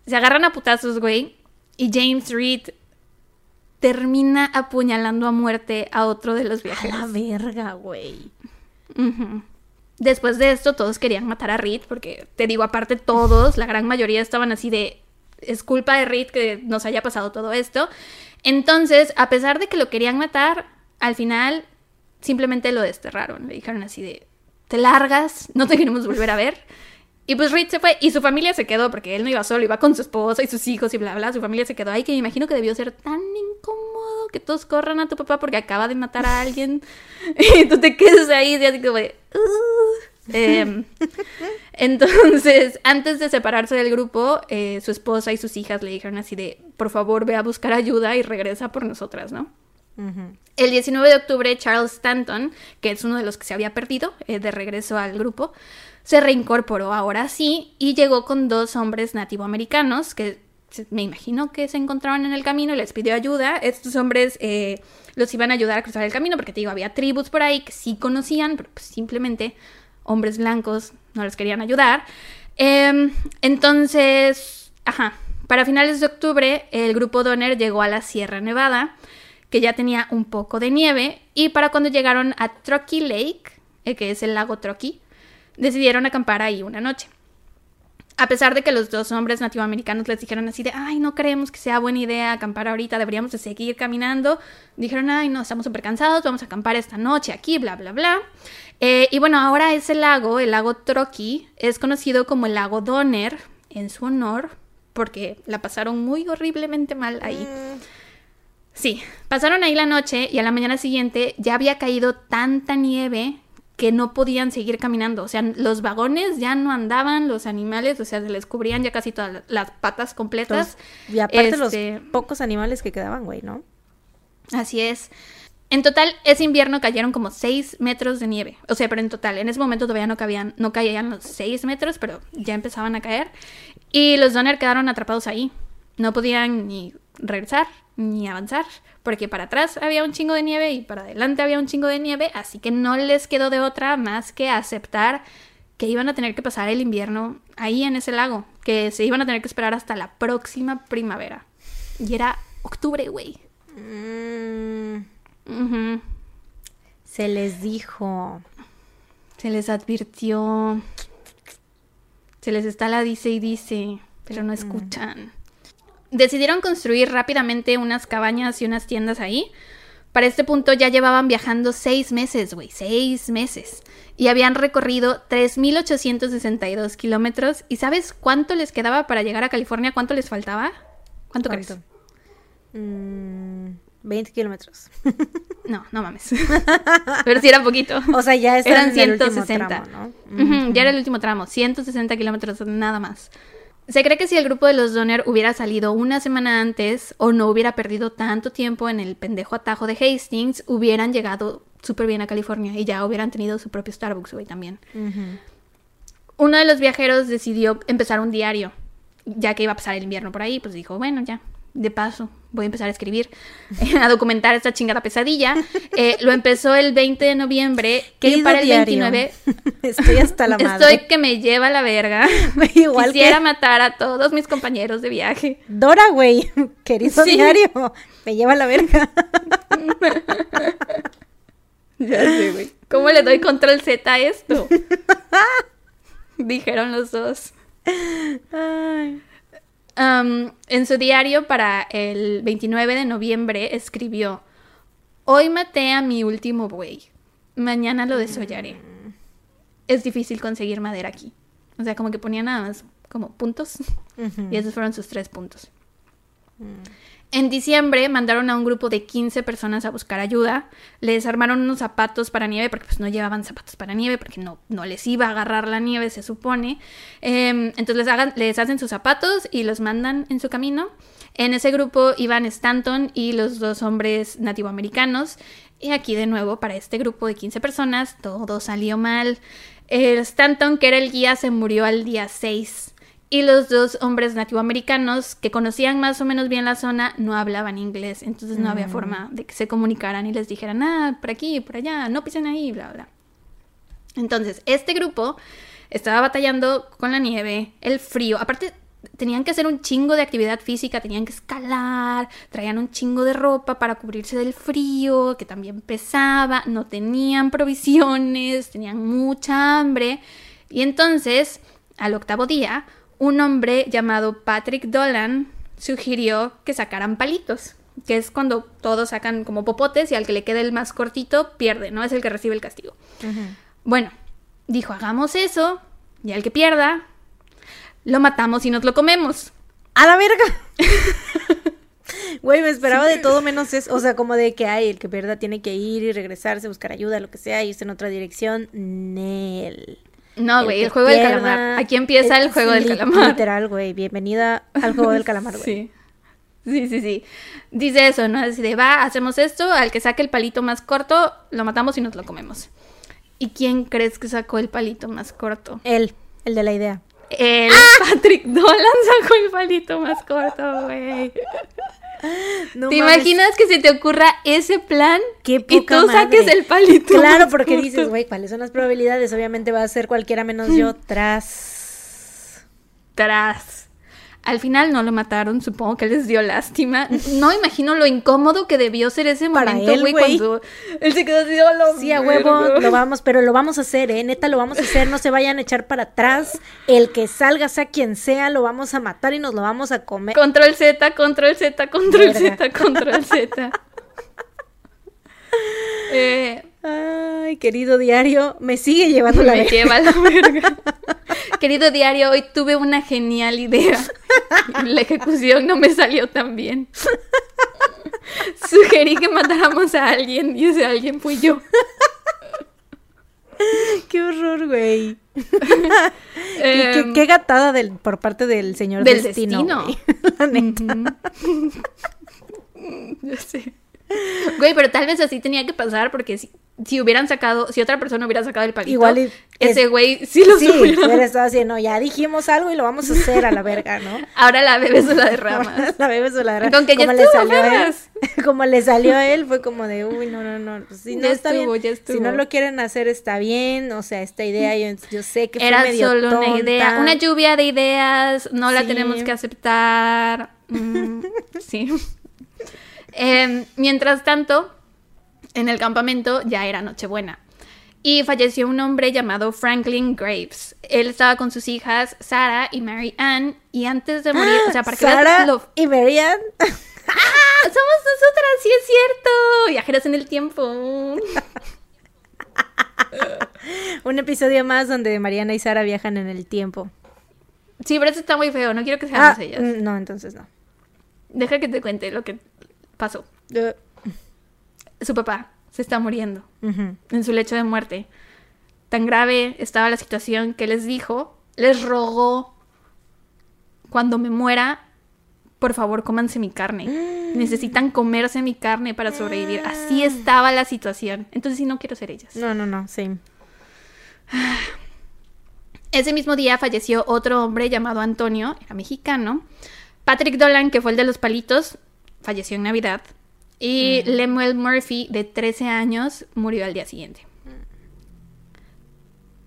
S1: Se agarran a putazos, güey y James Reed termina apuñalando a muerte a otro de los
S2: A
S1: viajeros.
S2: la verga, güey.
S1: Después de esto, todos querían matar a Reed, porque te digo, aparte todos, la gran mayoría estaban así de, es culpa de Reed que nos haya pasado todo esto. Entonces, a pesar de que lo querían matar, al final simplemente lo desterraron. Le dijeron así de, te largas, no te queremos volver a ver. Y pues Reed se fue y su familia se quedó, porque él no iba solo, iba con su esposa y sus hijos y bla, bla. Su familia se quedó ahí, que me imagino que debió ser tan incómodo que todos corran a tu papá porque acaba de matar a alguien y tú te quedas ahí, y así como de. Em, entonces, antes de separarse del grupo, eh, su esposa y sus hijas le dijeron así de, por favor, ve a buscar ayuda y regresa por nosotras, ¿no? El 19 de octubre, Charles Stanton, que es uno de los que se había perdido eh, de regreso al grupo, se reincorporó ahora sí y llegó con dos hombres nativoamericanos que me imagino que se encontraban en el camino les pidió ayuda. Estos hombres eh, los iban a ayudar a cruzar el camino porque te digo, había tribus por ahí que sí conocían, pero pues, simplemente hombres blancos no les querían ayudar. Em, entonces, ajá, para finales de octubre el grupo Donner llegó a la Sierra Nevada que ya tenía un poco de nieve, y para cuando llegaron a Truckee Lake, eh, que es el lago Truckee, decidieron acampar ahí una noche. A pesar de que los dos hombres nativoamericanos les dijeron así de, ay, no creemos que sea buena idea acampar ahorita, deberíamos de seguir caminando, dijeron, ay, no, estamos súper cansados, vamos a acampar esta noche aquí, bla, bla, bla. Eh, y bueno, ahora ese lago, el lago Truckee, es conocido como el lago Donner, en su honor, porque la pasaron muy horriblemente mal ahí. Sí, pasaron ahí la noche y a la mañana siguiente ya había caído tanta nieve que no podían seguir caminando. O sea, los vagones ya no andaban, los animales, o sea, se les cubrían ya casi todas las patas completas.
S2: Los- y aparte
S1: Este-
S2: los pocos animales que quedaban, güey, ¿no?
S1: Así es. En total, ese invierno cayeron como 6 metros de nieve. O sea, pero en total, en ese momento todavía no cabían, no caían los 6 metros, pero ya empezaban a caer. Y los Donner quedaron atrapados ahí. No podían ni regresar ni avanzar, porque para atrás había un chingo de nieve y para adelante había un chingo de nieve, así que no les quedó de otra más que aceptar que iban a tener que pasar el invierno ahí en ese lago, que se iban a tener que esperar hasta la próxima primavera. Y era octubre, güey.
S2: Mm, se les dijo.
S1: Se les advirtió. Se les está la dice y dice, pero no escuchan. Decidieron construir rápidamente unas cabañas y unas tiendas ahí. Para este punto ya llevaban viajando seis meses, güey, seis meses. Y habían recorrido 3.862 kilómetros. ¿Y sabes cuánto les quedaba para llegar a California? ¿Cuánto les faltaba? ¿Cuánto, crees?
S2: ¿Cuánto? Mm, 20 kilómetros.
S1: No, no mames. Pero sí era poquito.
S2: o sea, ya
S1: Eran
S2: en el último
S1: 160.
S2: tramo, ¿no?
S1: Ya era el último tramo, 160 kilómetros, nada más. Se cree que si el grupo de los Donner hubiera salido una semana antes o no hubiera perdido tanto tiempo en el pendejo atajo de Hastings, hubieran llegado súper bien a California y ya hubieran tenido su propio Starbucks, güey, también. Uno de los viajeros decidió empezar un diario, ya que iba a pasar el invierno por ahí, pues dijo, bueno, ya, de paso, voy a empezar a escribir, a documentar esta chingada pesadilla. Eh, lo empezó el 20 de noviembre y
S2: Querido
S1: para el
S2: diario,
S1: 29
S2: Estoy hasta la madre.
S1: Estoy que me lleva la verga.
S2: Igual
S1: Quisiera
S2: que
S1: matar a todos mis compañeros de viaje.
S2: Dora, güey. Querido
S1: Sí.
S2: diario. Me lleva la verga.
S1: Ya sé, güey. ¿Cómo le doy control Z a esto? Dijeron los dos.
S2: Ay.
S1: Um, en su diario para el 29 de noviembre escribió: Hoy maté a mi último buey. Mañana lo desollaré. Es difícil conseguir madera aquí. O sea, como que ponía nada más como puntos. Y esos fueron sus tres puntos. En diciembre mandaron a un grupo de 15 personas a buscar ayuda. Les armaron unos zapatos para nieve, porque pues no llevaban zapatos para nieve, porque no, no les iba a agarrar la nieve, se supone. Em, entonces les, les hacen sus zapatos y los mandan en su camino. En ese grupo iban Stanton y los dos hombres nativoamericanos. Y aquí de nuevo, para este grupo de 15 personas, todo salió mal. El Stanton, que era el guía, se murió al día 6. Y los dos hombres nativoamericanos que conocían más o menos bien la zona no hablaban inglés, entonces no había forma de que se comunicaran y les dijeran, ah, por aquí, por allá, no pisen ahí, bla, bla. Entonces, este grupo estaba batallando con la nieve, el frío. Aparte, tenían que hacer un chingo de actividad física, tenían que escalar, traían un chingo de ropa para cubrirse del frío, que también pesaba, no tenían provisiones, tenían mucha hambre. Y entonces, al octavo día, un hombre llamado Patrick Dolan sugirió que sacaran palitos, que es cuando todos sacan como popotes y al que le quede el más cortito pierde, ¿no? Es el que recibe el castigo. Bueno, dijo, hagamos eso y al que pierda, lo matamos y nos lo comemos.
S2: ¡A la verga! Güey, me esperaba de todo menos eso. O sea, como de que hay el que pierda tiene que ir y regresarse, buscar ayuda, lo que sea, irse en otra dirección. Nel.
S1: No, güey, el, juego del calamar. Aquí empieza el juego del calamar.
S2: Literal, güey. Bienvenida al juego del calamar, güey.
S1: Sí. Sí, sí, sí. Dice eso, ¿no? Así de, va, hacemos esto, al que saque el palito más corto, lo matamos y nos lo comemos. ¿Y quién crees que sacó el palito más corto?
S2: Él, el de la idea.
S1: El Patrick Dolan sacó el palito más corto, güey. ¿Te imaginas que se te ocurra ese plan
S2: Qué
S1: y
S2: poca
S1: tú saques
S2: madre.
S1: el palito?
S2: Claro, porque
S1: corto?
S2: dices, güey, ¿cuáles son las probabilidades? Obviamente va a ser cualquiera menos yo tras.
S1: Tras. Al final no lo mataron, supongo que les dio lástima. No imagino lo incómodo que debió ser ese
S2: Para
S1: momento, güey, cuando él se quedó así, "Oh,
S2: Sí, a huevo,
S1: verga".
S2: lo vamos, pero lo vamos a hacer, ¿eh? Neta, lo vamos a hacer, no se vayan a echar para atrás. El que salga, sea quien sea, lo vamos a matar y nos lo vamos a comer.
S1: Control Z, control Z, control
S2: Verga.
S1: Z, control Z. eh,
S2: Ay, querido diario, me sigue llevando la
S1: me
S2: verga.
S1: lleva a la verga. Querido diario, hoy tuve una genial idea. La ejecución no me salió tan bien. Sugerí que matáramos a alguien y ese alguien fui yo.
S2: Qué horror, güey. Qué,
S1: Em,
S2: qué- qué gatada del, por parte del señor
S1: del
S2: destino.
S1: destino.
S2: La neta.
S1: Ya sé. Güey, pero tal vez así tenía que pasar porque si, si hubieran sacado, si otra persona hubiera sacado el palito,
S2: Igual y-
S1: ese
S2: es-
S1: güey sí lo
S2: Sí, hubiera estado no, ya dijimos algo y lo vamos a hacer a la verga, ¿no?
S1: Ahora la bebé se la derramas.
S2: La bebé se la derrama.
S1: Con que ya
S2: como le salió él, como le salió a él, fue como de, uy, no, no, no, pues, si no
S1: Ya
S2: está
S1: estuvo,
S2: bien,
S1: ya
S2: si
S1: estuvo.
S2: no lo quieren hacer está bien, o sea, esta idea yo, yo sé que fue
S1: Era
S2: medio
S1: solo una
S2: tonta.
S1: idea, una lluvia de ideas, no la tenemos que aceptar. Mm, sí. Em, mientras tanto, en el campamento ya era Nochebuena. Y falleció un hombre llamado Franklin Graves. Él estaba con sus hijas Sarah y Mary Ann. Y antes de morir, o sea, para que
S2: Sara
S1: lo-
S2: y Marianne,
S1: ¡Ah! Somos nosotras, sí es cierto. Viajeras en el tiempo.
S2: un episodio más donde Mariana y Sara viajan en el tiempo.
S1: Sí, pero eso está muy feo. No quiero que seamos
S2: Ah,
S1: ellas.
S2: mm, no, entonces no.
S1: Deja que te cuente lo que pasó.
S2: Uh,
S1: Su papá se está muriendo en su lecho de muerte. Tan grave estaba la situación que les dijo, les rogó, cuando me muera, por favor cómanse mi carne. Necesitan comerse mi carne para sobrevivir. Así estaba la situación. Entonces sí, no quiero ser ellas.
S2: No, no, no, sí.
S1: Ese mismo día falleció otro hombre llamado Antonio, era mexicano. Patrick Dolan, que fue el de los palitos, falleció en Navidad. Y Lemuel Murphy, de 13 años, murió al día siguiente.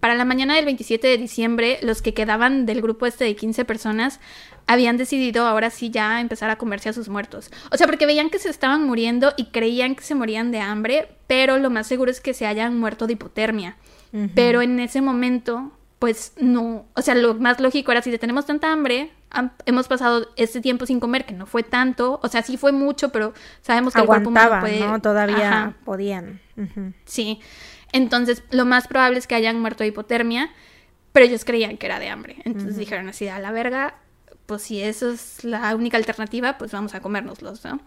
S1: Para la mañana del 27 de diciembre, los que quedaban del grupo este de 15 personas habían decidido ahora sí ya empezar a comerse a sus muertos. O sea, porque veían que se estaban muriendo y creían que se morían de hambre, pero lo más seguro es que se hayan muerto de hipotermia. Pero en ese momento, pues no, o sea, lo más lógico era si tenemos tanta hambre, ham- hemos pasado este tiempo sin comer, que no fue tanto, o sea, sí fue mucho, pero sabemos que el cuerpo humano
S2: Aguantaban,
S1: puede...
S2: ¿no? Todavía
S1: Ajá,
S2: podían.
S1: Sí. Entonces, lo más probable es que hayan muerto de hipotermia, pero ellos creían que era de hambre. Entonces dijeron así, a la verga, pues si eso es la única alternativa, pues vamos a comérnoslos, ¿no?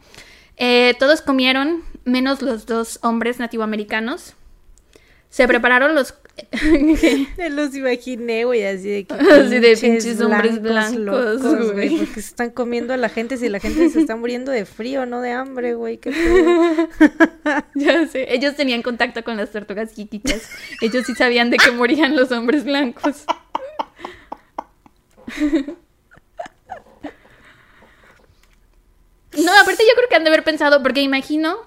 S1: Eh, todos comieron, menos los dos hombres nativoamericanos. Se prepararon los...
S2: Me los imaginé, güey, así de que
S1: Así de pinches hombres blancos,
S2: locos,
S1: güey.
S2: Porque se están comiendo a la gente si la gente se está muriendo de frío, no de hambre, güey. Qué
S1: ya sé, ellos tenían contacto con las tortugas chiquitas. Ellos sí sabían de que morían los hombres blancos. No, aparte yo creo que han de haber pensado, porque imagino,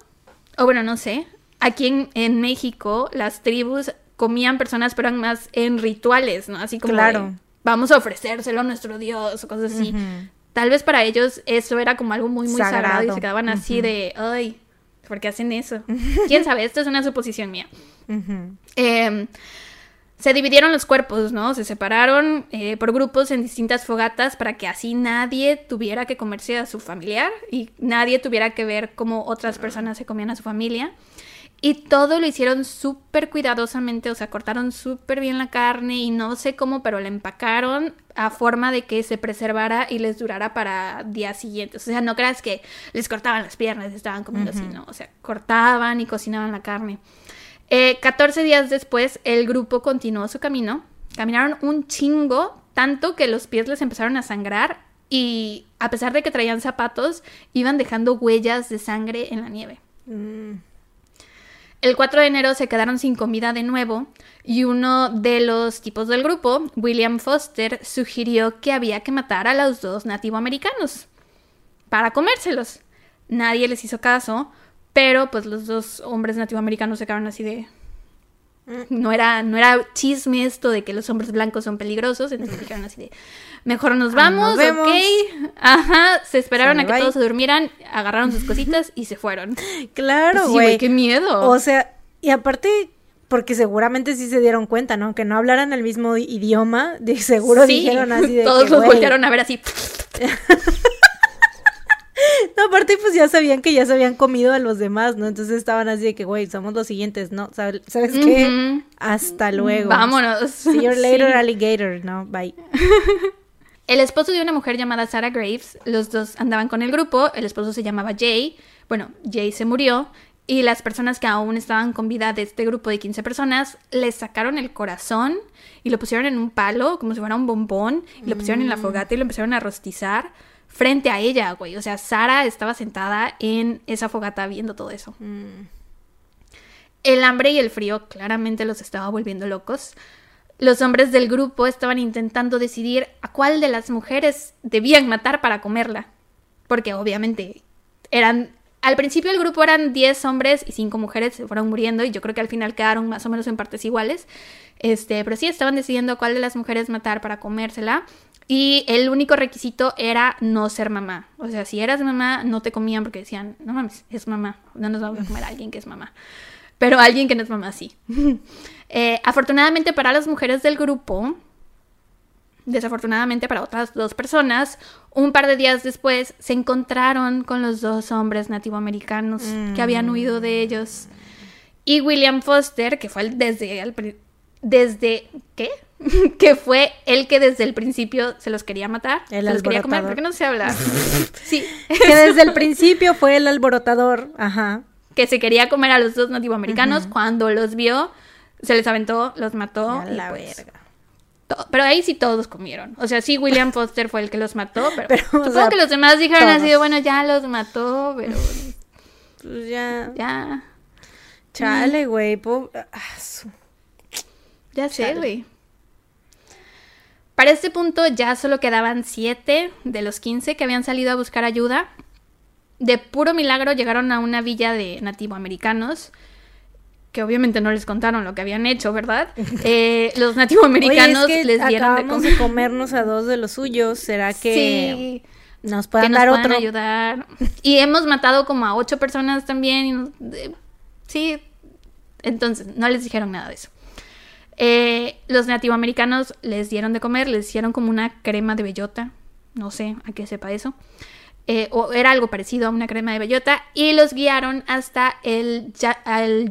S1: o bueno, no sé, aquí en, en México las tribus comían personas, pero eran más en rituales, ¿no? Así como
S2: Claro.
S1: vamos a ofrecérselo a nuestro Dios o cosas así. Tal vez para ellos eso era como algo muy, muy sagrado, y se quedaban así de, ay, ¿por qué hacen eso? ¿Quién sabe? Esto es una suposición mía. eh, se dividieron los cuerpos, ¿no? Se separaron eh, por grupos en distintas fogatas para que así nadie tuviera que comerse a su familiar y nadie tuviera que ver cómo otras personas se comían a su familia. Y todo lo hicieron súper cuidadosamente, o sea, cortaron súper bien la carne y no sé cómo, pero la empacaron a forma de que se preservara y les durara para días siguientes. O sea, no creas que les cortaban las piernas y estaban comiendo así, no. O sea, cortaban y cocinaban la carne. Eh, 14 días después, el grupo continuó su camino. Caminaron un chingo, tanto que los pies les empezaron a sangrar y a pesar de que traían zapatos, iban dejando huellas de sangre en la nieve. Mm. El 4 de enero se quedaron sin comida de nuevo y uno de los tipos del grupo, William Foster, sugirió que había que matar a los dos nativoamericanos para comérselos. Nadie les hizo caso, pero pues los dos hombres nativoamericanos se quedaron así de... No era, no era chisme esto de que los hombres blancos son peligrosos, entonces dijeron así de, mejor nos ah, vamos, ok. Ajá, se esperaron a que todos se durmieran, agarraron sus cositas y se fueron.
S2: Claro, güey.
S1: qué miedo.
S2: O sea, y aparte, porque seguramente sí se dieron cuenta, ¿no? Que no hablaran el mismo idioma, de seguro dijeron así de
S1: Todos los voltearon a ver así.
S2: No, aparte pues ya sabían que ya se habían comido a los demás, ¿no? Entonces estaban así de que, güey, somos los siguientes, ¿no? ¿Sabes, qué? Hasta luego.
S1: Vámonos.
S2: See you later, alligator, ¿no? Bye.
S1: El esposo de una mujer llamada Sarah Graves, los dos andaban con el grupo, el esposo se llamaba Jay, bueno, Jay se murió, y las personas que aún estaban con vida de este grupo de 15 personas le sacaron el corazón y lo pusieron en un palo, como si fuera un bombón, y lo pusieron en la mm. fogata y lo empezaron a rostizar frente a ella, güey. O sea, Sara estaba sentada en esa fogata viendo todo eso. Mm. El hambre y el frío claramente los estaba volviendo locos. Los hombres del grupo estaban intentando decidir a cuál de las mujeres debían matar para comerla. Porque obviamente eran... Al principio el grupo eran 10 hombres y 5 mujeres, se fueron muriendo y yo creo que al final quedaron más o menos en partes iguales. Este, pero sí estaban decidiendo a cuál de las mujeres matar para comérsela. Y el único requisito era no ser mamá. O sea, si eras mamá, no te comían porque decían, no mames, es mamá. No nos vamos a comer a alguien que es mamá. Pero alguien que no es mamá, sí. Eh, afortunadamente para las mujeres del grupo, desafortunadamente para otras dos personas, un par de días después se encontraron con los dos hombres nativoamericanos que habían huido de ellos. Y William Foster, que fue el desde el, desde ¿qué? que fue el que desde el principio se los quería matar,
S2: el
S1: se los quería comer, porque no se habla. sí.
S2: Que desde el principio fue el alborotador, ajá.
S1: Que se quería comer a los dos nativoamericanos, cuando los vio, se les aventó, los mató. la pues, verga. Pero ahí sí todos comieron. O sea, sí, William Foster fue el que los mató, pero, supongo que los demás dijeron así, bueno, ya los mató, pero...
S2: Pues ya.
S1: Ya.
S2: Chale, güey. Ah,
S1: ya sé, güey. Para este punto ya solo quedaban 7 de los 15 que habían salido a buscar ayuda. De puro milagro llegaron a una villa de nativoamericanos que obviamente no les contaron lo que habían hecho, ¿verdad? Eh, los nativoamericanos les dieron
S2: de, comernos a dos de los suyos. ¿Será que nos puedan dar otro?
S1: ayudar? Y hemos matado como a ocho personas también. sí, entonces no les dijeron nada de eso. Eh, los nativoamericanos les dieron de comer, les hicieron como una crema de bellota. No sé a qué sepa eso. Eh, o era algo parecido a una crema de bellota. Y los guiaron hasta el,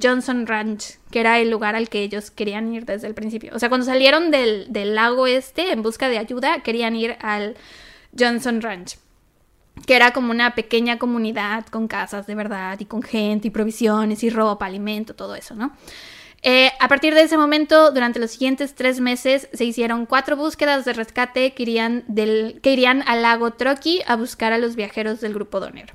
S1: Johnson Ranch, que era el lugar al que ellos querían ir desde el principio. O sea, cuando salieron del, del lago este en busca de ayuda, querían ir al Johnson Ranch que era como una pequeña comunidad con casas de verdad y con gente y provisiones y ropa, alimento, todo eso, ¿no? Eh, a partir de ese momento, durante los siguientes tres meses, se hicieron cuatro búsquedas de rescate que irían, del, que irían al lago Troqui a buscar a los viajeros del grupo Donner.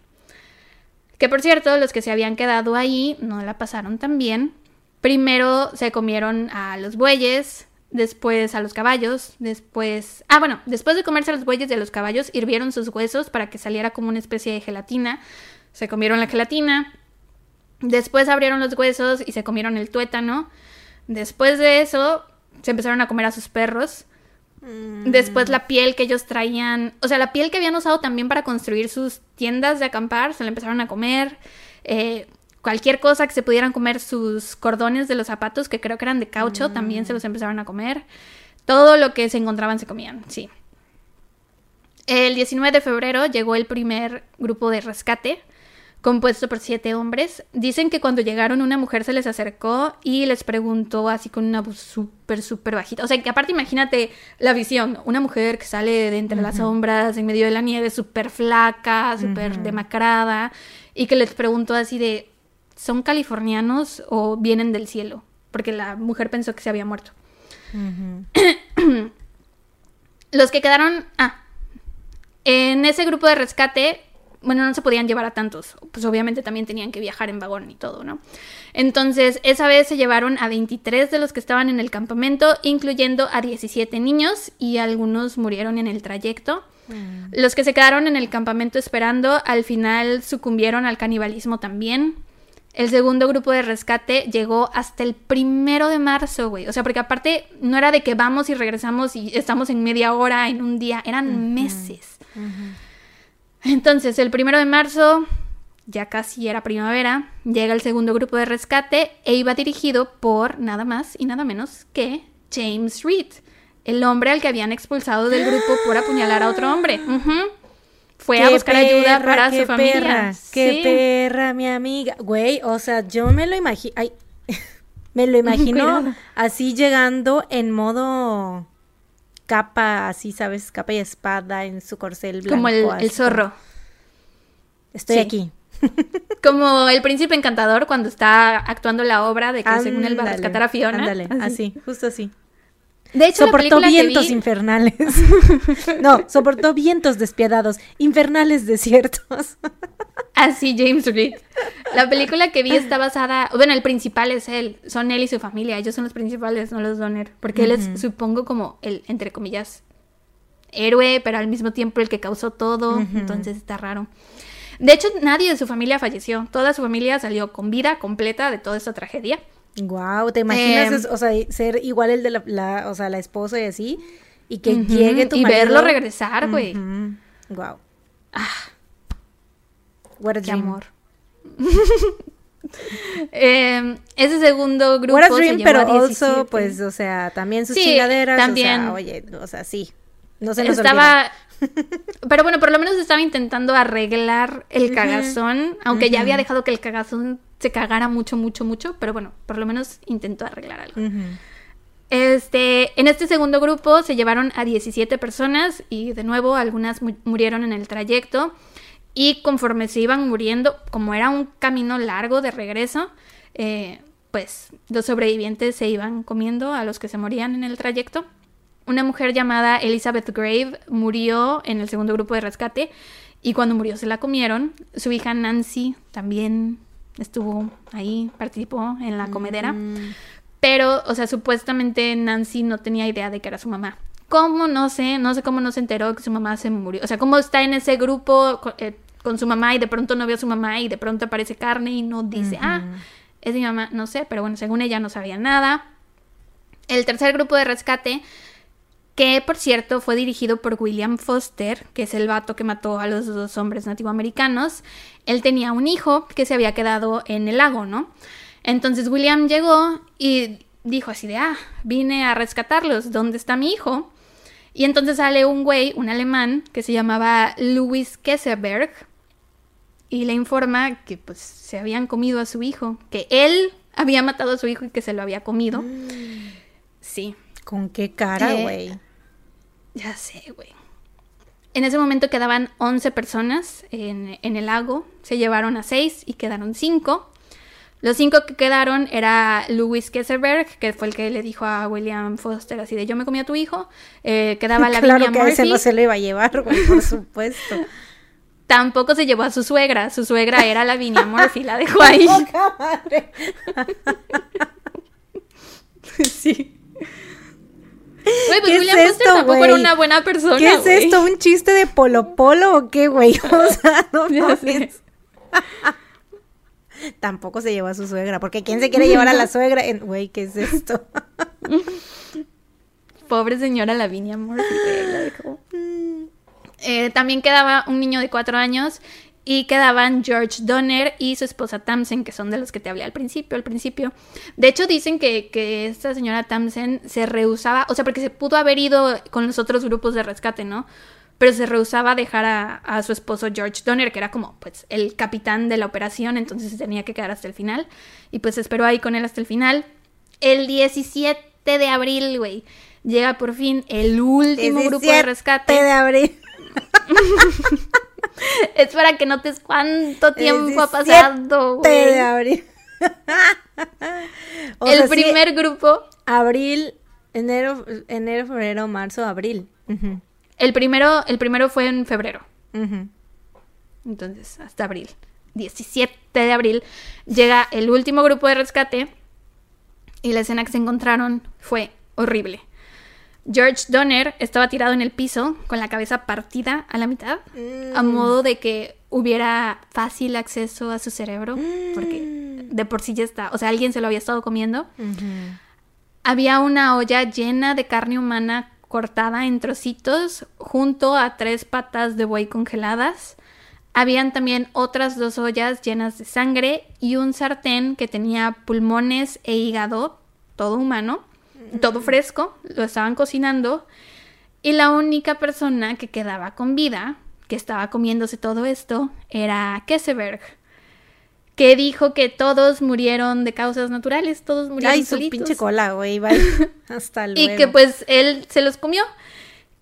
S1: Que por cierto, los que se habían quedado ahí no la pasaron tan bien. Primero se comieron a los bueyes, después a los caballos, después... Ah, bueno, después de comerse a los bueyes y a los caballos, hirvieron sus huesos para que saliera como una especie de gelatina. Se comieron la gelatina, Después abrieron los huesos y se comieron el tuétano. Después de eso, se empezaron a comer a sus perros.
S2: Mm.
S1: Después la piel que ellos traían, o sea, la piel que habían usado también para construir sus tiendas de acampar, se la empezaron a comer. Eh, cualquier cosa que se pudieran comer, sus cordones de los zapatos, que creo que eran de caucho, también se los empezaron a comer. Todo lo que se encontraban se comían, sí. El 19 de febrero llegó el primer grupo de rescate, compuesto por siete hombres. Dicen que cuando llegaron una mujer se les acercó y les preguntó así con una voz súper, súper bajita. O sea, que aparte imagínate la visión, una mujer que sale de entre las sombras, en medio de la nieve, súper flaca, súper demacrada, y que les preguntó así de, ¿son californianos o vienen del cielo? Porque la mujer pensó que se había muerto. Los que quedaron... Ah, en ese grupo de rescate, bueno, no se podían llevar a tantos, pues obviamente también tenían que viajar en vagón y todo, ¿no? Entonces, esa vez se llevaron a 23 de los que estaban en el campamento, incluyendo a 17 niños y algunos murieron en el trayecto. Los que se quedaron en el campamento esperando, al final sucumbieron al canibalismo también. El segundo grupo de rescate llegó hasta el primero de marzo, güey. O sea, porque aparte no era de que vamos y regresamos y estamos en media hora, en un día, eran meses. Entonces, el primero de marzo, ya casi era primavera, llega el segundo grupo de rescate e iba dirigido por nada más y nada menos que James Reed, el hombre al que habían expulsado del grupo por apuñalar a otro hombre. Fue a buscar ayuda para su familia.
S2: perra, qué
S1: Sí.
S2: perra, mi amiga. Güey, o sea, yo me lo imagino. Me lo imagino así llegando en modo capa, así, ¿sabes? Capa y espada en su corcel blanco.
S1: Como el, zorro.
S2: Estoy
S1: Sí.
S2: aquí.
S1: Como el príncipe encantador cuando está actuando la obra de que según él va a rescatar a Fiona.
S2: Ándale, así, justo así.
S1: De hecho, la
S2: soportó
S1: que
S2: vientos
S1: vi-
S2: infernales. no, soportó vientos despiadados, infernales desiertos.
S1: Así, James Reed. La película que vi está basada. Bueno, el principal es él. Son él y su familia. Ellos son los principales, no los Donner. Porque él es, supongo, como el, entre comillas, héroe, pero al mismo tiempo el que causó todo. Entonces está raro. De hecho, nadie de su familia falleció. Toda su familia salió con vida completa de toda esta tragedia.
S2: Wow, ¿te imaginas,
S1: Em,
S2: o sea, ser igual el de la, la- o sea, la esposa y así, y que
S1: Ujú,
S2: llegue tu
S1: y
S2: marido?
S1: verlo regresar, güey.
S2: Wow.
S1: Ah,
S2: What a
S1: qué
S2: dream.
S1: amor. Eh, ese segundo grupo
S2: What a
S1: se
S2: dream,
S1: llevó
S2: pero
S1: a
S2: also,
S1: 17.
S2: pues, o sea, también sus
S1: Sí,
S2: chingaderas,
S1: también.
S2: o sea, oye, o sea, sí. No se nos
S1: estaba pero bueno por lo menos estaba intentando arreglar el cagazón aunque ya había dejado que el cagazón se cagara mucho mucho mucho pero bueno por lo menos intentó arreglar algo. Este en este segundo grupo se llevaron a 17 personas y de nuevo algunas mu- murieron en el trayecto. Y conforme se iban muriendo como era un camino largo de regreso eh, pues los sobrevivientes se iban comiendo a los que se morían en el trayecto. Una mujer llamada Elizabeth Grave murió en el segundo grupo de rescate y cuando murió se la comieron. Su hija Nancy también estuvo ahí, participó en la comedera.
S2: Mm.
S1: Pero, o sea, supuestamente Nancy no tenía idea de que era su mamá. ¿Cómo? No sé, no sé cómo no se enteró que su mamá se murió. O sea, cómo está en ese grupo eh, con, su mamá y de pronto no vio a su mamá y de pronto aparece carne y no dice, ah, es mi mamá, no sé, pero bueno, según ella no sabía nada. El tercer grupo de rescate, que por cierto fue dirigido por William Foster, que es el vato que mató a los dos hombres nativoamericanos, él tenía un hijo que se había quedado en el lago, ¿no? Entonces William llegó y dijo así de, ah, vine a rescatarlos, ¿dónde está mi hijo? Y entonces sale un güey, un alemán, que se llamaba Louis Kesselberg, y le informa que pues se habían comido a su hijo, que él había matado a su hijo y que se lo había comido. Sí,
S2: ¿Con qué cara,
S1: Eh,
S2: güey?
S1: Ya sé, güey. En ese momento quedaban 11 personas en, en el lago, se llevaron a 6 y quedaron 5. Los cinco que quedaron era Louis Kesselberg, que fue el que le dijo a William Foster así de yo me comí a tu hijo. Eh, quedaba la
S2: claro que a ese
S1: Murphy.
S2: no se le iba a llevar, güey, por supuesto.
S1: Tampoco se llevó a su suegra. Su suegra era la Viña Murphy, la dejó ahí.
S2: Poca madre.
S1: sí. Güey, pues
S2: ¿Qué es
S1: William Foster
S2: esto,
S1: tampoco
S2: güey?
S1: era una buena persona.
S2: ¿Qué es esto? ¿Un chiste de Polo Polo o qué, güey? O sea, no. Tampoco se llevó a su suegra, porque ¿quién se quiere llevar a la suegra? Güey, ¿qué es esto?
S1: Pobre señora Lavinia Murphy, la dejó. Eh, también quedaba un niño de cuatro años y quedaban George Donner y su esposa Tamsen, que son de los que te hablé al principio, al principio. De hecho, dicen que, que esta señora Tamsen se rehusaba, o sea, porque se pudo haber ido con los otros grupos de rescate, ¿no? Pero se rehusaba a dejar a, a su esposo George Donner, que era como, pues, el capitán de la operación, entonces se tenía que quedar hasta el final. Y pues esperó ahí con él hasta el final. El 17 de abril, güey, llega por fin el último grupo de rescate.
S2: de abril.
S1: es para que notes cuánto tiempo ha pasado, güey.
S2: de abril. O
S1: el
S2: sea, sí,
S1: primer grupo,
S2: abril, enero, enero, febrero, marzo, abril.
S1: El primero, el primero fue en febrero. Entonces, hasta abril. 17 de abril llega el último grupo de rescate y la escena que se encontraron fue horrible. George Donner estaba tirado en el piso con la cabeza partida a la mitad, a modo de que hubiera fácil acceso a su cerebro, porque de por sí ya está, o sea, alguien se lo había estado comiendo. Había una olla llena de carne humana cortada en trocitos junto a tres patas de buey congeladas. Habían también otras dos ollas llenas de sangre y un sartén que tenía pulmones e hígado, todo humano, todo fresco, lo estaban cocinando. Y la única persona que quedaba con vida, que estaba comiéndose todo esto, era Kesseberg, que dijo que todos murieron de causas naturales, todos murieron
S2: Ay, su pinche cola, güey. bye. Hasta luego.
S1: Y que pues él se los comió.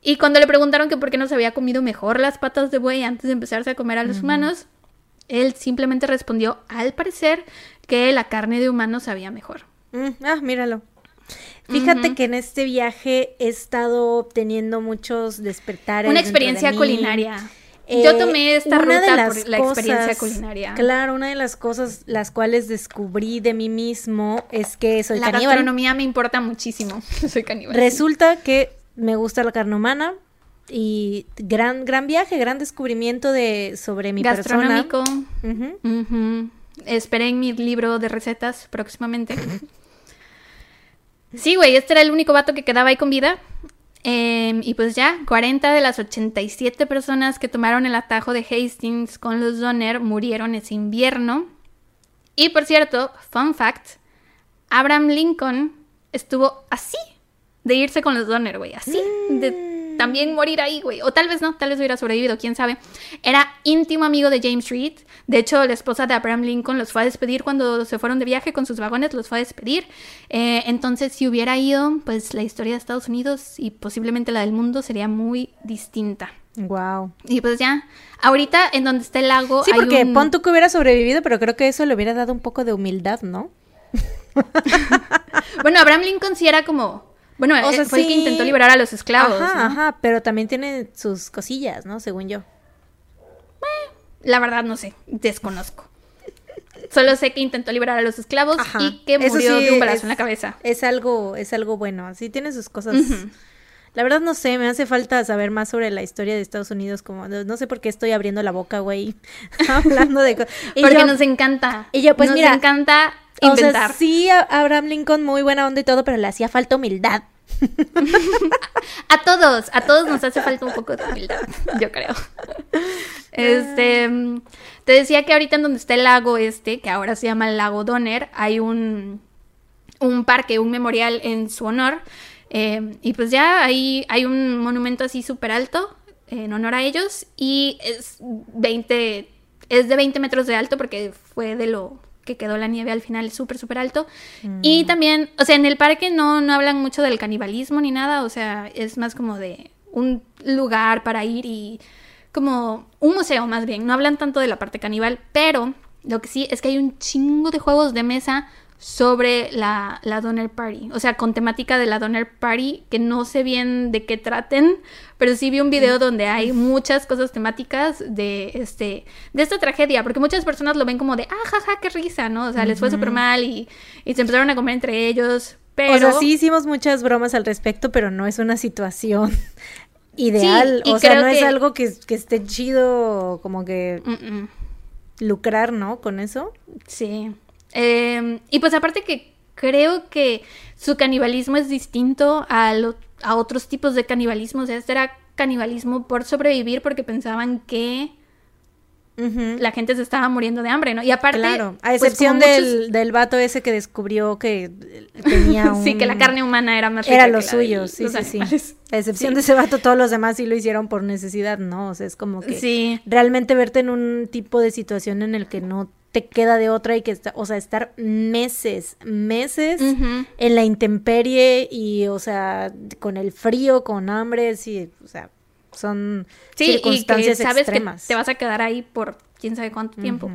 S1: Y cuando le preguntaron que por qué no se había comido mejor las patas de buey antes de empezarse a comer a los humanos, él simplemente respondió, al parecer, que la carne de humano sabía mejor.
S2: Mm, ah, míralo. Fíjate que en este viaje he estado obteniendo muchos despertares.
S1: Una
S2: de
S1: experiencia culinaria.
S2: Eh,
S1: Yo tomé esta
S2: una de
S1: ruta
S2: las
S1: por la experiencia culinaria.
S2: Claro, una de las cosas las cuales descubrí de mí mismo es que soy
S1: la
S2: caníbal.
S1: gastronomía me importa muchísimo. Soy caníbal.
S2: Resulta que me gusta la carne humana y gran gran viaje, gran descubrimiento de sobre mi persona.
S1: Gastronómico.
S2: Ujú.
S1: Ujú. Esperen mi libro de recetas próximamente. Sí, güey, este era el único vato que quedaba ahí con vida. Em, y pues ya, 40 de las 87 personas que tomaron el atajo de Hastings con los Donner murieron ese invierno. Y por cierto, fun fact, Abraham Lincoln estuvo así de irse con los Donner, güey, así de también morir ahí, güey. O tal vez no, tal vez hubiera sobrevivido, quién sabe. Era íntimo amigo de James Reed. De hecho, la esposa de Abraham Lincoln los fue a despedir cuando se fueron de viaje con sus vagones, los fue a despedir. Eh, entonces, si hubiera ido, pues la historia de Estados Unidos y posiblemente la del mundo sería muy distinta.
S2: Wow.
S1: Y pues ya, ahorita en donde está el lago.
S2: Sí,
S1: hay
S2: porque
S1: un-
S2: pon tú que hubiera sobrevivido, pero creo que eso le hubiera dado un poco de humildad, ¿no?
S1: Bueno, Abraham Lincoln sí era como. Bueno,
S2: O
S1: eh,
S2: sea,
S1: fue el que
S2: sí.
S1: intentó liberar a los esclavos.
S2: Ajá,
S1: ¿no?
S2: ajá, pero también tiene sus cosillas, ¿no? Según yo.
S1: La verdad no sé, desconozco. Solo sé que intentó liberar a los esclavos
S2: Ajá.
S1: y que murió
S2: sí
S1: de un balazo
S2: es-
S1: en la cabeza.
S2: Es algo, es algo bueno. Sí, tiene sus cosas. La verdad no sé, me hace falta saber más sobre la historia de Estados Unidos. Como no no sé por qué estoy abriendo la boca, güey, hablando de cosas.
S1: Porque
S2: yo-
S1: nos encanta.
S2: y yo, pues,
S1: nos
S2: mira,
S1: encanta
S2: o sea,
S1: inventar.
S2: sí, Abraham Lincoln muy buena onda y todo, pero le hacía falta humildad.
S1: A todos, a todos nos hace falta un poco de humildad, yo creo. Este, mm, te decía que ahorita en donde está el lago este, que ahora se llama el lago Donner, hay un, un parque, un memorial en su honor. eh, y pues ya ahí hay un monumento así súper alto en honor a ellos y es 20, es de 20 metros de alto porque fue de lo que quedó la nieve al final súper, súper alto. Y también, o sea, en el parque no, no hablan mucho del canibalismo ni nada, o sea, es más como de un lugar para ir y como un museo más bien, no hablan tanto de la parte caníbal, pero lo que sí es que hay un chingo de juegos de mesa sobre la, la Donner Party, o sea, con temática de la Donner Party, que no sé bien de qué traten, pero sí vi un video donde hay muchas cosas temáticas de este de esta tragedia, porque muchas personas lo ven como de, ah, jaja, qué risa, ¿no? O sea, les fue súper mal y, y se empezaron a comer entre ellos, pero...
S2: O sea, sí hicimos muchas bromas al respecto, pero no es una situación ideal. o sea, no es algo que, que esté chido como que
S1: Mm, mm.
S2: lucrar, ¿no? Con eso.
S1: Sí. Eh, y pues aparte que creo que su canibalismo es distinto a lo, a otros tipos de canibalismo. O sea, este era canibalismo por sobrevivir porque pensaban que La gente se estaba muriendo de hambre, ¿no? Y aparte,
S2: Claro, a
S1: pues,
S2: excepción del,
S1: muchos-
S2: del vato ese que descubrió que tenía un...
S1: Sí, que la carne humana era más rica
S2: era
S1: que
S2: lo
S1: la de
S2: suyo, sí, sí, sí. A excepción
S1: Sí.
S2: de ese vato, todos los demás sí lo hicieron por necesidad, ¿no? O sea, es como que
S1: Sí.
S2: realmente verte en un tipo de situación en el que no te queda de otra y que está, o sea, estar meses, meses en la intemperie y, o sea, con el frío, con hambre, sí, o sea, son
S1: Sí, y que
S2: circunstancias
S1: sabes
S2: extremas.
S1: que te vas a quedar ahí por quién sabe cuánto tiempo.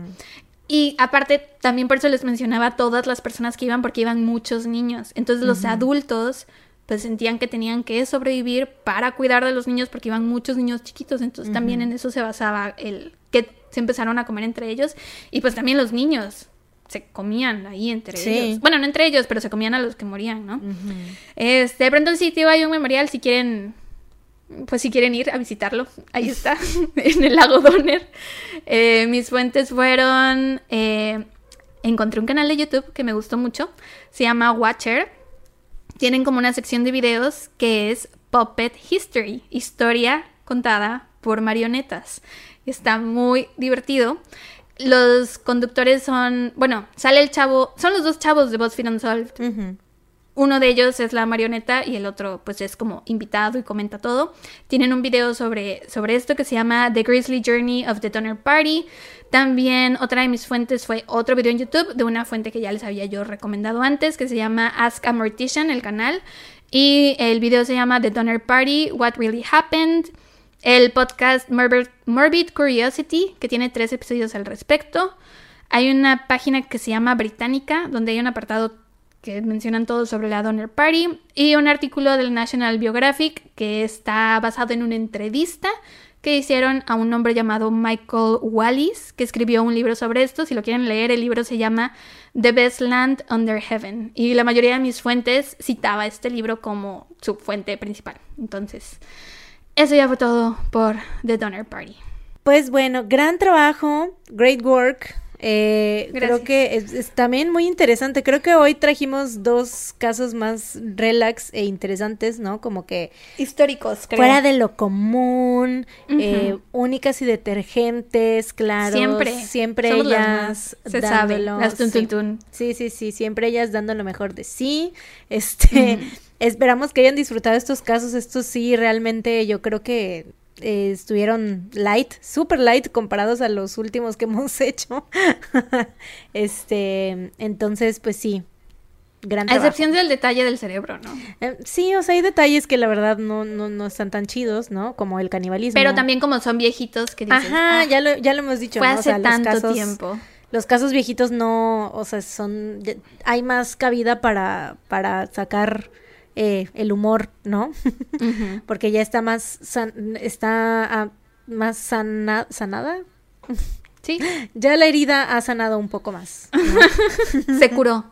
S1: Y aparte, también por eso les mencionaba a todas las personas que iban, porque iban muchos niños. Entonces los adultos pues sentían que tenían que sobrevivir para cuidar de los niños porque iban muchos niños chiquitos. Entonces también en eso se basaba el que se empezaron a comer entre ellos. Y pues también los niños se comían ahí entre
S2: Sí.
S1: ellos. Bueno, no entre ellos, pero se comían a los que morían, ¿no?
S2: Ujú.
S1: Este, de pronto en sitio hay un memorial si quieren, pues si quieren ir a visitarlo, ahí está, en el lago Donner. Eh, mis fuentes fueron, eh, encontré un canal de YouTube que me gustó mucho, se llama Watcher. Tienen como una sección de videos que es Puppet History, historia contada por marionetas. Está muy divertido. Los conductores son, bueno, sale el chavo, son los dos chavos de BuzzFeed Unsolved.
S2: Ujú.
S1: Uno de ellos es la marioneta y el otro pues es como invitado y comenta todo. Tienen un video sobre, sobre esto que se llama The Grizzly Journey of the Donner Party. También otra de mis fuentes fue otro video en YouTube de una fuente que ya les había yo recomendado antes que se llama Ask a Mortician, el canal. Y el video se llama The Donner Party, What Really Happened. El podcast Morbid, Morbid Curiosity, que tiene tres episodios al respecto. Hay una página que se llama Británica, donde hay un apartado que mencionan todo sobre la Donner Party. Y un artículo del National Biographic que está basado en una entrevista que hicieron a un hombre llamado Michael Wallis, que escribió un libro sobre esto. Si lo quieren leer, el libro se llama The Best Land Under Heaven. Y la mayoría de mis fuentes citaba este libro como su fuente principal. Entonces, eso ya fue todo por The Donner Party.
S2: Pues bueno, gran trabajo, great work. Eh, creo que es, es también muy interesante. Creo que hoy trajimos dos casos más relax e interesantes, ¿no? Como que
S1: Históricos, creo.
S2: fuera de lo común, eh, únicas y detergentes, claro.
S1: Siempre.
S2: Siempre
S1: Somos las
S2: ellas
S1: más, se sabe,
S2: dándolo,
S1: las tun,
S2: sí.
S1: tun, tun.
S2: Sí, sí, sí, siempre ellas dando lo mejor de sí. Este, esperamos que hayan disfrutado estos casos. Estos sí, realmente yo creo que eh, estuvieron light, super light comparados a los últimos que hemos hecho. este, entonces, pues sí. Gran
S1: A excepción del detalle del cerebro, ¿no?
S2: Eh, sí, o sea, hay detalles que la verdad no, no, no están tan chidos, ¿no? Como el canibalismo.
S1: Pero también como son viejitos que dices,
S2: Ajá,
S1: "Ah,
S2: ya lo, ya lo hemos dicho.
S1: fue
S2: ¿no? O
S1: hace
S2: sea, los
S1: tanto
S2: casos-
S1: tiempo.
S2: Los casos viejitos no, o sea, son, hay más cabida para, para sacar eh, el humor, ¿no? Porque ya está más, san- está ah, más sana- sanada.
S1: Sí,
S2: Ya la herida ha sanado un poco más. ¿no?
S1: se curó.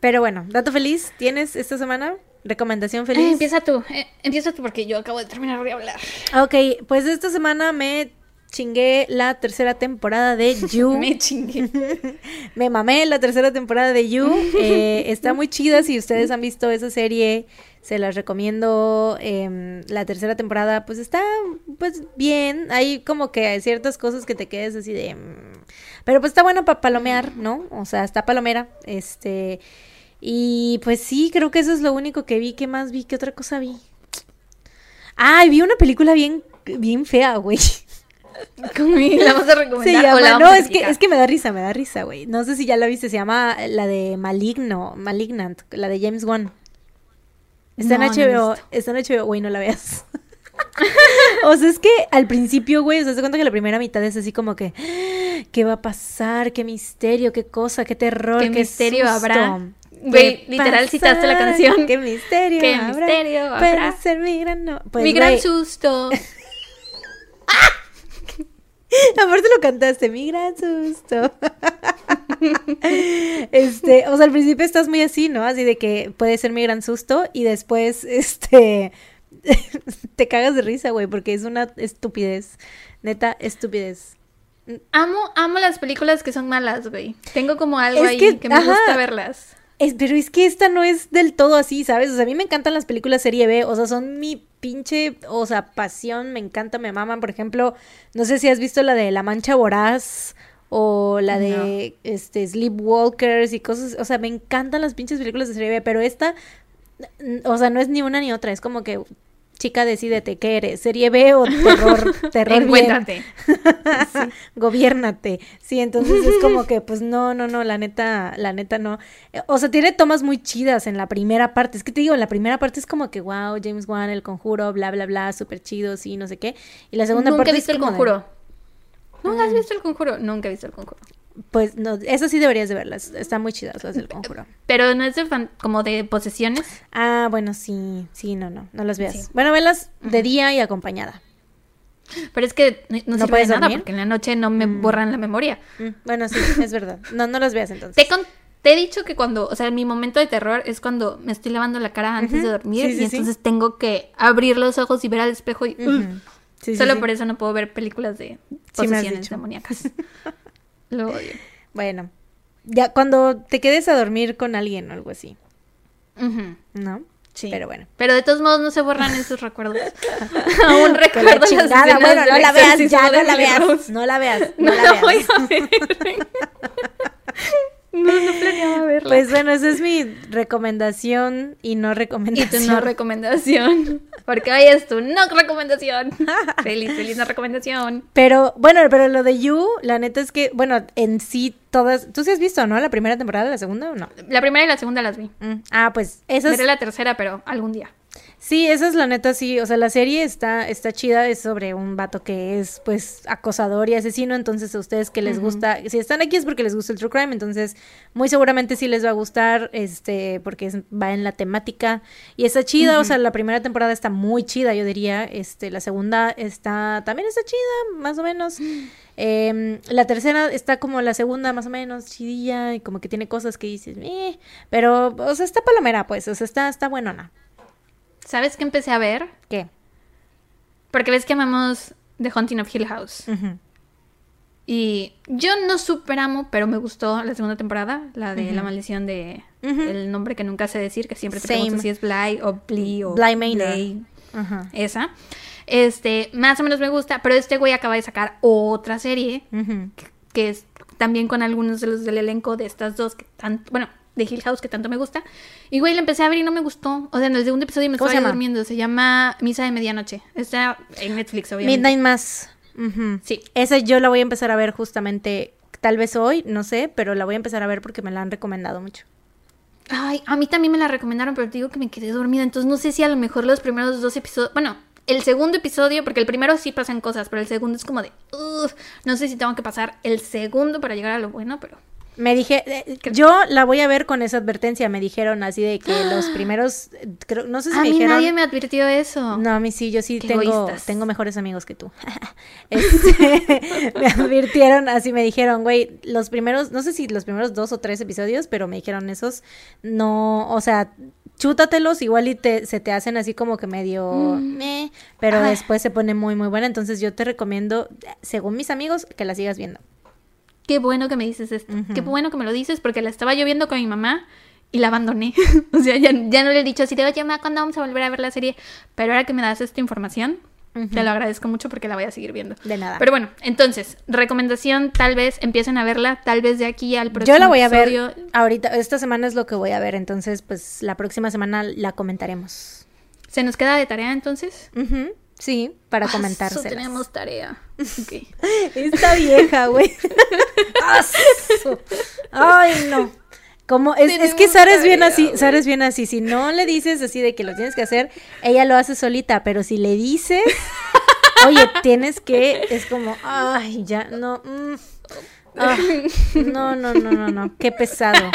S2: Pero bueno, dato feliz, ¿tienes esta semana? ¿Recomendación
S1: Eh,
S2: feliz?
S1: empieza tú, eh, empieza tú porque yo acabo de terminar de hablar.
S2: Ok, pues esta semana me chingué la tercera temporada de You.
S1: Me chingué.
S2: Me mamé la tercera temporada de You. Eh, está muy chida. Si ustedes han visto esa serie, se las recomiendo. Em, la tercera temporada, pues está pues bien. Hay como que ciertas cosas que te quedes así de. mm, Pero pues está bueno para palomear, ¿no? O sea, está palomera. Este. Y pues sí, creo que eso es lo único que vi. ¿Qué más vi? ¿Qué otra cosa vi? Ay, vi una película bien, bien fea, güey.
S1: ¿Cómo la vas a recomendar?
S2: Se
S1: o la
S2: llama,
S1: vamos
S2: no, es que, es que me da risa, me da risa, güey. No sé si ya la viste, se llama la de Maligno, Malignant, la de James Wan. Está
S1: No,
S2: en
S1: no
S2: HBO,
S1: visto.
S2: está en HBO, güey, no la veas. o sea, es que al principio, güey, o sea, se cuenta que la primera mitad es así como que, ¿qué va a pasar? ¿Qué misterio? ¿Qué cosa? ¿Qué terror?
S1: ¿Qué misterio
S2: susto?
S1: habrá?
S2: ¿Qué
S1: Güey, literal citaste la canción.
S2: ¿Qué misterio
S1: ¿Qué
S2: habrá?
S1: misterio
S2: Puede
S1: habrá?
S2: ser mi gran no- Pues,
S1: Mi gran susto.
S2: Aparte lo cantaste, mi gran susto. este, o sea, al principio estás muy así, ¿no? Así de que puede ser mi gran susto y después, este, te cagas de risa, güey, porque es una estupidez, neta, estupidez.
S1: Amo, amo las películas que son malas, güey. Tengo como algo
S2: Es
S1: ahí
S2: que,
S1: que, me
S2: ajá.
S1: gusta verlas.
S2: Es, pero es que esta no es del todo así, ¿sabes? O sea, a mí me encantan las películas serie B, o sea, son mi pinche, o sea, pasión, me encanta, me maman. Por ejemplo, no sé si has visto la de La Mancha Voraz o la de este Sleepwalkers y cosas, o sea, me encantan las pinches películas de serie B, pero esta o sea, no es ni una ni otra, es como que chica, decídete, ¿qué eres? ¿Serie B o terror? terror
S1: Encuéntrate.
S2: sí. Gobiérnate. Sí, entonces es como que, pues no, no, no, la neta, la neta no. O sea, tiene tomas muy chidas en la primera parte. Es que te digo, en la primera parte es como que, wow, James Wan, el conjuro, bla, bla, bla, súper chido, sí, no sé qué. Y la segunda
S1: Nunca
S2: parte.
S1: he visto
S2: es
S1: el
S2: de-
S1: conjuro. ¿Nunca has visto el conjuro? Nunca he visto el conjuro.
S2: Pues no, eso sí deberías de verlas. Están muy chidas las del conjuro.
S1: Pero no es de fan- como de posesiones.
S2: Ah, bueno, sí, sí, no, no, no las veas.
S1: Sí.
S2: Bueno, velas de día y acompañada.
S1: Pero es que no, no
S2: ¿No
S1: sirve de nada
S2: dormir?
S1: porque en la noche no me borran la memoria.
S2: Mm, bueno, sí, es verdad. No, no las veas entonces.
S1: Te, con- te he dicho que cuando, o sea, mi momento de terror es cuando me estoy lavando la cara antes de dormir
S2: Sí, sí,
S1: y entonces tengo que abrir los ojos y ver al espejo y... Solo por eso no puedo ver películas de posesiones demoníacas. Lo odio.
S2: Bueno, ya cuando te quedes a dormir con alguien o algo así, ¿no?
S1: Sí.
S2: Pero bueno.
S1: Pero de todos modos no se borran esos recuerdos. Aún recuerdo
S2: la
S1: las
S2: chingada,
S1: escenas
S2: bueno, no la veas, ya no la veas, no la veas, no,
S1: No
S2: la
S1: la
S2: veas.
S1: voy a ver. No, no planeaba verla.
S2: Pues bueno, esa es mi recomendación y no
S1: y
S2: recomendación.
S1: tu no recomendación. Porque hoy es tu no recomendación. Feliz, feliz no recomendación.
S2: Pero bueno, pero lo de You, la neta es que, bueno, en sí todas, tú sí has visto, ¿no? La primera temporada, la segunda o no?
S1: La primera y la segunda las vi.
S2: Mm, Ah, pues esas
S1: Veré la tercera, pero algún día.
S2: Sí, esa es la neta, sí. O sea, la serie está, está chida, es sobre un vato que es, pues, acosador y asesino. Entonces, a ustedes que les gusta, si están aquí es porque les gusta el true crime, entonces, muy seguramente sí les va a gustar, este, porque es- va en la temática. Y está chida, o sea, la primera temporada está muy chida, yo diría. Este, la segunda está, también está chida, más o menos. Em, la tercera está como la segunda, más o menos, chidilla, y como que tiene cosas que dices, eh, pero, o sea, está palomera, pues, o sea, está, está buenona.
S1: ¿Sabes qué empecé a ver?
S2: ¿Qué?
S1: Porque ves que amamos The Haunting of Hill House. Y yo no super amo, pero me gustó la segunda temporada, la de La maldición de el nombre que nunca sé decir, que siempre te
S2: Same.
S1: pregunto si es Bly o Bly o
S2: Bly Ajá.
S1: esa. Este, más o menos me gusta, pero este güey acaba de sacar otra serie
S2: Ujú.
S1: que es también con algunos de los del elenco de estas dos que tanto, bueno, de Hill House que tanto me gusta. Y güey, la empecé a ver y no me gustó. O sea, en el segundo episodio me
S2: ¿Cómo
S1: estaba durmiendo. Se llama Misa de Medianoche. Está en Netflix, obviamente.
S2: Midnight Mass.
S1: Sí.
S2: Esa yo la voy a empezar a ver justamente, tal vez hoy, no sé, pero la voy a empezar a ver porque me la han recomendado mucho.
S1: Ay, a mí también me la recomendaron, pero te digo que me quedé dormida. Entonces no sé si a lo mejor los primeros dos episodios. Bueno, el segundo episodio, porque el primero sí pasan cosas, pero el segundo es como de. "Ugh", no sé si tengo que pasar el segundo para llegar a lo bueno, pero.
S2: Me dije, eh, yo la voy a ver con esa advertencia, me dijeron así de que los primeros, creo, no sé si
S1: a
S2: me
S1: mí
S2: dijeron...
S1: nadie me advirtió eso.
S2: No, a mí sí, yo sí
S1: Qué
S2: tengo,
S1: egoístas.
S2: tengo mejores amigos que tú. Este, me advirtieron, así me dijeron, güey, los primeros, no sé si los primeros dos o tres episodios, pero me dijeron esos, no, o sea, chútatelos, igual y te, se te hacen así como que medio, meh, pero después se pone muy, muy buena, entonces yo te recomiendo, según mis amigos, que la sigas viendo.
S1: Qué bueno que me dices esto. Qué bueno que me lo dices porque la estaba yo viendo con mi mamá y la abandoné. o sea, ya, ya no le he dicho así de, oye, mamá, ¿cuándo vamos a volver a ver la serie? Pero ahora que me das esta información, te lo agradezco mucho porque la voy a seguir viendo.
S2: De nada.
S1: Pero bueno, entonces, recomendación, tal vez empiecen a verla, tal vez de aquí al próximo
S2: Yo la voy a ver ahorita, esta semana es lo que voy a ver, entonces pues la próxima semana la comentaremos.
S1: ¿Se nos queda de tarea entonces?
S2: Ujú, Sí, para
S1: Ah,
S2: comentárselas.
S1: eso tenemos tarea. Ok.
S2: Esta vieja, güey. Asu. Ay, no. Como es, es que Sara es bien así. Sara es bien así. Si no le dices así de que lo tienes que hacer, ella lo hace solita, pero si le dices, oye, tienes que, es como, ay, ya, no, mm, ah, no, no, no, no, no, qué pesado.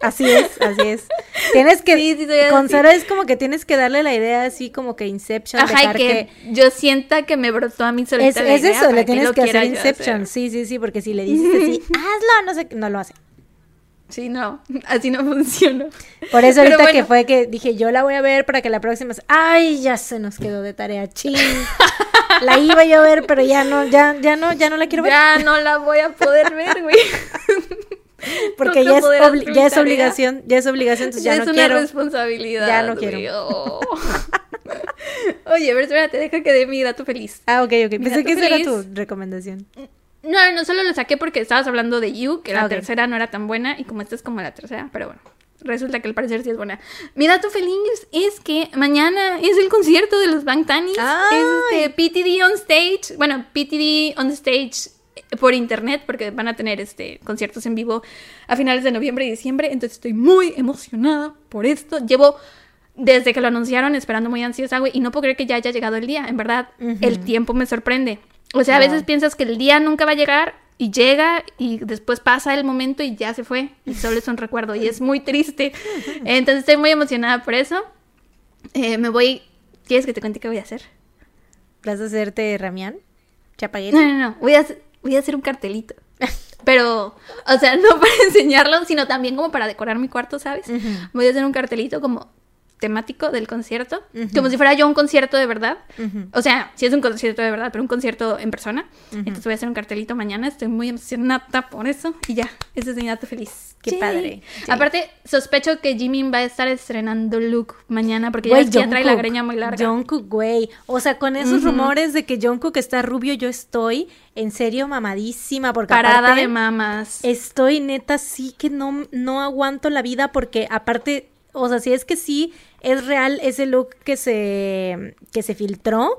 S2: Así es, así es. Tienes que,
S1: Sí, sí,
S2: con. Sara es como que tienes que darle la idea así como que Inception,
S1: Ajá, que,
S2: que
S1: yo sienta que me brotó a mí solita
S2: es,
S1: la
S2: es
S1: idea
S2: eso, le tienes que hacer Inception.
S1: hacer.
S2: Sí, sí, sí, porque si le dices así, hazlo, no sé, qué, no lo hace.
S1: Sí, no, así no funciona.
S2: Por eso ahorita que fue que dije, yo la voy a ver para que la próxima... Ay, ya se nos quedó de tarea, ching. La iba yo a ver, pero ya no, ya, ya no, ya no la quiero ver.
S1: Ya no la voy a poder ver, güey.
S2: Porque ya es, ya es
S1: tarea.
S2: obligación, ya es obligación, entonces ya no
S1: una
S2: quiero.
S1: responsabilidad.
S2: Ya no quiero.
S1: Oh. Oye, pero espérate, deja que dé mi dato feliz.
S2: Ah, ok, ok. Pensé que esa era tu recomendación.
S1: No, no, solo lo saqué porque estabas hablando de You, que la
S2: Ah,
S1: tercera no era tan buena, y como esta es como la tercera, pero bueno. Resulta que al parecer sí es buena. Mi dato feliz es que mañana es el concierto de los Bangtanis. Este PTD on stage. Bueno, PTD on stage eh, por internet, porque van a tener este conciertos en vivo a finales de noviembre y diciembre. Entonces estoy muy emocionada por esto. Llevo desde que lo anunciaron esperando muy ansiosa, güey, y no puedo creer que ya haya llegado el día. En verdad, el tiempo me sorprende. O sea, a veces piensas que el día nunca va a llegar y llega y después pasa el momento y ya se fue y solo es un recuerdo y es muy triste. Entonces estoy muy emocionada por eso. Eh, me voy... ¿Quieres que te cuente qué voy a hacer?
S2: ¿Vas a hacerte Ramián? ¿Chapaguete?
S1: No, no, no. Voy a, hacer- voy a hacer un cartelito. Pero, o sea, no para enseñarlo, sino también como para decorar mi cuarto, ¿sabes? Voy a hacer un cartelito como temático del concierto,
S2: Ujú.
S1: como si fuera yo un concierto de verdad.
S2: Ujú.
S1: O sea, sí es un concierto de verdad, pero un concierto en persona.
S2: Ujú.
S1: Entonces voy a hacer un cartelito mañana. Estoy muy emocionada por eso. Y ya, ese es mi dato feliz.
S2: Qué
S1: Yay.
S2: padre. Yay.
S1: Aparte, sospecho que Jimin va a estar estrenando look mañana porque ya,
S2: Güey,
S1: ya trae la greña muy larga.
S2: Jungkook, güey. O sea, con esos rumores de que Jungkook está rubio, yo estoy en serio mamadísima. Porque
S1: Parada
S2: aparte,
S1: de mamas.
S2: Estoy neta, sí que no, no aguanto la vida porque aparte, o sea, si es que sí es real ese look que se, que se filtró,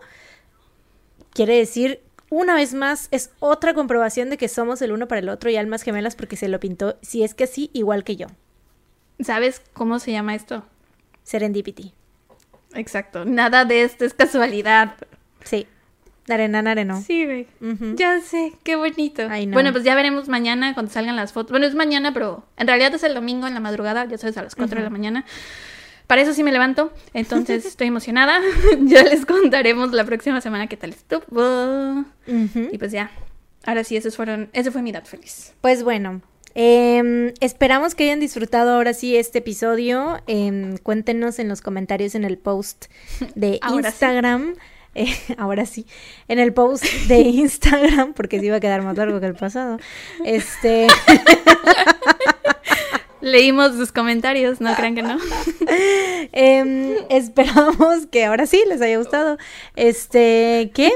S2: quiere decir, una vez más, es otra comprobación de que somos el uno para el otro y almas gemelas porque se lo pintó, si es que sí, igual que yo.
S1: ¿Sabes cómo se llama esto?
S2: Serendipity.
S1: Exacto. Nada de esto es casualidad.
S2: Sí. Arena, arena.
S1: Sí, güey.
S2: Ujú.
S1: Ya sé, qué bonito.
S2: Ay, no.
S1: Bueno, pues ya veremos mañana cuando salgan las fotos. Bueno, es mañana, pero en realidad es el domingo en la madrugada, ya sabes, a las 4 de la mañana. Para eso sí me levanto, entonces estoy emocionada. ya les contaremos la próxima semana qué tal estuvo.
S2: Ujú.
S1: Y pues ya, ahora sí, esos fueron, ese fue mi dato feliz.
S2: Pues bueno, em, esperamos que hayan disfrutado ahora sí este episodio. Em, cuéntenos en los comentarios en el post de
S1: Ahora sí.
S2: Instagram. eh, ahora sí, en el post de Instagram, porque se iba a quedar más largo que el pasado. Este,
S1: Leímos sus comentarios, no crean que no.
S2: em, esperamos que ahora sí les haya gustado. Este, ¿qué?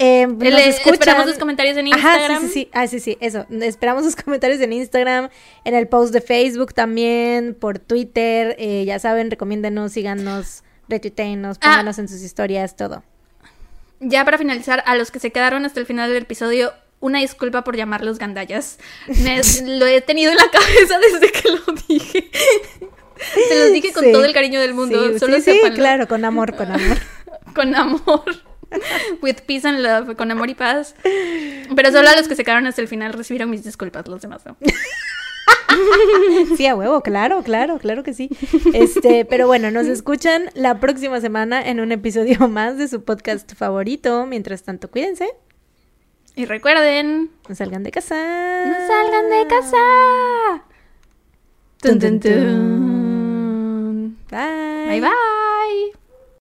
S2: Nos
S1: Le-. Esperamos sus comentarios en
S2: Ajá,
S1: Instagram.
S2: sí, sí, sí. Ah, sí, sí, eso. Esperamos sus comentarios en Instagram, en el post de Facebook también, por Twitter. eh, ya saben, recomiéndenos, síganos, retuiteenos,
S1: Ah.
S2: pónganos en sus historias, todo.
S1: Ya para finalizar, a los que se quedaron hasta el final del episodio, una disculpa por llamarlos gandallas. Me- lo he tenido en la cabeza desde que lo dije. Se los dije con
S2: Sí.
S1: todo el cariño del mundo.
S2: Sí,
S1: solo
S2: sí, sí, claro, con amor, con amor.
S1: Con amor. With peace and love, con amor y paz. Pero solo a los que se quedaron hasta el final recibieron mis disculpas, los demás no.
S2: Sí, a huevo, claro, claro, claro que sí. Este, pero bueno, nos escuchan la próxima semana en un episodio más de su podcast favorito. Mientras tanto, cuídense,
S1: Y recuerden,
S2: no salgan de casa.
S1: no salgan de casa. Tun, tun, tun.
S2: Bye.
S1: Bye bye.